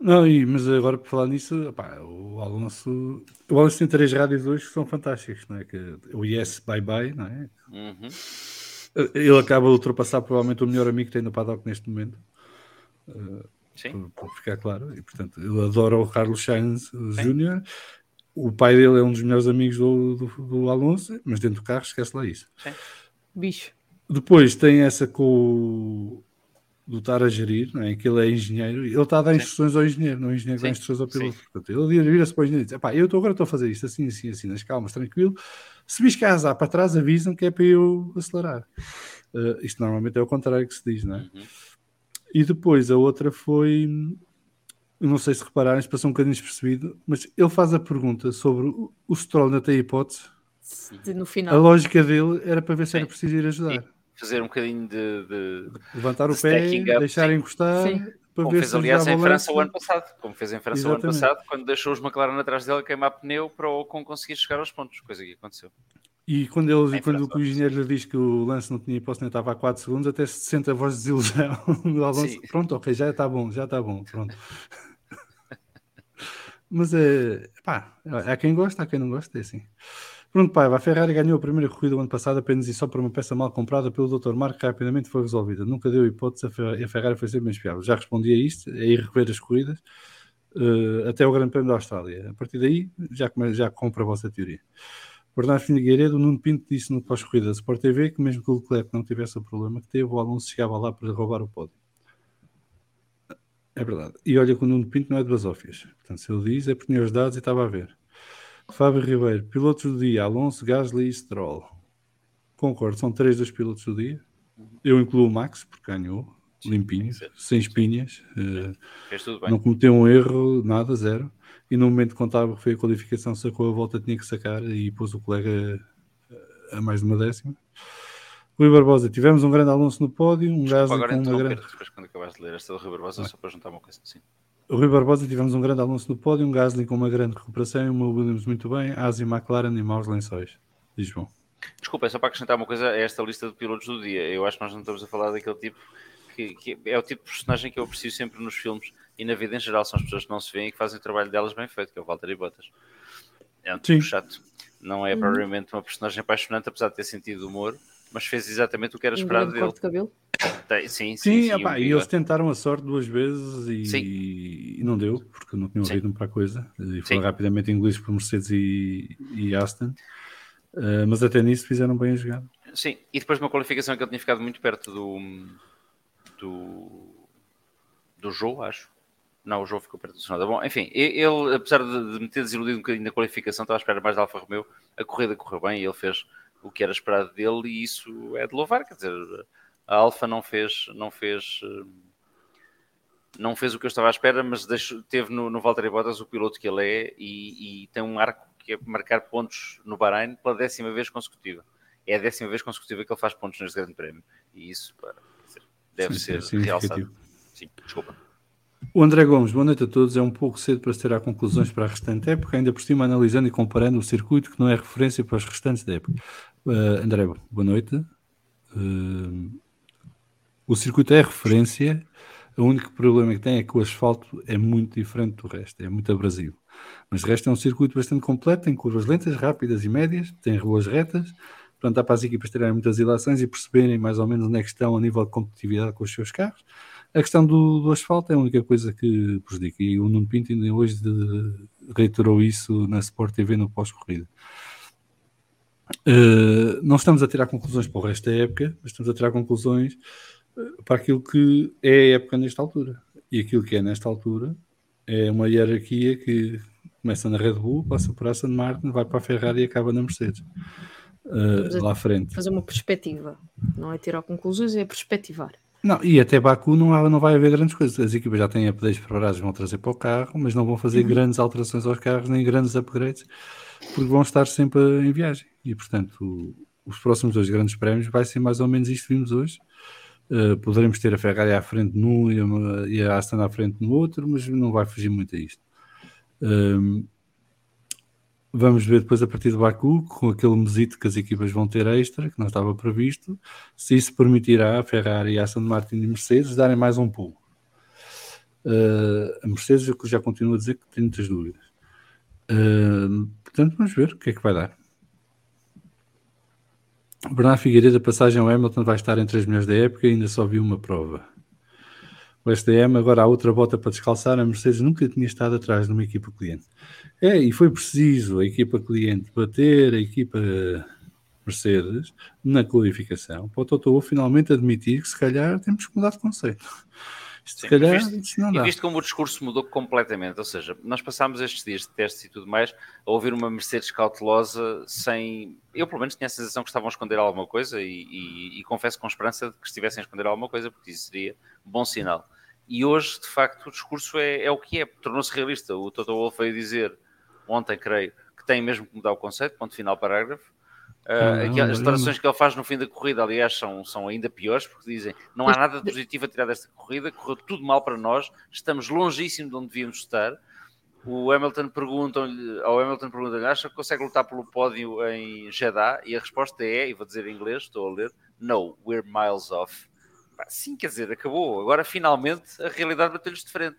Speaker 3: Não, e, mas agora por falar nisso, opá, o Alonso. O Alonso tem três rádios hoje que são fantásticos, não é? Que, o Yes Bye Bye, não é? Uhum. Ele acaba de ultrapassar provavelmente o melhor amigo que tem no paddock neste momento. Uh, Sim. Para ficar claro. E portanto, ele adora o Carlos Sainz Jr. O pai dele é um dos melhores amigos do, do, do Alonso, mas dentro do carro esquece lá isso. Sim.
Speaker 1: Bicho.
Speaker 3: Depois tem essa com do estar a gerir, não é? que ele é engenheiro, ele está a dar instruções ao engenheiro, não é o engenheiro que dá instruções ao piloto. Portanto, ele vira-se para o engenheiro e diz: eu tô, agora estou a fazer isto assim, assim, assim, nas calmas, tranquilo. Se que azar para trás, avisam que é para eu acelerar. Uh, isto normalmente é o contrário que se diz, não é? Uhum. E depois a outra foi, não sei se repararam, isto passou um bocadinho despercebido, mas ele faz a pergunta sobre o, o Stroll ainda tem hipótese.
Speaker 1: No final.
Speaker 3: A lógica dele era para ver se era preciso ir ajudar
Speaker 2: fazer um bocadinho de, de
Speaker 3: levantar o de pé, up, deixar sim. encostar. Sim.
Speaker 2: Para como ver fez, aliás, em França o ano passado. Como fez em França Exatamente. o ano passado, quando deixou os McLaren atrás dele queimar pneu para o conseguir chegar aos pontos, coisa que aconteceu.
Speaker 3: E quando, ele, quando o engenheiro lhe diz que o lance não tinha hipótese, nem estava a 4 segundos, até se sente a voz de desilusão do Alonso. Sim. Pronto, ok, já está bom, já está bom, pronto. Mas é, pá, há quem gosta, há quem não gosta, é assim. Pronto, pai, a Ferrari ganhou a primeira corrida do ano passado apenas e só por uma peça mal comprada pelo Dr. Marco que rapidamente foi resolvida. Nunca deu hipótese e a Ferrari foi sempre bem espiada. Já respondi a isto, é ir rever as corridas uh, até o Grande Prêmio da Austrália. A partir daí, já, já compro a vossa teoria. Bernardo Figueiredo, Nuno Pinto disse no pós-corrida da Sport TV que mesmo que o Leclerc não tivesse o problema que teve, o Alonso chegava lá para roubar o pódio. É verdade. E olha que o Nuno Pinto não é de basófias. Portanto, se ele diz, é porque tinha os dados e estava a ver. Fábio Ribeiro, pilotos do dia, Alonso, Gasly e Stroll. Concordo, são três dos pilotos do dia. Eu incluo o Max, porque ganhou, limpinho, sem espinhas. Uh, não cometeu um erro, nada, zero. E no momento contábil foi a qualificação, sacou a volta, tinha que sacar e pôs o colega a mais de uma décima. Rui Barbosa, tivemos um grande Alonso no pódio, um Gasly com uma grande...
Speaker 2: Depois quando acabaste de ler esta do Rui Barbosa, só para juntar uma coisa assim.
Speaker 3: O Rui Barbosa tivemos um grande Alonso no pódio, um Gasly com uma grande recuperação e uma Williams muito bem, Asi McLaren e maus lençóis. Diz bom.
Speaker 2: Desculpa, é só para acrescentar uma coisa a esta lista de pilotos do dia. Eu acho que nós não estamos a falar daquele tipo que, que, é o tipo de personagem que eu aprecio sempre nos filmes e na vida em geral. São as pessoas que não se veem e que fazem o trabalho delas bem feito, que é o Walter e Bottas. É um tipo Sim. chato. Não é uhum. propriamente uma personagem apaixonante, apesar de ter sentido humor, mas fez exatamente o que era esperado um dele. De cabelo. Tem, sim, sim.
Speaker 3: sim, sim opa, e eles tentaram a sorte duas vezes e, e não deu, porque não tinham ouvido para a coisa. E foram rapidamente engolidos por Mercedes e, e Aston. Uh, mas até nisso fizeram bem a jogada.
Speaker 2: Sim, e depois de uma qualificação que ele tinha ficado muito perto do do, do jogo, acho. Não, o jogo ficou perto do Sonoda. Bom, enfim, ele, apesar de me ter desiludido um bocadinho na qualificação, estava à espera mais da Alfa Romeo. A corrida correu bem e ele fez o que era esperado dele e isso é de louvar. Quer dizer, a Alfa não fez, não fez, não fez o que eu estava à espera, mas deixo, teve no, no Valtteri Bottas o piloto que ele é e, e, tem um arco que é marcar pontos no Bahrein pela décima vez consecutiva. É a décima vez consecutiva que ele faz pontos neste Grande Prémio. E isso para, deve Sim, ser realçado. Sim, desculpa.
Speaker 3: O André Gomes, boa noite a todos. É um pouco cedo para se tirar conclusões para a restante época, ainda por cima analisando e comparando o circuito que não é referência para os restantes da época. Uh, André, boa noite. Uh, o circuito é referência, o único problema que tem é que o asfalto é muito diferente do resto, é muito abrasivo. Mas o resto é um circuito bastante completo, tem curvas lentas, rápidas e médias, tem ruas retas, portanto dá para as equipas terem muitas ilações e perceberem mais ou menos onde é que estão a nível de competitividade com os seus carros. A questão do, do asfalto é a única coisa que prejudica e o Nuno Pinto ainda hoje de, reiterou isso na Sport TV no pós-corrida. Uh, não estamos a tirar conclusões para o resto da época, mas estamos a tirar conclusões uh, para aquilo que é a época nesta altura. E aquilo que é nesta altura é uma hierarquia que começa na Red Bull, passa por Aston Martin, vai para a Ferrari e acaba na Mercedes. Uh, lá à frente.
Speaker 1: Fazer uma perspectiva, não é tirar conclusões, é perspectivar.
Speaker 3: Não, e até Baku não, há, não vai haver grandes coisas. As equipas já têm updates preparados, vão trazer para o carro, mas não vão fazer uhum. grandes alterações aos carros, nem grandes upgrades, porque vão estar sempre em viagem. E, portanto, o, os próximos dois grandes prémios vai ser mais ou menos isto que vimos hoje. Uh, poderemos ter a Ferrari à frente num e a, e a Aston à frente no outro, mas não vai fugir muito a isto. Um, Vamos ver depois a partir do Baku, com aquele mesito que as equipas vão ter extra, que não estava previsto, se isso permitirá a Ferrari, a Aston Martin e Mercedes darem mais um pulo. Uh, a Mercedes eu já continuo a dizer que tenho muitas dúvidas. Uh, portanto, vamos ver o que é que vai dar. Bernardo Figueiredo, a passagem ao Hamilton vai estar entre as melhores da época e ainda só vi uma prova. O SDM, agora há outra bota para descalçar, a Mercedes nunca tinha estado atrás de uma equipa cliente. É, e foi preciso a equipa cliente bater a equipa Mercedes na qualificação para o Toto finalmente admitir que se calhar temos que mudar de conceito.
Speaker 2: Sim, se calhar visto, não dá. E visto como o discurso mudou completamente, ou seja, nós passámos estes dias de testes e tudo mais a ouvir uma Mercedes cautelosa sem. Eu, pelo menos, tinha a sensação que estavam a esconder alguma coisa e, e, e confesso com esperança de que estivessem a esconder alguma coisa, porque isso seria bom sinal. E hoje, de facto, o discurso é, é o que é, tornou-se realista. O Toto Wolff veio dizer ontem, creio, que tem mesmo que mudar o conceito, ponto final, parágrafo. Uh, não, as declarações que ele faz no fim da corrida, aliás, são, são ainda piores, porque dizem não há nada de positivo a tirar desta corrida, correu tudo mal para nós, estamos longíssimo de onde devíamos estar. O Hamilton pergunta ao Hamilton pergunta acha que consegue lutar pelo pódio em Jeddah? E a resposta é, e vou dizer em inglês, estou a ler, no, we're miles off. Sim, quer dizer, acabou. Agora finalmente a realidade bateu-lhes de frente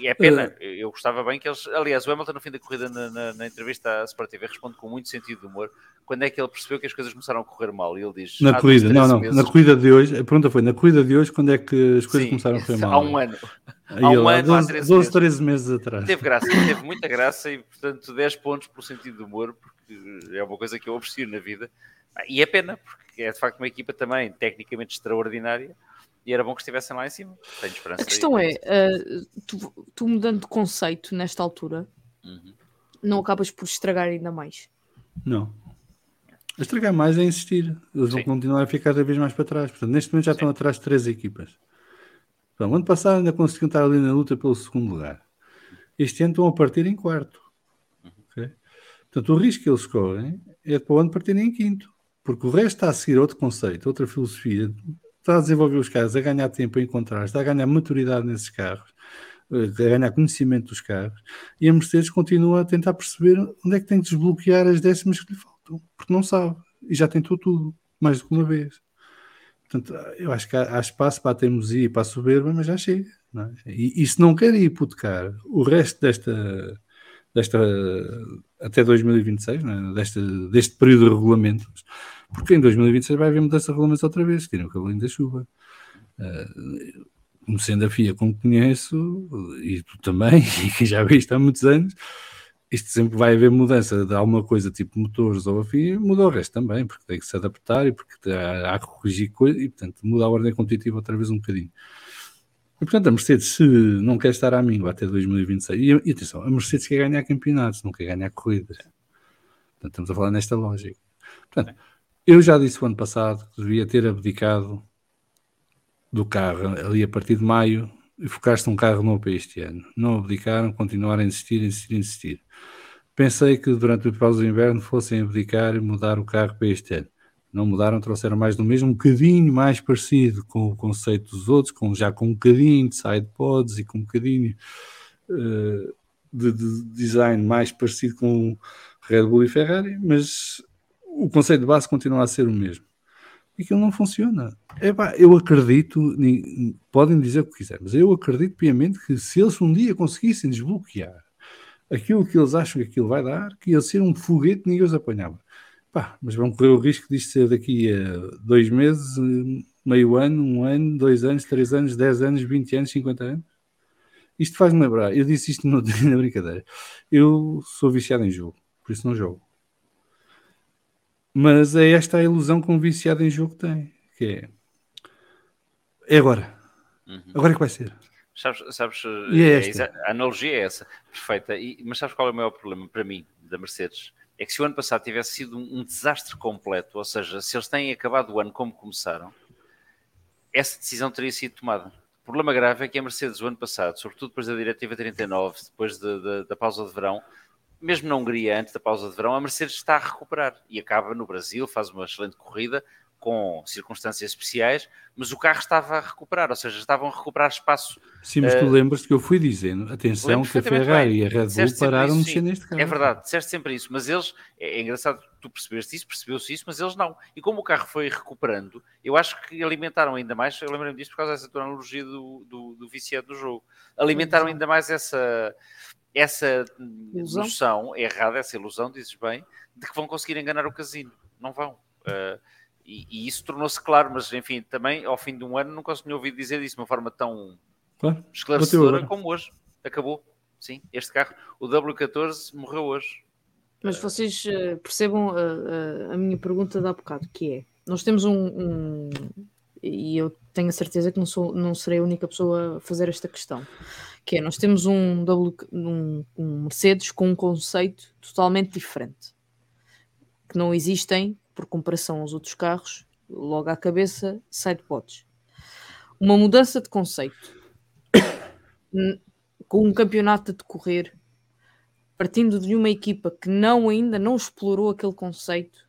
Speaker 2: e é pena, uh, eu gostava bem que eles. Aliás, o Hamilton, no fim da corrida, na, na, na entrevista à Sport TV, responde com muito sentido de humor. Quando é que ele percebeu que as coisas começaram a correr mal? E ele diz:
Speaker 3: Na corrida, não, não, meses... na corrida de hoje, a pergunta foi: na corrida de hoje, quando é que as coisas Sim, começaram a correr mal?
Speaker 2: Há um ano.
Speaker 3: Aí, há um ano, 12, há 13 12, meses. 13 meses atrás.
Speaker 2: Teve graça, teve muita graça e, portanto, 10 pontos pelo sentido de humor, porque é uma coisa que eu aprecio na vida. E é pena, porque é de facto uma equipa também tecnicamente extraordinária e era bom que estivessem lá em cima. Tenho esperança.
Speaker 1: A questão é, uh, tu, tu, mudando de conceito nesta altura, uhum. não acabas por estragar ainda mais.
Speaker 3: Não. A estragar mais é insistir. Eles Sim. vão continuar a ficar cada vez mais para trás. Portanto, neste momento já Sim. estão atrás de três equipas. Então, ano passado ainda conseguiram estar ali na luta pelo segundo lugar. Este ano estão a partir em quarto. Uhum. Okay? Portanto, o risco que eles correm é para o ano partirem em quinto. Porque o resto está a seguir outro conceito, outra filosofia está a desenvolver os carros, a ganhar tempo a encontrar, está a ganhar maturidade nesses carros, eh, a ganhar conhecimento dos carros, e a Mercedes continua a tentar perceber onde é que tem que desbloquear as décimas que lhe faltam, porque não sabe, e já tentou tudo, mais do que uma vez. Portanto, eu acho que há, espaço para a teimosia e para a soberba, mas já chega. É? E, e se não quer hipotecar o resto desta, desta até 2026, é? desta, deste período de regulamentos, porque em 2026 vai haver mudança de regulamentos outra vez, tiram o cabelinho da chuva. Uh, conhecendo a FIA como conheço, e tu também, e que já viste há muitos anos, isto sempre vai haver mudança de alguma coisa, tipo motores ou afim, muda o resto também, porque tem que se adaptar e porque há, há que corrigir coisas e, portanto, muda a ordem competitiva outra vez um bocadinho. E, portanto, a Mercedes, se não quer estar à míngua até 2026, e, e atenção, a Mercedes quer ganhar campeonatos, não quer ganhar corridas. Portanto, estamos a falar nesta lógica. Portanto, eu já disse o ano passado que devia ter abdicado do carro ali a partir de maio e focar-se num carro novo para este ano. Não abdicaram, continuaram a insistir, insistir, insistir. Pensei que durante o pausa do inverno fossem abdicar e mudar o carro para este ano. Não mudaram, trouxeram mais do mesmo, um bocadinho mais parecido com o conceito dos outros, com, já com um bocadinho de side pods e com um bocadinho uh, de, de, design mais parecido com Red Bull e Ferrari, mas o conceito de base continua a ser o mesmo aquilo não funciona. Epá, eu acredito, podem dizer o que quiserem, mas eu acredito piamente que se eles um dia conseguissem desbloquear aquilo que eles acham que aquilo vai dar, que ia ser um foguete ninguém os apanhava. Mas vão correr o risco disto ser daqui a dois meses, meio ano, um ano, dois anos, três anos, dez anos, vinte anos, cinquenta anos. Isto faz-me lembrar, eu disse isto na brincadeira. Eu sou viciado em jogo, por isso não jogo. Mas é esta a ilusão que um viciado em jogo tem, que é, é agora. Uhum. Agora é que vai ser.
Speaker 2: Sabes, sabes é é, a analogia é essa, perfeita. E, mas sabes qual é o maior problema para mim, da Mercedes? É que se o ano passado tivesse sido um, um desastre completo, ou seja, se eles têm acabado o ano como começaram, essa decisão teria sido tomada. O problema grave é que a Mercedes, o ano passado, sobretudo depois da Diretiva 39, depois de, de, da pausa de verão, mesmo na Hungria, antes da pausa de verão, a Mercedes está a recuperar e acaba no Brasil, faz uma excelente corrida com circunstâncias especiais, mas o carro estava a recuperar, ou seja, estavam a recuperar espaço.
Speaker 3: Sim, mas tu uh, lembras que eu fui dizendo, atenção que a Ferrari e a Red Bull pararam de mexer neste carro.
Speaker 2: É verdade, disseste sempre isso, mas eles, é, é engraçado, tu percebeste isso, percebeu-se isso, mas eles não. E como o carro foi recuperando, eu acho que alimentaram ainda mais, eu lembro-me disto por causa dessa tua analogia do, do, do viciado do jogo, alimentaram ainda mais essa essa ilusão. noção errada, essa ilusão, dizes bem, de que vão conseguir enganar o casino. Não vão. Uh, e, e, isso tornou-se claro, mas enfim, também ao fim de um ano nunca se ouvido dizer disso de uma forma tão claro. esclarecedora como hoje. Acabou. Sim, este carro, o W14, morreu hoje.
Speaker 1: Mas vocês uh, percebam a, a, a, minha pergunta de há bocado, que é: nós temos um, um, e eu tenho a certeza que não, sou, não serei a única pessoa a fazer esta questão que é, nós temos um, um, um Mercedes com um conceito totalmente diferente, que não existem, por comparação aos outros carros, logo à cabeça, sidepods. Uma mudança de conceito com um campeonato a decorrer, partindo de uma equipa que não ainda não explorou aquele conceito,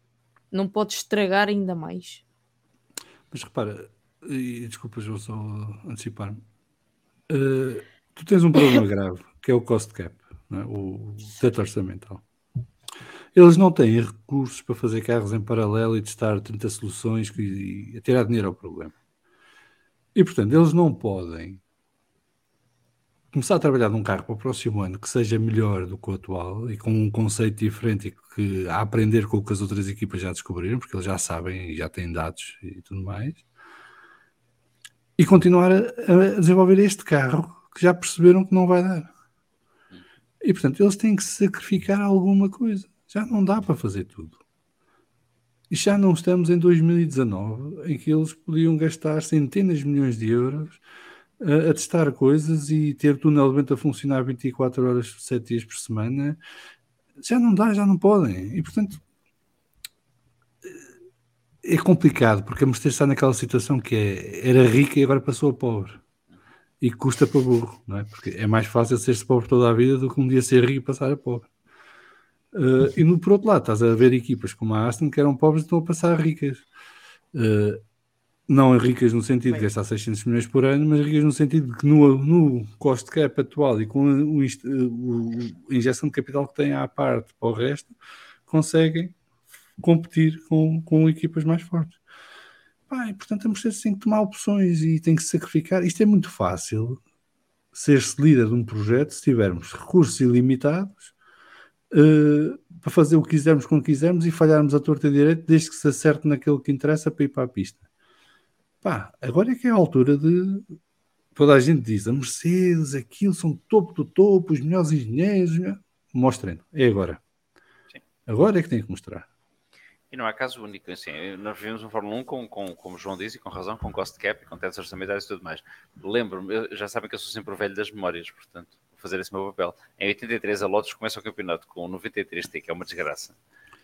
Speaker 1: não pode estragar ainda mais.
Speaker 3: Mas repara, e desculpa, eu só antecipar-me. Uh, tu tens um problema grave, que é o cost cap, é? o teto orçamental. Eles não têm recursos para fazer carros em paralelo e testar 30 soluções e, e tirar dinheiro ao problema. E, portanto, eles não podem começar a trabalhar num carro para o próximo ano que seja melhor do que o atual e com um conceito diferente e que a aprender com o que as outras equipas já descobriram, porque eles já sabem e já têm dados e tudo mais, e continuar a, a desenvolver este carro que já perceberam que não vai dar. E portanto, eles têm que sacrificar alguma coisa. Já não dá para fazer tudo. E já não estamos em 2019 em que eles podiam gastar centenas de milhões de euros a, testar coisas e ter túnel vento a funcionar 24 horas, 7 dias por semana. Já não dá, já não podem. E portanto, é complicado porque a Mercedes está naquela situação que é, era rica e agora passou a pobre e custa para burro, não é? Porque é mais fácil ser-se pobre toda a vida do que um dia ser rico e passar a pobre. Uh, e no, por outro lado, estás a ver equipas como a Aston que eram pobres e estão a passar ricas. Uh, não ricas no sentido de gastar 600 milhões por ano, mas ricas no sentido de que no, no cost cap atual e com a injeção de capital que têm à parte para o resto, conseguem competir com, com equipas mais fortes. E, portanto, a Mercedes tem que tomar opções e tem que sacrificar. Isto é muito fácil ser-se líder de um projeto se tivermos recursos ilimitados uh, para fazer o que quisermos quando quisermos e falharmos a torta e direito desde que se acerte naquilo que interessa para ir para a pista. Pá, agora é que é a altura de. Toda a gente diz a Mercedes, aquilo são topo do topo, os melhores engenheiros. mostrem. É agora. Sim. Agora é que tem que mostrar.
Speaker 2: E não é caso único, assim, nós vivemos um Fórmula 1 com, com, como o João diz, e com razão, com cost cap, com tetos orçamentários e tudo mais. Lembro-me, já sabem que eu sou sempre o velho das memórias, portanto, vou fazer esse meu papel. Em 83, a Lotus começa o campeonato com 93T, que é uma desgraça.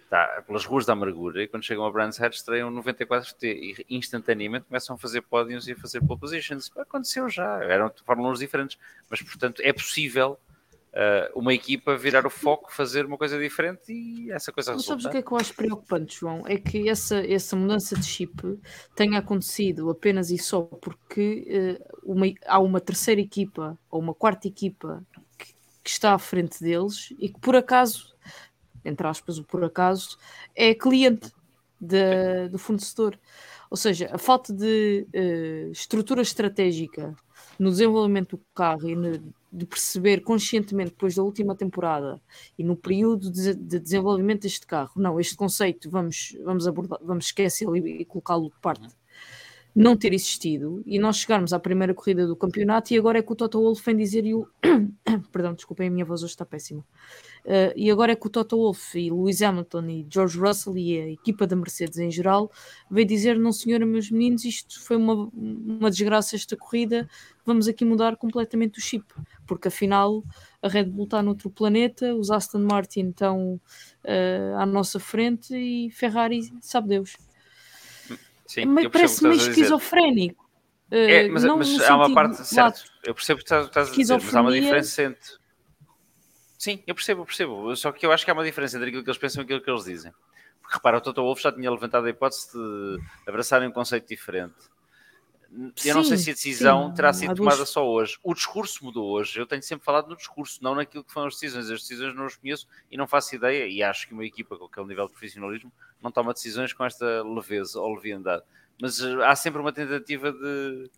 Speaker 2: Está pelas ruas da amargura, e quando chegam a Brands Hatch, estreiam 94T e instantaneamente começam a fazer pódios e a fazer pole positions. Aconteceu já, eram Fórmula 1 diferentes, mas portanto é possível uh, uma equipa virar o foco, fazer uma coisa diferente e essa coisa
Speaker 1: resulta. Sabes o que é que eu acho preocupante, João? É que essa, essa mudança de chip tenha acontecido apenas e só porque uh, uma, há uma terceira equipa ou uma quarta equipa que, que está à frente deles e que por acaso, entre aspas, o por acaso, é cliente de, do fornecedor. Ou seja, a falta de uh, estrutura estratégica no desenvolvimento do carro e no, de perceber conscientemente depois da última temporada e no período de, de desenvolvimento deste carro, não, este conceito vamos, vamos abordar, vamos esquecê-lo e, e colocá-lo de parte, não ter existido e nós chegarmos à primeira corrida do campeonato e agora é que o Toto Wolff vem dizer e o perdão, desculpem, a minha voz hoje está péssima. Uh, e agora é que o Toto Wolff e Lewis Hamilton e George Russell e a equipa da Mercedes em geral veio dizer: Não, senhora, meus meninos, isto foi uma, uma desgraça esta corrida, vamos aqui mudar completamente o chip, porque afinal a Red Bull está noutro planeta, os Aston Martin estão uh, à nossa frente e Ferrari, sabe Deus. Sim, parece meio esquizofrénico.
Speaker 2: É, mas, mas há uma parte, certo, eu percebo o que estás a dizer, mas há uma diferença entre Sim, eu percebo, eu percebo. Só que eu acho que há uma diferença entre aquilo que eles pensam e aquilo que eles dizem. Porque repara, o Toto Wolff já tinha levantado a hipótese de abraçarem um conceito diferente. Eu sim, não sei se a decisão sim, terá sido tomada só hoje. O discurso mudou hoje. Eu tenho sempre falado no discurso, não naquilo que foram as decisões. As decisões não as conheço e não faço ideia. E acho que uma equipa com aquele nível de profissionalismo não toma decisões com esta leveza ou leviandade. Mas eh, há sempre uma tentativa de,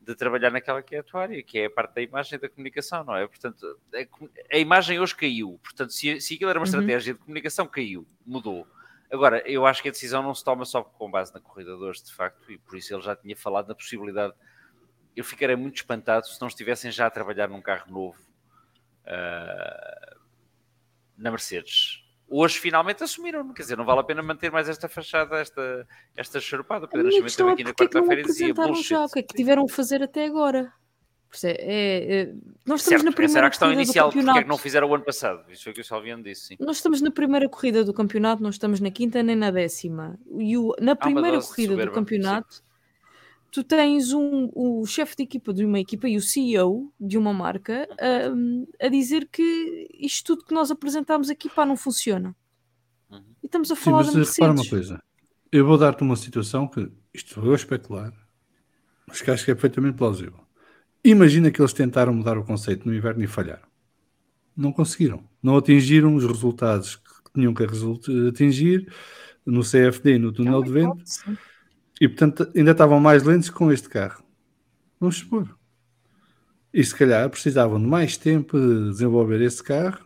Speaker 2: de trabalhar naquela que é a tua área, que é a parte da imagem e da comunicação, não é? Portanto, a, a imagem hoje caiu. Portanto, se, se aquilo era uma uhum. estratégia de comunicação, caiu, mudou. Agora, eu acho que a decisão não se toma só com base na corrida de hoje, de facto, e por isso ele já tinha falado na possibilidade. Eu ficaria muito espantado se não estivessem já a trabalhar num carro novo uh, na Mercedes hoje finalmente assumiram, quer dizer, não vale a pena manter mais esta fachada, esta, esta charupada.
Speaker 1: Pedro Nascimento aqui na quarta-feira e dizia bullshit. O que é que tiveram a fazer até agora? É, é, nós estamos certo, na primeira era a questão inicial, porque é
Speaker 2: que não fizeram o ano passado? Isso foi o que o Salviano disse. Sim.
Speaker 1: Nós estamos na primeira corrida do campeonato, não estamos na quinta nem na décima. E o, na primeira corrida do campeonato, sim. tu tens um, o chefe de equipa de uma equipa e o CEO de uma marca a, a dizer que isto tudo que nós apresentámos aqui pá, não funciona. Uhum. E estamos a falar Sim, mas
Speaker 3: repara uma coisa. Eu vou dar-te uma situação que isto vou especular, mas que acho que é perfeitamente plausível. Imagina que eles tentaram mudar o conceito no inverno e falharam. Não conseguiram. Não atingiram os resultados que tinham que atingir no CFD e no túnel de vento. E, portanto, ainda estavam mais lentos com este carro. Vamos supor. E se calhar precisavam de mais tempo de desenvolver esse carro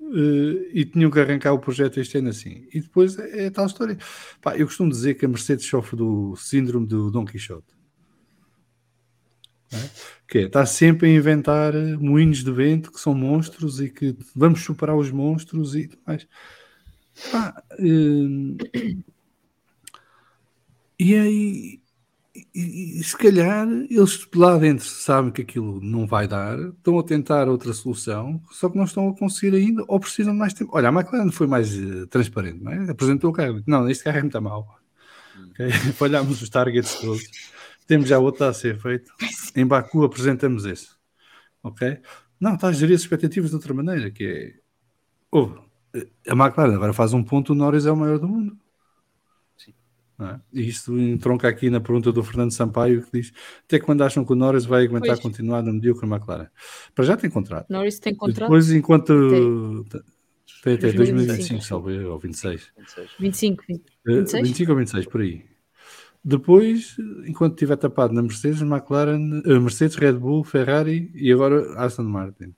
Speaker 3: uh, e tinham que arrancar o projeto este ano assim. E depois é, é tal história. Pá, eu costumo dizer que a Mercedes sofre do síndrome do Dom Quixote. É? Que é, está sempre a inventar moinhos de vento que são monstros e que vamos superar os monstros e mais. Uh, e aí e, e, se calhar eles lá dentro sabem que aquilo não vai dar, estão a tentar outra solução, só que não estão a conseguir ainda ou precisam de mais tempo. Olha, a McLaren foi mais uh, transparente, não é? Apresentou o carro, não, este carro é muito mal. Okay? Falhámos os targets todos, temos já outro a ser feito. Em Baku apresentamos esse, ok? Não, está a gerir as expectativas de outra maneira, que é. Oh, a McLaren agora faz um ponto, o Norris é o maior do mundo. É? E isto entronca aqui na pergunta do Fernando Sampaio, que diz: até quando acham que o Norris vai aguentar pois. continuar no medíocre McLaren? Para já tem contrato.
Speaker 1: Norris tem contrato.
Speaker 3: Depois, enquanto. Tem até 2025, salve, ou 26.
Speaker 1: 25,
Speaker 3: 26? 25 ou 26, por aí. Depois, enquanto estiver tapado na Mercedes, McLaren, uh, Mercedes, Red Bull, Ferrari e agora Aston Martin.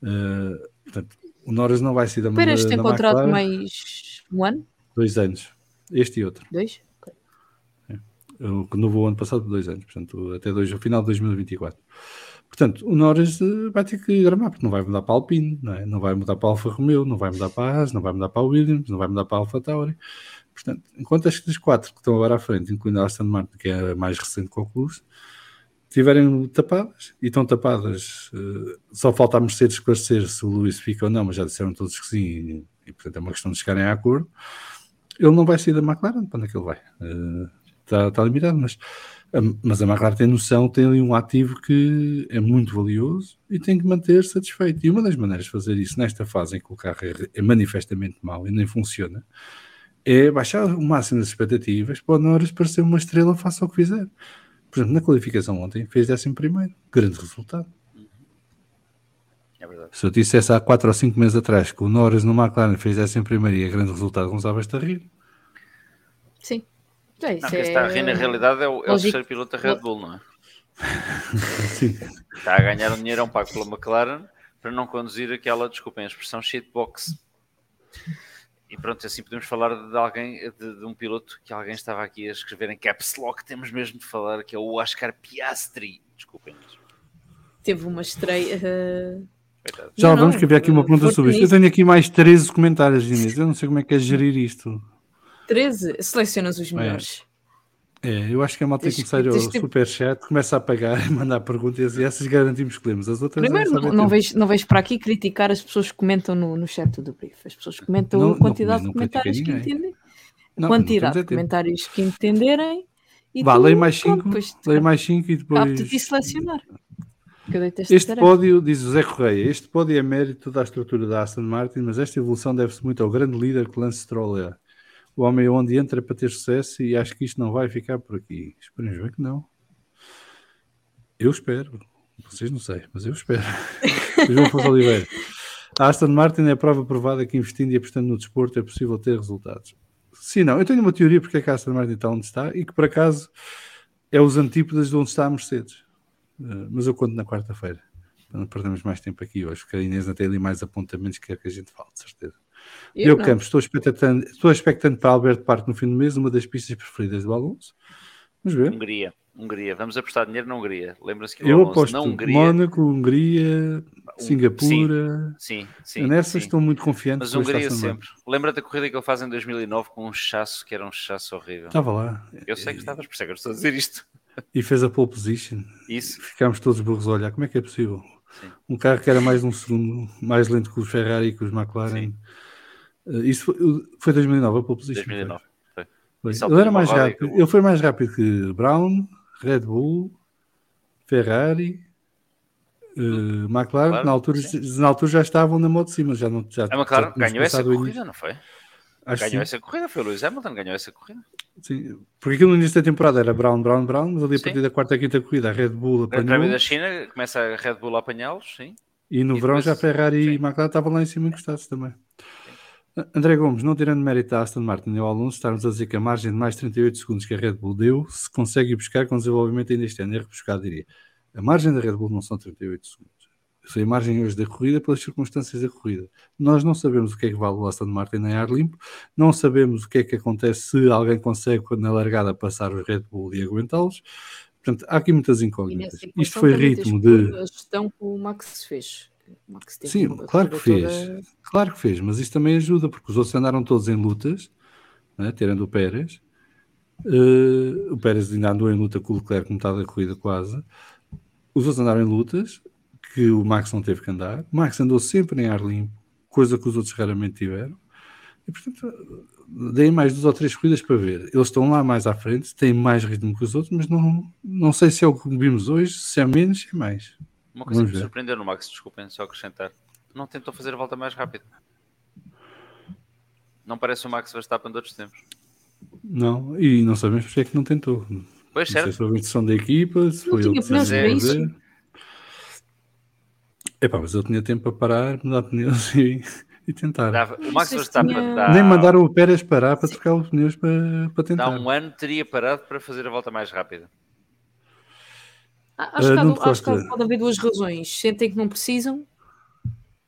Speaker 3: Uh, portanto, o Norris não vai ser da
Speaker 1: Pérez tem contrato mais um ano?
Speaker 3: Dois anos. Este e outro.
Speaker 1: Dois? Okay.
Speaker 3: É. Eu renovou ano passado por dois anos, portanto, até dois, ao final de 2024. Portanto, o Norris eh, vai ter que gramar, porque não vai mudar para a Alpine, não, é? não vai mudar para a Alfa Romeo, não vai mudar para a Haas, não vai mudar para a Williams, não vai mudar para a Alfa Tauri. Portanto, enquanto as quatro que estão agora à frente, incluindo a Aston Martin, que é a mais recente concurso, estiverem tapadas e estão tapadas, uh, só falta a Mercedes esclarecer se o Luís fica ou não, mas já disseram todos que sim, e, e portanto é uma questão de chegarem a acordo. Ele não vai sair da McLaren, para onde é que ele vai? Uh, está, está limitado, mas, mas a McLaren tem noção, tem ali um ativo que é muito valioso e tem que manter satisfeito. E uma das maneiras de fazer isso nesta fase em que o carro é, é manifestamente mau e nem funciona é baixar o máximo das expectativas para o Norris parecer uma estrela, faça o que fizer. Por exemplo, na qualificação ontem fez décimo primeiro, grande resultado.
Speaker 2: É verdade.
Speaker 3: Se eu dissesse há 4 ou 5 meses atrás que o Norris no McLaren fez décimo primeiro e é grande resultado, começavas a rir.
Speaker 1: Sim. É, isso
Speaker 2: Não, quem
Speaker 1: é...
Speaker 2: está a rir na realidade é o, é o terceiro piloto da Red Bull, não é?
Speaker 3: Sim.
Speaker 2: Está a ganhar um dinheirão pago pela McLaren para não conduzir aquela, desculpem a expressão, shitbox. E pronto, assim podemos falar de alguém, de, de um piloto que alguém estava aqui a escrever em caps lock, temos mesmo de falar, que é o Oscar Piastri. Desculpem. mas,
Speaker 1: Teve uma estreia.
Speaker 2: coitado.
Speaker 3: Já
Speaker 1: Não,
Speaker 3: vamos que havia aqui uma pergunta sobre isto. Eu tenho aqui mais 13 comentários, Inês. Eu não sei como é que é gerir isto.
Speaker 1: 13, selecionas os melhores.
Speaker 3: É, eu acho que a malta tem que começar o superchat, começa a pagar mandar perguntas e essas garantimos que lemos. As outras
Speaker 1: Primeiro,
Speaker 3: é
Speaker 1: não, não, vejo, não vejo para aqui criticar as pessoas que comentam no, no chat do brief. As pessoas comentam
Speaker 3: Não-
Speaker 1: a quantidade
Speaker 3: não
Speaker 1: de comentários que entendem,
Speaker 3: Não,
Speaker 1: quantidade
Speaker 3: não
Speaker 1: de
Speaker 3: tempo.
Speaker 1: comentários que entenderem. E
Speaker 3: Vá,
Speaker 1: tu,
Speaker 3: leia mais
Speaker 1: pronto,
Speaker 3: 5,
Speaker 1: depois
Speaker 3: leia mais 5 e depois.
Speaker 1: de selecionar.
Speaker 3: Este pódio, diz José Correia, este pódio é mérito da estrutura da Aston Martin, mas esta evolução deve-se muito ao grande líder que Lance Stroll é. O homem é onde entra para ter sucesso e acho que isto não vai ficar por aqui. Esperemos bem que não. Eu espero. Vocês não sei, mas eu espero. João Afonso Oliveira. A Aston Martin é a prova provada que investindo e apostando no desporto é possível ter resultados. Sim, não. Eu tenho uma teoria porque é que a Aston Martin está onde está e que por acaso é os antípodas de onde está a Mercedes. Uh, mas eu conto na quarta-feira. Não perdermos mais tempo aqui hoje, porque a Inês não tem ali mais apontamentos que quer que a gente fale, de certeza.
Speaker 1: Eu não.
Speaker 3: Campos, estou expectante, estou expectante para Alberto Parque no fim do mês, uma das pistas preferidas do Alonso. Vamos ver.
Speaker 2: Hungria, Hungria. Vamos apostar dinheiro na Hungria. Lembra-se que
Speaker 3: Eu aposto
Speaker 2: na Hungria.
Speaker 3: Mónaco, Hungria, Singapura.
Speaker 2: Sim, sim.
Speaker 3: Eu nessas
Speaker 2: sim.
Speaker 3: estou muito confiante.
Speaker 2: Mas Hungria sempre. Lembra-te da corrida que ele faz em 2009 com um chasso que era um chasso horrível.
Speaker 3: Estava lá.
Speaker 2: Eu sei que estavas, por isso é que eu estou a dizer isto.
Speaker 3: E fez a pole position.
Speaker 2: Isso.
Speaker 3: Ficámos todos burros a olhar. Como é que é possível?
Speaker 2: Sim.
Speaker 3: Um carro que era mais de um segundo, mais lento que os Ferrari e que os McLaren. Uh, isso foi, foi 2009, a pole position.
Speaker 2: 2009. Foi.
Speaker 3: Foi.
Speaker 2: E
Speaker 3: Ele era mais
Speaker 2: e
Speaker 3: rápido. Ele foi mais rápido que Brown, Red Bull, Ferrari, uh, McLaren.
Speaker 2: Claro,
Speaker 3: na, altura,
Speaker 2: sim.
Speaker 3: na altura já estavam na moto de cima. Já não, já,
Speaker 2: A McLaren
Speaker 3: já tínhamos
Speaker 2: ganhou essa corrida, não foi?
Speaker 3: Acho
Speaker 2: ganhou
Speaker 3: sim.
Speaker 2: essa corrida, foi o Lewis Hamilton, ganhou essa corrida.
Speaker 3: Sim, porque aquilo no início da temporada era Brown, Brown, Brown, mas ali a
Speaker 2: Sim.
Speaker 3: partir da quarta e quinta corrida a Red Bull apanhou
Speaker 2: Prémio da China, começa a Red Bull a apanhá-los, sim.
Speaker 3: e no
Speaker 2: e
Speaker 3: verão
Speaker 2: depois-
Speaker 3: já Ferrari e
Speaker 2: sim.
Speaker 3: McLaren estavam lá em cima encostados também. André Gomes, não tirando mérito a Aston Martin e ao Alonso, estarmos a dizer que a margem de mais 38 segundos que a Red Bull deu, se consegue ir buscar com desenvolvimento ainda este ano, é rebuscado, diria. A margem da Red Bull não são 38 segundos. Foi a margem hoje da corrida pelas circunstâncias da corrida. Nós não sabemos o que é que vale o Aston Martin em ar limpo, não sabemos o que é que acontece se alguém consegue na largada passar o Red Bull e aguentá-los. Portanto, há aqui muitas incógnitas. Isto foi ritmo de.
Speaker 1: A gestão que o Max fez. Max
Speaker 3: Sim, claro que fez.
Speaker 1: toda-
Speaker 3: Claro que fez, mas isso também ajuda, porque os outros andaram todos em lutas, né, tirando o Pérez. Eh, o Pérez ainda andou em luta com o Leclerc metade da corrida quase. Os outros andaram em lutas, que o Max não teve que andar. O Max andou sempre em ar limpo, coisa que os outros raramente tiveram. E, portanto, deem mais duas ou três corridas para ver. Eles estão lá mais à frente, têm mais ritmo que os outros, mas não, não sei se é o que vimos hoje, se é menos, se é mais.
Speaker 2: Uma coisa
Speaker 3: Vamos
Speaker 2: que me surpreendeu no Max, desculpem só acrescentar, não tentou fazer a volta mais rápida. Não parece o Max Verstappen de outros tempos.
Speaker 3: Não, e não sabemos porque é que não tentou.
Speaker 2: Pois,
Speaker 3: Não sei
Speaker 2: certo.
Speaker 3: se foi a intenção da equipa, se
Speaker 1: Não
Speaker 3: foi ele que fazer.
Speaker 1: isso.
Speaker 3: Epá, mas ele tinha tempo para parar, mudar pneus e, e tentar.
Speaker 2: Dava- o Max Verstappen
Speaker 1: tinha-
Speaker 2: dá,
Speaker 3: Nem mandaram o Pérez parar para trocar os pneus para, para tentar.
Speaker 2: um ano teria parado para fazer a volta mais rápida.
Speaker 1: Ah, Acho,
Speaker 3: Ah,
Speaker 1: que há, acho que pode haver duas razões. Sentem que não precisam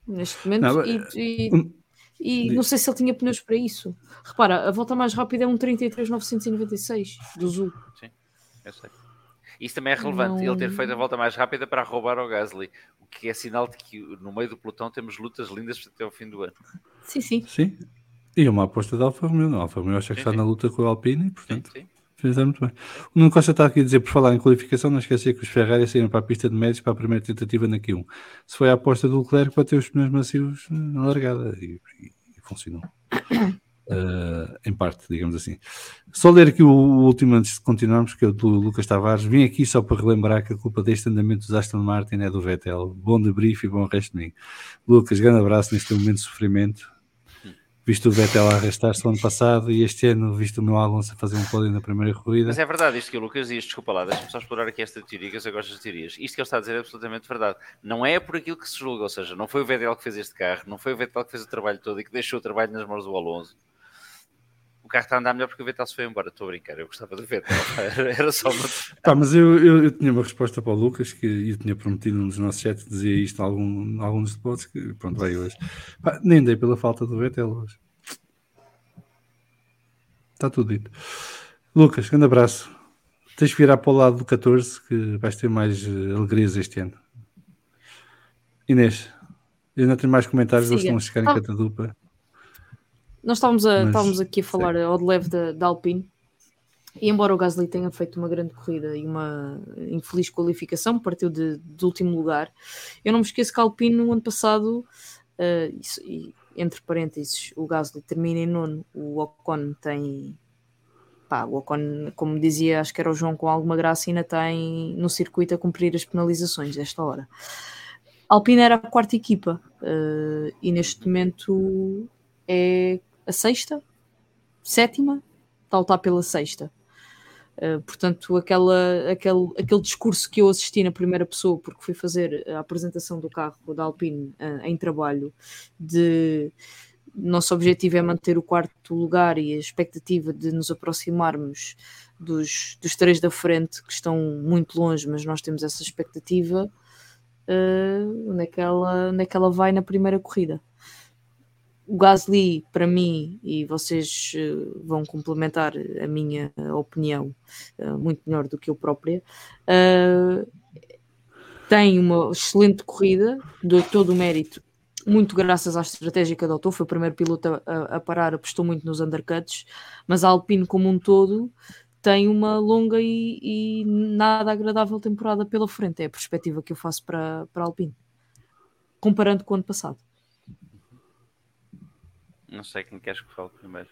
Speaker 1: neste momento
Speaker 3: Não,
Speaker 1: e, e-
Speaker 3: um-
Speaker 1: e não sei se ele tinha pneus para isso. Repara, a volta mais rápida é um 33.996 do Zul.
Speaker 2: Eu sei. Isso também é relevante, não... ele ter feito a volta mais rápida para roubar ao Gasly, o que é sinal de que no meio do pelotão temos lutas lindas até o fim do ano.
Speaker 1: Sim, sim.
Speaker 3: Sim. E uma aposta da Alfa Romeo, não. Alfa Romeo acha que sim, está sim. na luta com o Alpine e, portanto, sim, fizeram muito bem. O Nuno Costa está aqui a dizer, por falar em qualificação, não esquecer que os Ferrari saíram para a pista de médios para a primeira tentativa na Q1. Se foi a aposta do Leclerc para ter os pneus macios na largada e, e, e funcionou. Uh, em parte, digamos assim. Só ler aqui o, o, último antes de continuarmos, que é o do Lucas Tavares. Vim aqui só para relembrar que a culpa deste andamento dos Aston Martin é do Vettel. Bom debrief e bom resto de mim. Lucas, grande abraço neste momento de sofrimento. Visto o Vettel a arrastar-se no ano passado e este ano, visto o meu Alonso a fazer um pódio na primeira corrida.
Speaker 2: Mas é verdade isto que o Lucas diz, desculpa lá, deixa-me só explorar aqui esta teoria, que eu gosto das teorias. Isto que ele está a dizer é absolutamente verdade. Não é por aquilo que se julga, ou seja, não foi o Vettel que fez este carro, não foi o Vettel que fez o trabalho todo e que deixou o trabalho nas mãos do Alonso carro está a andar melhor porque o Vettel se foi embora. Estou a brincar, eu gostava do Vettel. Era só uma.
Speaker 3: Pá, mas eu, eu, eu, tinha uma resposta para o Lucas que eu tinha prometido nos nossos chats dizer isto em algum, alguns depois que pronto, vai hoje. Pá, nem dei pela falta do Vettel hoje. Está tudo dito. Lucas, grande abraço. Tens de virar para o lado do 14 que vais ter mais uh, alegrias este ano. Inês, eu não tenho mais comentários, eles estão a chegar em ah. catadupa.
Speaker 1: Nós estávamos, a, Mas, estávamos aqui a falar ao de leve da, da Alpine. E embora o Gasly tenha feito uma grande corrida e uma infeliz qualificação, partiu de, de último lugar, eu não me esqueço que a Alpine no ano passado, uh, isso, e, entre parênteses, o Gasly termina em nono, o Ocon tem. Pá, o Ocon, como dizia, acho que era o João com alguma graça, ainda tem no circuito a cumprir as penalizações desta hora. A Alpine era a quarta equipa uh, e neste momento é a sexta, sétima, está a pela sexta. Uh, portanto, aquela, aquele, aquele discurso que eu assisti na primeira pessoa, porque fui fazer a apresentação do carro da Alpine uh, em trabalho, de nosso objetivo é manter o quarto lugar e a expectativa de nos aproximarmos dos, dos três da frente que estão muito longe, mas nós temos essa expectativa. Uh, onde, é que ela, onde é que ela vai na primeira corrida? O Gasly, para mim, e vocês uh, vão complementar a minha opinião uh, muito melhor do que eu própria, uh, tem uma excelente corrida, de todo o mérito, muito graças à estratégia que adotou. Foi o primeiro piloto a, a parar, apostou muito nos undercuts, mas a Alpine, como um todo, tem uma longa e, e, nada agradável temporada pela frente. É a perspectiva que eu faço para, para a Alpine, comparando com o ano passado.
Speaker 2: Não sei quem queres que fale primeiro.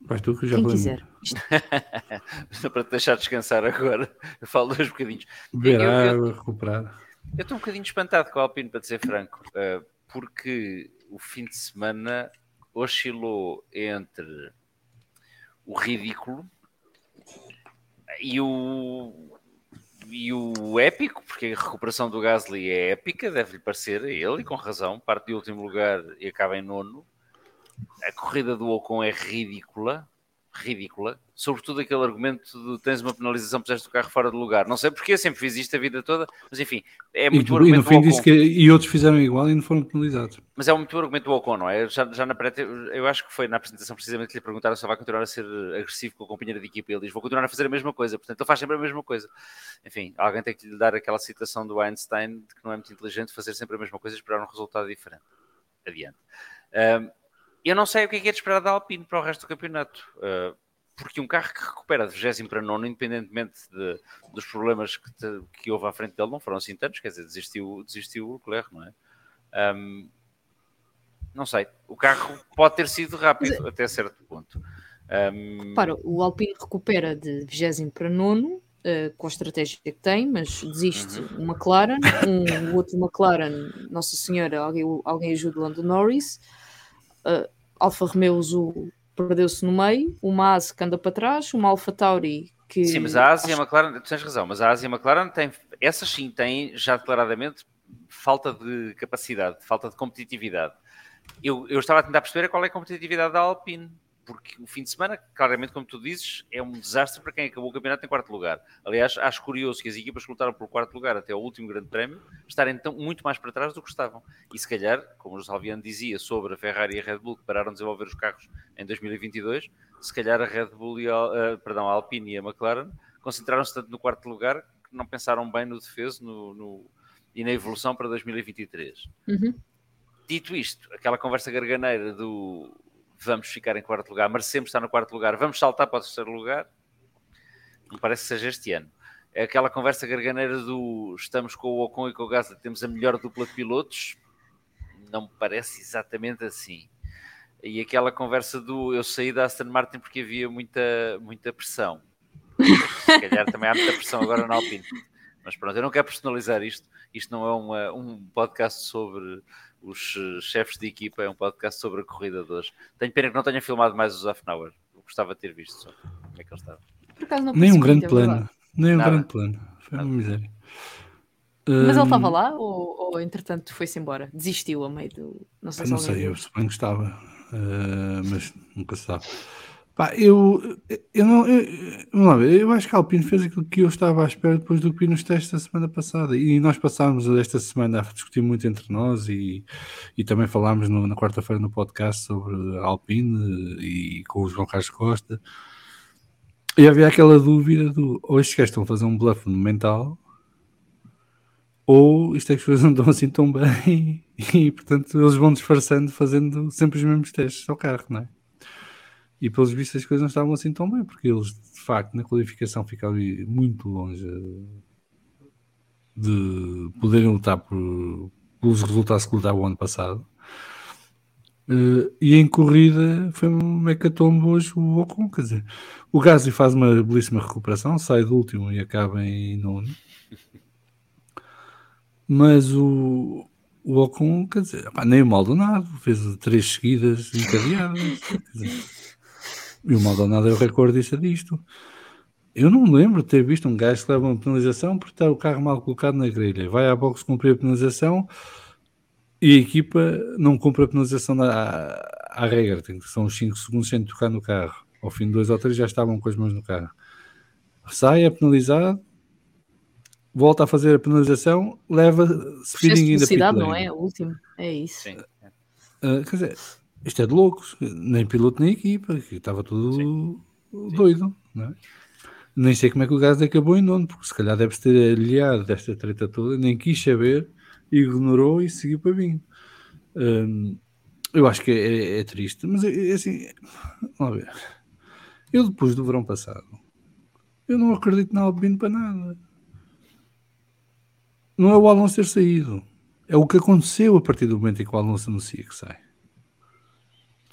Speaker 3: Vais tu que já
Speaker 1: Quem quiser.
Speaker 2: Só para te deixar descansar agora, eu falo dois bocadinhos.
Speaker 3: Beber água, recuperar.
Speaker 2: Eu estou um bocadinho espantado com a Alpine, para dizer franco, eh, porque o fim de semana oscilou entre o ridículo e o e o épico, porque a recuperação do Gasly é épica, deve-lhe parecer a ele, e com razão, parte de último lugar e acaba em nono a corrida do Ocon é ridícula, ridícula, sobretudo aquele argumento de tens uma penalização, puseste o carro fora de lugar. Não sei porque eu sempre fiz isto a vida toda, mas enfim, é muito
Speaker 3: e, argumento. E, no fim disse que, e outros fizeram igual e não foram penalizados.
Speaker 2: Mas é muito argumento do Ocon, não é? Já, já na pré eu acho que foi na apresentação precisamente que lhe perguntaram se vai continuar a ser agressivo com a companheira de equipa. Ele diz: Vou continuar a fazer a mesma coisa, portanto, ele faz sempre a mesma coisa. Enfim, alguém tem que lhe dar aquela citação do Einstein de que não é muito inteligente fazer sempre a mesma coisa e esperar um resultado diferente. Adiante. Um, eu não sei o que é que é de esperar da Alpine para o resto do campeonato. Uh, porque um carro que recupera de 20 para nono, independentemente de, dos problemas que, te, que, houve à frente dele, não foram assim tantos, quer dizer, desistiu, desistiu o Leclerc, não é? Um, não sei, o carro pode ter sido rápido até certo ponto. Um...
Speaker 1: Para, o Alpine recupera de 20 para nono, uh, com a estratégia que tem, mas desiste uhum. um McLaren, um, o outro McLaren, Nossa Senhora, alguém, alguém ajuda o Lando Norris. Uh, Alfa Romeo Azul perdeu-se no meio, uma Haas que anda para trás, uma Alfa Tauri que.
Speaker 2: Sim, mas a Ásia e a McLaren, tu tens razão, mas a Ásia e a McLaren têm, essas sim têm já declaradamente falta de capacidade, falta de competitividade. Eu, eu estava a tentar perceber qual é a competitividade da Alpine porque o fim de semana, claramente, como tu dizes, é um desastre para quem acabou o campeonato em quarto lugar. Aliás, acho curioso que as equipas que lutaram por quarto lugar até o último grande prémio estarem então muito mais para trás do que estavam. E se calhar, como o Salviano dizia sobre a Ferrari e a Red Bull que pararam de desenvolver os carros em 2022, se calhar a Red Bull e a, uh, perdão, a Alpine e a McLaren concentraram-se tanto no quarto lugar que não pensaram bem no defeso no, no, e na evolução para 2023. Uhum. Dito isto, aquela conversa garganeira do vamos ficar em quarto lugar, merecemos estar no quarto lugar, vamos saltar para o terceiro lugar, não parece que seja este ano. É aquela conversa garganeira do estamos com o Ocon e com o Gasly, temos a melhor dupla de pilotos, não me parece exatamente assim. E aquela conversa do eu saí da Aston Martin porque havia muita, muita pressão. Se calhar também há muita pressão agora na Alpine. Mas pronto, eu não quero personalizar isto. Isto não é uma, um podcast sobre os chefes de equipa, é um podcast sobre a corrida de hoje. Tenho pena que não tenha filmado mais os half hour. Gostava de ter visto só como é que ele estava.
Speaker 3: Nem um grande plano. Nem um grande plano. Foi uma miséria.
Speaker 1: Mas ele estava lá ou, ou entretanto foi-se embora? Desistiu a meio do.
Speaker 3: Não sei, eu não sei, eu suponho que estava, uh, mas nunca se sabe. Pá, eu, eu não. Eu, vamos lá ver, eu acho que a Alpine fez aquilo que eu estava à espera depois do que nos testes da semana passada. E nós passámos esta semana a discutir muito entre nós e, e também falámos no, na quarta-feira no podcast sobre a Alpine e com o João Carlos Costa. E havia aquela dúvida do ou estes gajos estão a fazer um bluff mental ou isto é que as coisas não estão assim tão bem e portanto eles vão disfarçando fazendo sempre os mesmos testes ao carro, não é? E pelos vistos as coisas não estavam assim tão bem, porque eles de facto na qualificação ficaram muito longe de poderem lutar por, pelos resultados que lutavam o ano passado. Uh, e em corrida foi um mecatombo hoje o Ocon, quer dizer, o Gasly faz uma belíssima recuperação, sai do último e acaba em nono. Mas o, o Ocon, quer dizer, nem o Maldonado, fez três seguidas encadeadas. Dizer, e o Maldonado é o recordista disto. Eu não lembro de ter visto um gajo que leva uma penalização por estar o carro mal colocado na grelha. Vai à box cumprir a penalização e a equipa não cumpre a penalização à, à regra. Tem que são 5 segundos sem tocar no carro. Ao fim de dois ou três já estavam com as mãos no carro. Sai, é penalizado, volta a fazer a penalização, leva
Speaker 1: speeding ainda cidade não é? O último, é isso. Sim.
Speaker 3: Uh, quer dizer, isto é de loucos, nem piloto nem equipa, que estava tudo Sim. doido, não é? Nem sei como é que o gás acabou em nono, porque se calhar deve ter aliado desta treta toda, nem quis saber, ignorou e seguiu para mim. Um, eu acho que é, é, é triste, mas é, é assim, vamos ver. Eu depois do verão passado, eu não acredito na Albino para nada. Não é o Alonso ter saído, é o que aconteceu a partir do momento em que o Alonso anuncia que sai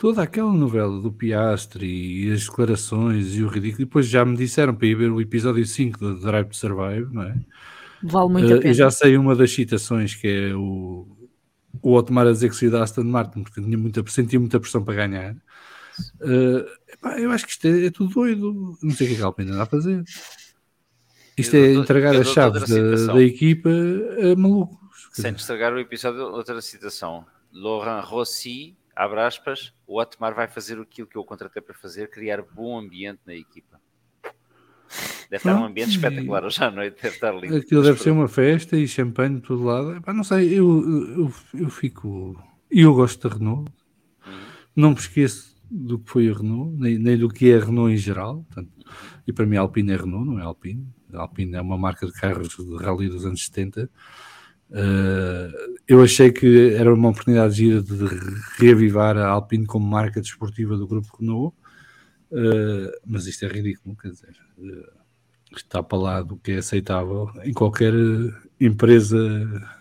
Speaker 3: toda aquela novela do Piastre e as declarações e o ridículo. E depois já me disseram para ir ver o episódio 5 do Drive to Survive, não é?
Speaker 1: Vale muito uh, a pena. Eu
Speaker 3: já sei uma das citações que é o, o Otmar a dizer que saiu da Aston Martin porque tinha muita, sentia muita pressão para ganhar. Uh, epá, eu acho que isto é, é, tudo doido. Não sei o que é que a Alpine anda a fazer. Isto eu é dou, entregar as chaves da, da, equipa a malucos.
Speaker 2: Sem estragar o episódio, outra citação. Laurent Rossi abre aspas, o Otmar vai fazer aquilo que eu contratei para fazer, criar bom ambiente na equipa. Deve estar um ambiente espetacular hoje à noite, deve estar lindo.
Speaker 3: Aquilo deve ser uma festa e champanhe de todo lado. Epá, não sei, eu, eu, eu fico. Eu gosto da Renault. Uhum. Não me esqueço do que foi a Renault, nem, nem do que é a Renault em geral. Portanto, e para mim a Alpine é Renault, não é Alpine. A Alpine é uma marca de carros de rally dos anos 70 Uh, eu achei que era uma oportunidade de, de reavivar a Alpine como marca desportiva do grupo Renault, uh, mas isto é ridículo, quer dizer, uh, está para lá do que é aceitável em qualquer empresa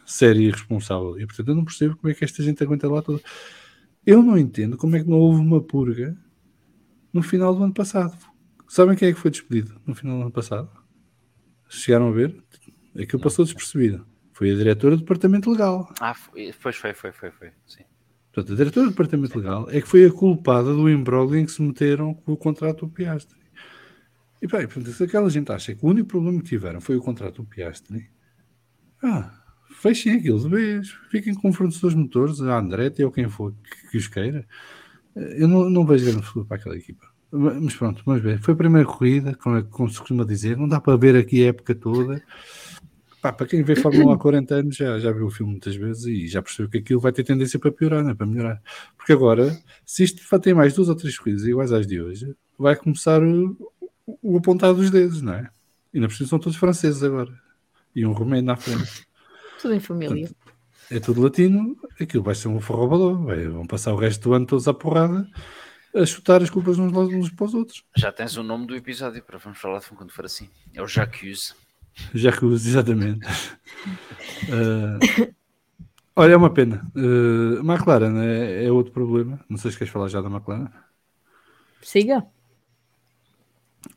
Speaker 3: séria e responsável. E portanto eu não percebo como é que esta gente aguenta lá toda. Eu não entendo como é que não houve uma purga no final do ano passado. Sabem quem é que foi despedido no final do ano passado? Chegaram a ver? Aquilo passou despercebido foi a diretora do Departamento Legal.
Speaker 2: Ah, foi, foi, foi, foi, foi, sim.
Speaker 3: Portanto, a diretora do Departamento Legal é que foi a culpada do imbróglio em que se meteram com o contrato do Piastri. E bem, portanto, se aquela gente acha que o único problema que tiveram foi o contrato do Piastri, ah, fechem aquilo de vez, fiquem com fornecedores motores, a Andretti ou quem for que, que os queira. Eu não, não vejo grande futuro para aquela equipa. Mas pronto, vamos ver. Foi a primeira corrida, como, é, como se costuma dizer, não dá para ver aqui a época toda. Pá, para quem vê Fórmula 1 há 40 anos já, já viu o filme muitas vezes e já percebeu que aquilo vai ter tendência para piorar, não é? para melhorar. Porque agora, se isto tem mais duas ou três corridas iguais às de hoje, vai começar o, o apontar dos dedos, não é? E na por são todos franceses agora. E um romeno na frente.
Speaker 1: Tudo em família. Portanto,
Speaker 3: é tudo latino, aquilo vai ser um forrobador. Vão passar o resto do ano todos à porrada a chutar as culpas uns, uns para os outros.
Speaker 2: Já tens o nome do episódio para vamos falar de quando for assim. É o Jacques.
Speaker 3: Jacques, exatamente. uh, olha, é uma pena. Uh, McLaren é, é, outro problema. Não sei se queres falar já da McLaren.
Speaker 1: Siga.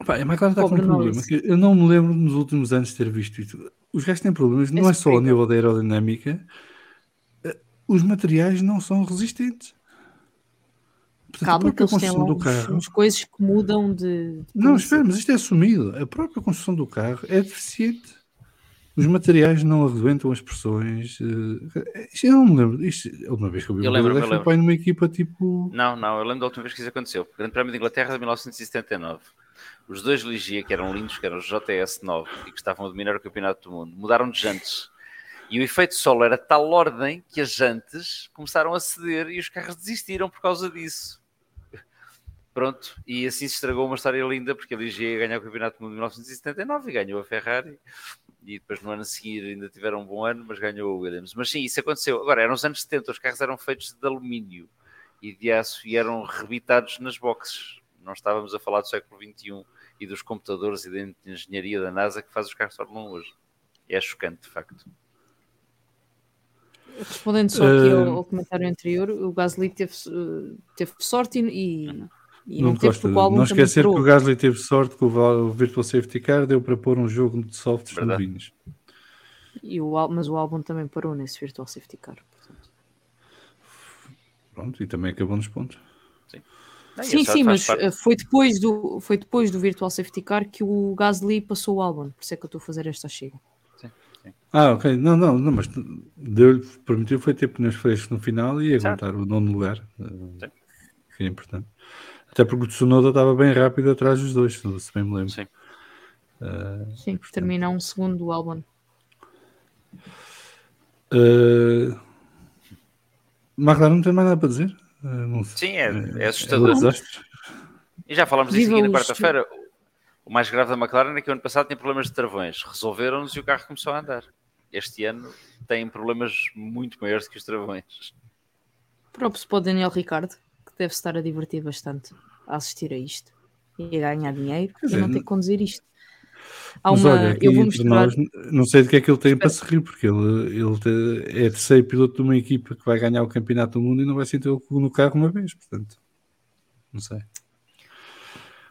Speaker 3: Pá, a McLaren está com um problema eu não me lembro nos últimos anos de ter visto isso. Os gajos têm problemas, não é só ao nível da aerodinâmica, eh, os materiais não são resistentes.
Speaker 1: Portanto, Calma, que eles têm do carro, uns coisas que mudam de. de
Speaker 3: não, espera, mas isto é assumido. A própria construção do carro é deficiente. Os materiais não arrebentam as pressões. Eh, isto eu não me lembro. Isto, a última vez que eu vi
Speaker 2: eu lembro,
Speaker 3: eu lembro. numa equipa tipo.
Speaker 2: Não, não, eu lembro da última vez que isso aconteceu. Grande Prémio de Inglaterra de 1979. Os dois Ligia, que eram lindos, que eram os JS 9 e que estavam a dominar o Campeonato do Mundo, mudaram de jantes. E o efeito solo era tal ordem que as jantes começaram a ceder e os carros desistiram por causa disso. Pronto, e assim se estragou uma história linda, porque a Ligia ia ganhar o Campeonato do Mundo em 1979 e ganhou a Ferrari. E depois no ano a seguir ainda tiveram um bom ano, mas ganhou o Williams. Mas sim, isso aconteceu. Agora, eram os anos 70, os carros eram feitos de alumínio e de aço e eram rebitados nas boxes. Não estávamos a falar do século XXI e dos computadores e da engenharia da NASA que faz os carros Fórmula 1 hoje. É chocante, de facto.
Speaker 1: Respondendo só aqui uh... ao, ao, comentário anterior, o Gasly teve, teve sorte e, e não, não
Speaker 3: Não esquecer que o Gasly teve sorte que o Virtual Safety Car deu para pôr um jogo de softs novinhos.
Speaker 1: E o, mas o álbum também parou nesse Virtual Safety Car. Portanto.
Speaker 3: Pronto, e também acabou nos pontos.
Speaker 1: Sim. Não, sim, sim, mas parte... Eh, foi depois, do, foi depois do Virtual Safety Car que o Gasly passou o álbum, por isso é que eu estou a fazer esta chega.
Speaker 3: Ah, ok. Não, não, não mas deu permitiu foi ter pneus frescos no final e aguentar o nono lugar. Eh, sim. Que é importante. Até porque o Tsunoda estava bem rápido atrás dos dois, se bem me lembro.
Speaker 1: Sim. Uh, sim, portanto... termina um segundo do álbum.
Speaker 3: Uh, McLaren não tem mais nada para dizer? Uh,
Speaker 2: Sim, é, é, é assustador. É e já falamos disso aqui na quarta-feira. O mais grave da McLaren é que o ano passado tinha problemas de travões. Resolveram-nos e o carro começou a andar. Este ano tem problemas muito maiores que os travões.
Speaker 1: Próprio para o Daniel Ricardo, que deve estar a divertir bastante a assistir a isto e a ganhar dinheiro e não ter que conduzir isto.
Speaker 3: Há Mas uma, olha, eu vou mostrar... nós, não sei do que é que ele tem para se rir, porque ele, ele é terceiro piloto de uma equipa que vai ganhar o campeonato do mundo e não vai sentir o no carro uma vez, portanto, não sei.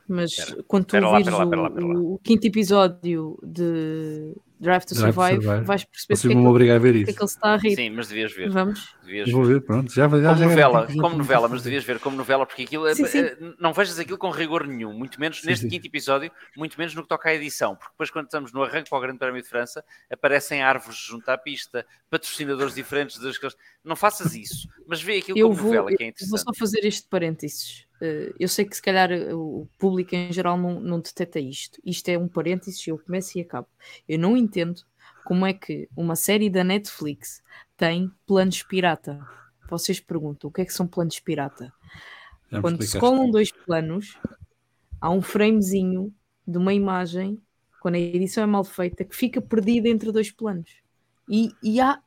Speaker 1: Mas pera, quando tu pera ouvires lá, pera lá, o, o, quinto episódio de Drive to Drive Survive, Survive, vais perceber
Speaker 3: Vocês vão obrigar a ver isso.
Speaker 1: que, é que ele está a rir.
Speaker 2: Sim, mas devias ver.
Speaker 1: Vamos.
Speaker 2: Devias
Speaker 3: Vou ver, pronto. Já, já,
Speaker 2: como
Speaker 3: já,
Speaker 2: novela, já, como novela, mas devias ver como novela, porque aquilo é, sim, sim. É, não vejas aquilo com rigor nenhum, muito menos sim, neste quinto episódio, muito menos no que toca à edição, porque depois quando estamos no arranque para o Grande Prémio de França, aparecem árvores junto à pista, patrocinadores diferentes das Não faças isso, mas vê aquilo eu como vou, novela, que é interessante.
Speaker 1: vou só fazer este parênteses. Eh, eu sei que se calhar eh, o público em geral não, não detecta isto. Isto é um parênteses, eu começo e acabo. Eu não entendo como é que uma série da Netflix tem planos pirata. Vocês perguntam o que é que são planos pirata? Já Quando se colam dois planos, há um framezinho de uma imagem, quando a edição é mal feita, que fica perdida entre dois planos. E, e há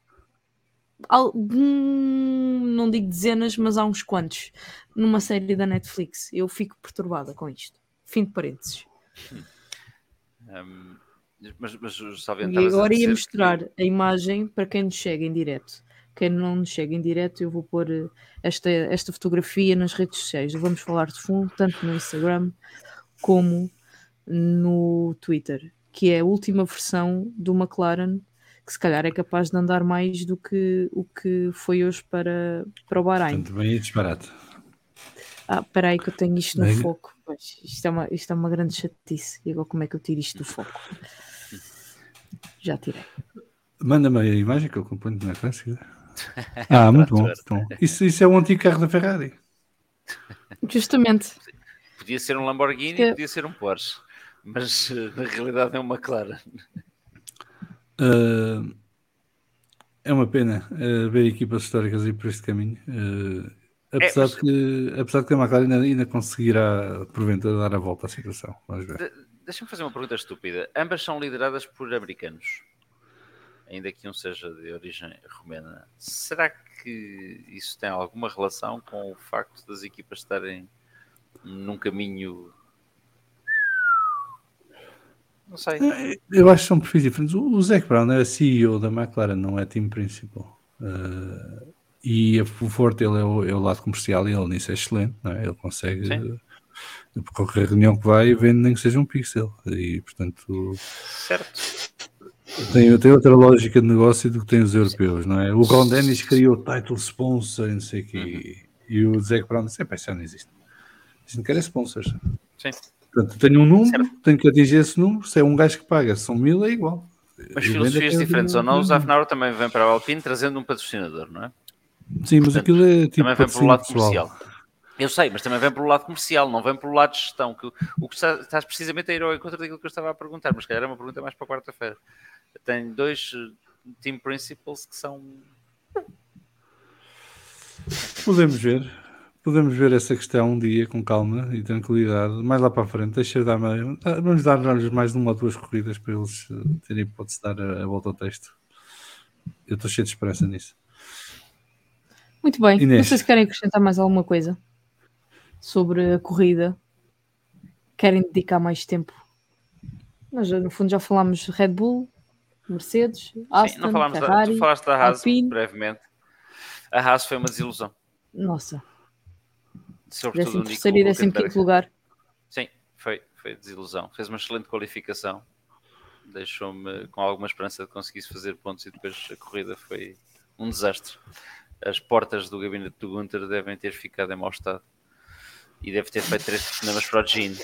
Speaker 1: algum, não digo dezenas, mas há uns quantos numa série da Netflix. Eu fico perturbada com isto. Fim de parênteses.
Speaker 2: Um, mas, mas
Speaker 1: e agora ia mostrar que... a imagem para quem nos chega em direto. Quem não nos chega em direto, eu vou pôr eh, esta, esta fotografia nas redes sociais. Vamos falar de fundo, tanto no Instagram como no Twitter, que é a última versão do McLaren que se calhar é capaz de andar mais do que o que foi hoje para, para o Bahrein.
Speaker 3: Portanto, bem disparate.
Speaker 1: Ah, espera aí que eu tenho isto no bem... foco. Isto é, uma, isto é uma grande chatice. E agora como é que eu tiro isto do foco? Já tirei.
Speaker 3: Manda-me a imagem que eu acompanho na ecrã. Ah, muito bom. Então, isso, isso é um antigo carro da Ferrari.
Speaker 1: Justamente.
Speaker 2: Podia ser um Lamborghini, é... podia ser um Porsche. Mas eh, na realidade é uma McLaren.
Speaker 3: Uh, é uma pena uh, ver equipas históricas ir por este caminho. Uh, apesar, é, mas... de que, apesar de que a McLaren ainda, ainda conseguirá, porventura, dar a volta à situação. Vamos ver.
Speaker 2: Deixa-me fazer uma pergunta estúpida. Ambas são lideradas por americanos, ainda que um seja de origem romena. Será que isso tem alguma relação com o facto das equipas estarem num caminho. Não sei.
Speaker 3: É, eu acho que são perfis diferentes. O Zac Brown era CEO da McLaren, não é time principal. Uh, e o forte ele é o, é o, lado comercial e ele nisso é excelente, não é? Ele consegue. Sim. Por qualquer reunião que vai, vende nem que seja um pixel. E portanto.
Speaker 2: Certo.
Speaker 3: Tem, tem outra lógica de negócio do que tem os europeus, não é? O Ron Dennis criou o title sponsor, não sei o quê. Uhum. E o Zac Brown disse: é, isso não existe. A gente quer é sponsors.
Speaker 2: Sim.
Speaker 3: Portanto, tenho um número, certo. tenho que atingir esse número. Se é um gajo que paga, são mil, é igual.
Speaker 2: Mas filosofias diferentes ou não, o Zafnauer também vem para a Alpine trazendo um patrocinador, não é?
Speaker 3: Sim, mas Portanto, aquilo é tipo.
Speaker 2: Também vem pelo lado pessoal. comercial. Eu sei, mas também vem pelo lado comercial, não vem pelo lado de gestão. Que o que estás, estás precisamente a ir ao encontro daquilo que eu estava a perguntar, mas calhar é uma pergunta mais para quarta-feira. Tem dois eh, team principals que são.
Speaker 3: Podemos ver. Podemos ver essa questão um dia com calma e tranquilidade. Mais lá para a frente, deixa dar vamos dar-lhes mais uma ou duas corridas para eles eh, terem hipótese de dar a, a volta ao texto. Eu estou cheio de esperança nisso.
Speaker 1: Muito bem. Inês. Não sei se querem acrescentar mais alguma coisa sobre a corrida. Querem dedicar mais tempo? Nós, no fundo, já falámos Red Bull, Mercedes, Aston, Sim, não falámos Ferrari,
Speaker 2: da, tu falaste da Haas
Speaker 1: Alpine.
Speaker 2: brevemente. A Haas foi uma desilusão.
Speaker 1: Nossa.
Speaker 2: Sobretudo
Speaker 1: o terceiro e décimo quinto lugar.
Speaker 2: Sim, foi, foi desilusão. Fez uma excelente qualificação. Deixou-me com alguma esperança de conseguir fazer pontos e depois a corrida foi um desastre. As portas do gabinete do Gunter devem ter ficado em mau estado. E deve ter feito três telefonemas para o Gene.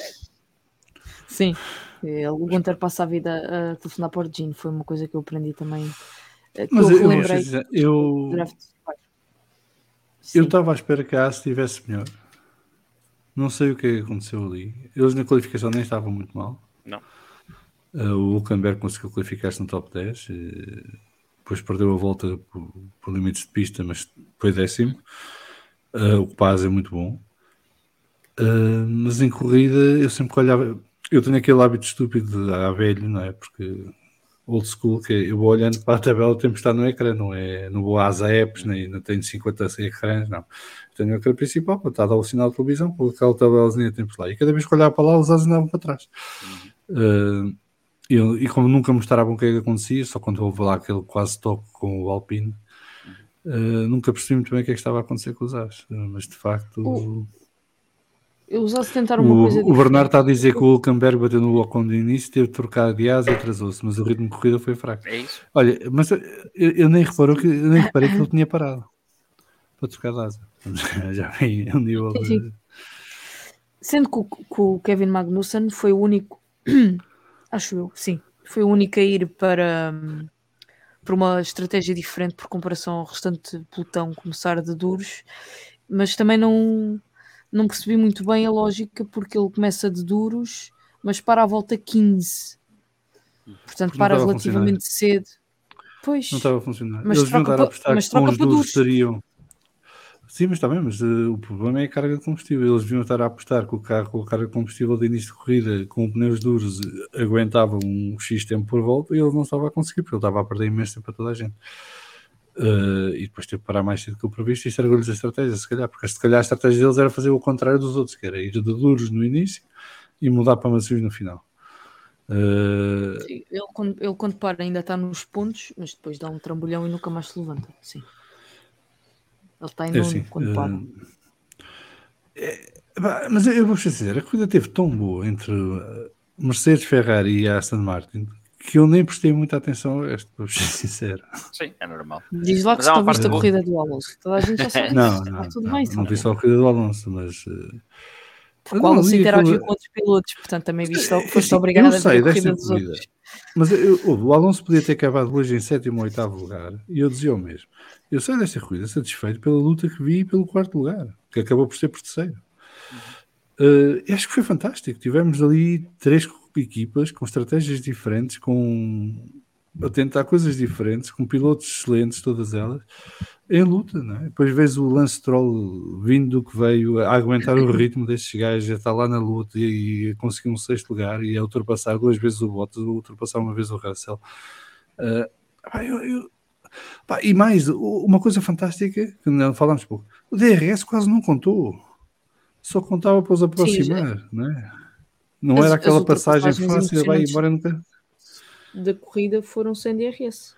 Speaker 1: Sim, o Gunter passa a vida a telefonar para o Gene. Foi uma coisa que eu aprendi também.
Speaker 3: Eh, que Mas eu, eu lembrei. Dizer, eu... Eu estava à espera que a AS estivesse melhor. Não sei o que aconteceu ali. Eles na qualificação nem estavam muito mal.
Speaker 2: Não.
Speaker 3: Uh, o Hulkenberg conseguiu qualificar-se no top 10. Uh, depois perdeu a volta por, por, limites de pista, mas foi décimo. Uh, o Paz é muito bom. Uh, mas em corrida eu sempre olhava. Eu tenho aquele hábito estúpido de ah, velho, não é? Porque old school, que eu vou olhando para a tabela, tempo está no ecrã, não é? Não vou às apps, nem não tenho 50 ecrãs, não. Tenho o ecrã principal, estar a dar o sinal de televisão, com aquela tabelazinha tempos lá. E cada vez que olhava para lá, os asos andavam para trás. Uhum. Uh, e, e, como nunca mostravam o que é que acontecia, só quando houve lá aquele quase toque com o Alpine, uh, nunca percebi muito bem o que é que estava a acontecer com os as. Mas de facto.
Speaker 1: Uh usasse tentar uma
Speaker 3: o,
Speaker 1: coisa
Speaker 3: diferente. O Bernardo está a dizer que o Hulkenberg bateu no Ocon de início, teve de trocar de asa e atrasou-se, mas o ritmo de corrida foi fraco.
Speaker 2: É isso.
Speaker 3: Olha, mas eu, eu nem, reparou que, eu nem reparei que ele tinha parado para trocar de asa. Já vem um nível de...
Speaker 1: Sendo que o, que o Kevin Magnussen foi o único, acho eu, sim, foi o único a ir para, para uma estratégia diferente por comparação ao restante pelotão começar de duros, mas também não não percebi muito bem a lógica porque ele começa de duros, mas para a volta 15. Portanto, para relativamente cedo. Pois.
Speaker 3: Não estava a funcionar. Mas Eles troca, a apostar mas troca com os duros estariam. Sim, mas está bem, mas uh, o problema é a carga de combustível. Eles deviam estar a apostar que o carro com a carga de combustível de início de corrida, com pneus duros, aguentava um X tempo por volta e ele não estava a conseguir, porque ele estava a perder imenso tempo para toda a gente. Uh, e depois teve que parar mais cedo que o previsto e estragou-lhes a estratégia, se calhar, porque se calhar a estratégia deles era fazer o contrário dos outros, que era ir de duros no início e mudar para macios no final. Uh...
Speaker 1: Sim, ele, quando, ele quando para ainda está nos pontos, mas depois dá um trambolhão e nunca mais se levanta. Sim. Ele está em é assim, quando uh... para.
Speaker 3: É, mas eu vou dizer, a corrida teve tão boa entre Mercedes, Ferrari e Aston Martin que eu nem prestei muita atenção a este, para ser sincero.
Speaker 2: Sim, é normal.
Speaker 1: Diz lá que se viste a corrida do Alonso. Toda a gente já sabe.
Speaker 3: não, não, tudo não, bem, não, não vi só a corrida do Alonso, mas. Uh...
Speaker 1: Porque o Alonso interagiu com outros pilotos, portanto também viste, foste obrigado a ver a corrida dos corrida. outros.
Speaker 3: Mas eu, o Alonso podia ter acabado hoje em sétimo ou oitavo lugar, e eu dizia o mesmo. Eu saio desta corrida satisfeito pela luta que vi e pelo quarto lugar, que acabou por ser por terceiro. Uh, acho que foi fantástico. Tivemos ali três equipas com estratégias diferentes, com a tentar coisas diferentes, com pilotos excelentes, todas elas. Em luta, não é? Depois vês o Lance Troll vindo do que veio a aguentar o ritmo destes gajos, já está lá na luta e, e conseguir um sexto lugar e a ultrapassar duas vezes o Bottas, ultrapassar uma vez o Russell. Uh, eu, eu, pá, e mais, uma coisa fantástica que não falamos pouco, o DRS quase não contou, só contava para os aproximar, Sim, não é? Não as, era aquela passagem fácil, vai embora nunca.
Speaker 1: Da corrida foram sem DRS.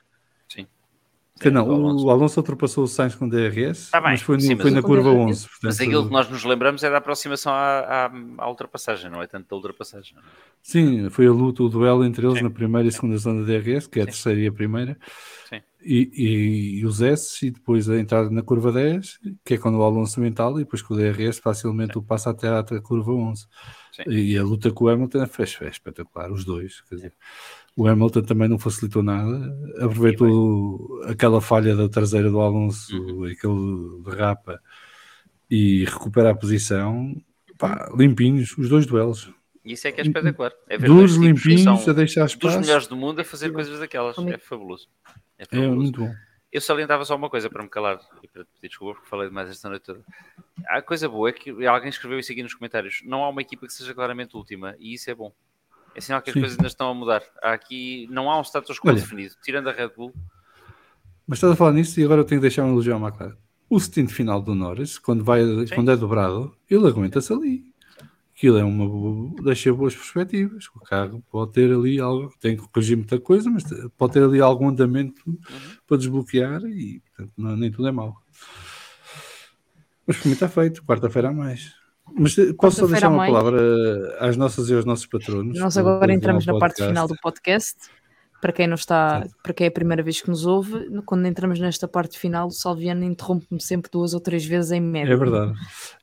Speaker 3: Não, o Alonso. ultrapassou o Sainz com DRS, tá mas foi, Sim, foi na curva 11. Portanto,
Speaker 2: mas aquilo que nós nos lembramos é da aproximação à, à, à ultrapassagem, não é tanto da ultrapassagem.
Speaker 3: Sim, foi a luta, o duelo entre eles Sim. na primeira e segunda zona de DRS, que é a terceira e a primeira, e, e, e, os S, e depois a entrada na curva 10, que é quando o Alonso mental, e depois com o DRS facilmente o passa até à curva 11. E a luta com o Hamilton foi, foi espetacular, os dois. Quer dizer, o Hamilton também não facilitou nada, aproveitou aquela falha da traseira do Alonso, uhum. aquele derrapa e recupera a posição. Pá, limpinhos, os dois duelos.
Speaker 2: Isso é que é espetacular. É
Speaker 3: ver Duros limpinhos a deixar espaço.
Speaker 2: Dos melhores do mundo a fazer coisas daquelas. É fabuloso. É, é fabuloso.
Speaker 3: é muito bom.
Speaker 2: Eu salientava só uma coisa para me calar e para te pedir desculpa porque falei demais esta noite toda. A coisa boa é que alguém escreveu isso aqui nos comentários. Não há uma equipa que seja claramente última e isso é bom. É sinal que as Sim. coisas ainda estão a mudar. Há aqui não há um status quo definido, tirando a Red Bull.
Speaker 3: Mas estás a falar nisso e agora eu tenho que deixar um elogio à McLaren. O stint final do Norris, quando, vai, quando é dobrado, ele aguenta-se ali. Aquilo é uma deixa boas perspectivas. O carro pode ter ali algo, tem que corrigir muita coisa, mas pode ter ali algum andamento uhum. para desbloquear e portanto, não, nem tudo é mau. Mas para mim está feito, quarta-feira a mais. Mas eh, posso só deixar uma palavra às nossas e aos nossos patronos?
Speaker 1: Nós agora entramos na parte final do podcast para quem não está, para quem é a primeira vez que nos ouve, quando entramos nesta parte final, o Salviano interrompe-me sempre duas ou três vezes em média.
Speaker 3: É verdade.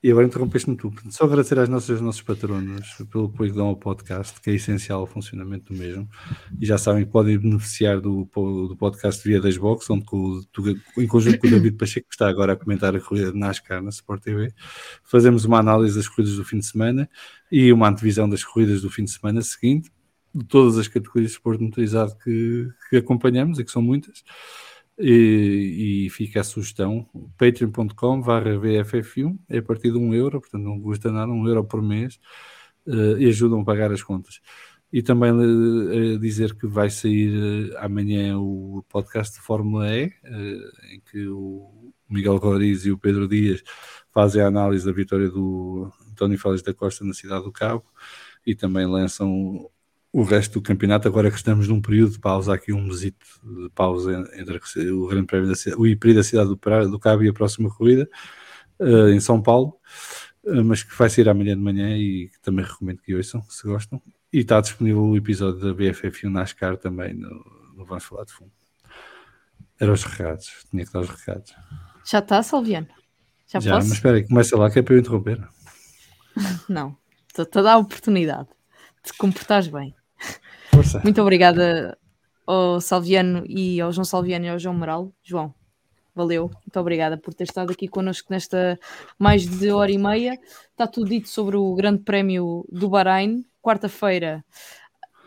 Speaker 3: E agora interrompeste-me tu. Só agradecer às nossas nossos patronos pelo apoio que dão ao podcast, que é essencial ao funcionamento do mesmo. E já sabem que podem beneficiar do, do podcast via das Box, onde com, em conjunto com o David Pacheco, que está agora a comentar a corrida de NASCAR na Sport TV, fazemos uma análise das corridas do fim de semana e uma antevisão das corridas do fim de semana seguinte de todas as categorias de esporte motorizado que, que acompanhamos, e que são muitas, e, e fica a sugestão, patreon.com barra VFF1, é a partir de um euro, portanto não custa nada, um euro por mês, uh, e ajudam a pagar as contas. E também uh, dizer que vai sair uh, amanhã o podcast de Fórmula E, em que o Miguel Roriz e o Pedro Dias fazem a análise da vitória do António Félix da Costa na cidade do Cabo, e também lançam o resto do campeonato, agora que estamos num período de pausa, aqui um mesito de pausa entre o Grande Prémio da cidade, o IPRI da cidade do, do Cabo e a próxima corrida uh, em São Paulo, uh, mas que vai ser amanhã de manhã e também recomendo que ouçam, se gostam. E está disponível o episódio da BFF e o NASCAR também no, no Vamos Falar de Fundo. Eram os recados, tinha que dar os recados.
Speaker 1: Já está, Salviano?
Speaker 3: Já, Já posso? mas espera aí, começa lá que é para eu interromper.
Speaker 1: Não, estou a dar a oportunidade de te comportares bem. Força. Muito obrigada ao Salviano e ao João Salviano e ao João Moral. João, valeu, muito obrigada por ter estado aqui connosco nesta mais de hora e meia. Está tudo dito sobre o Grande Prémio do Bahrein, quarta-feira.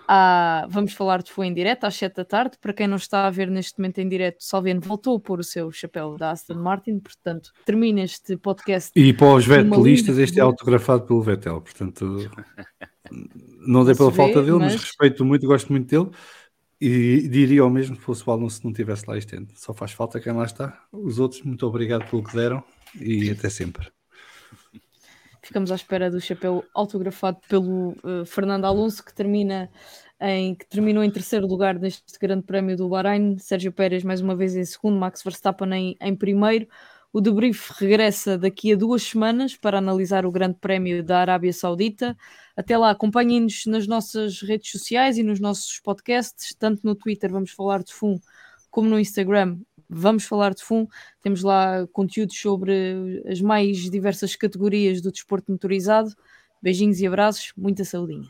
Speaker 1: Ah, vamos falar de foi em direto às 7 da tarde. Para quem não está a ver neste momento em direto, Salviano voltou a pôr o seu chapéu da Aston Martin, portanto, termina este podcast.
Speaker 3: E para os Vettelistas, este é autografado pelo Vettel, portanto, não dei pela falta dele, mas... mas... respeito muito, gosto muito dele. E diria o mesmo se fosse o Alonso não estivesse lá estende. Só faz falta quem lá está. Os outros, muito obrigado pelo que deram e até sempre.
Speaker 1: Ficamos à espera do chapéu autografado pelo uh, Fernando Alonso, que termina em, que terminou em terceiro lugar neste grande prémio do Bahrein. Sérgio Pérez, mais uma vez, em segundo. Max Verstappen em, em primeiro. O debrief regressa daqui a duas semanas para analisar o Grande Prémio da Arábia Saudita. Até lá, acompanhem-nos nas nossas redes sociais e nos nossos podcasts, tanto no Twitter, vamos falar de FUM, como no Instagram, vamos falar de FUM. Temos lá conteúdos sobre as mais diversas categorias do desporto motorizado. Beijinhos e abraços, muita saudinha.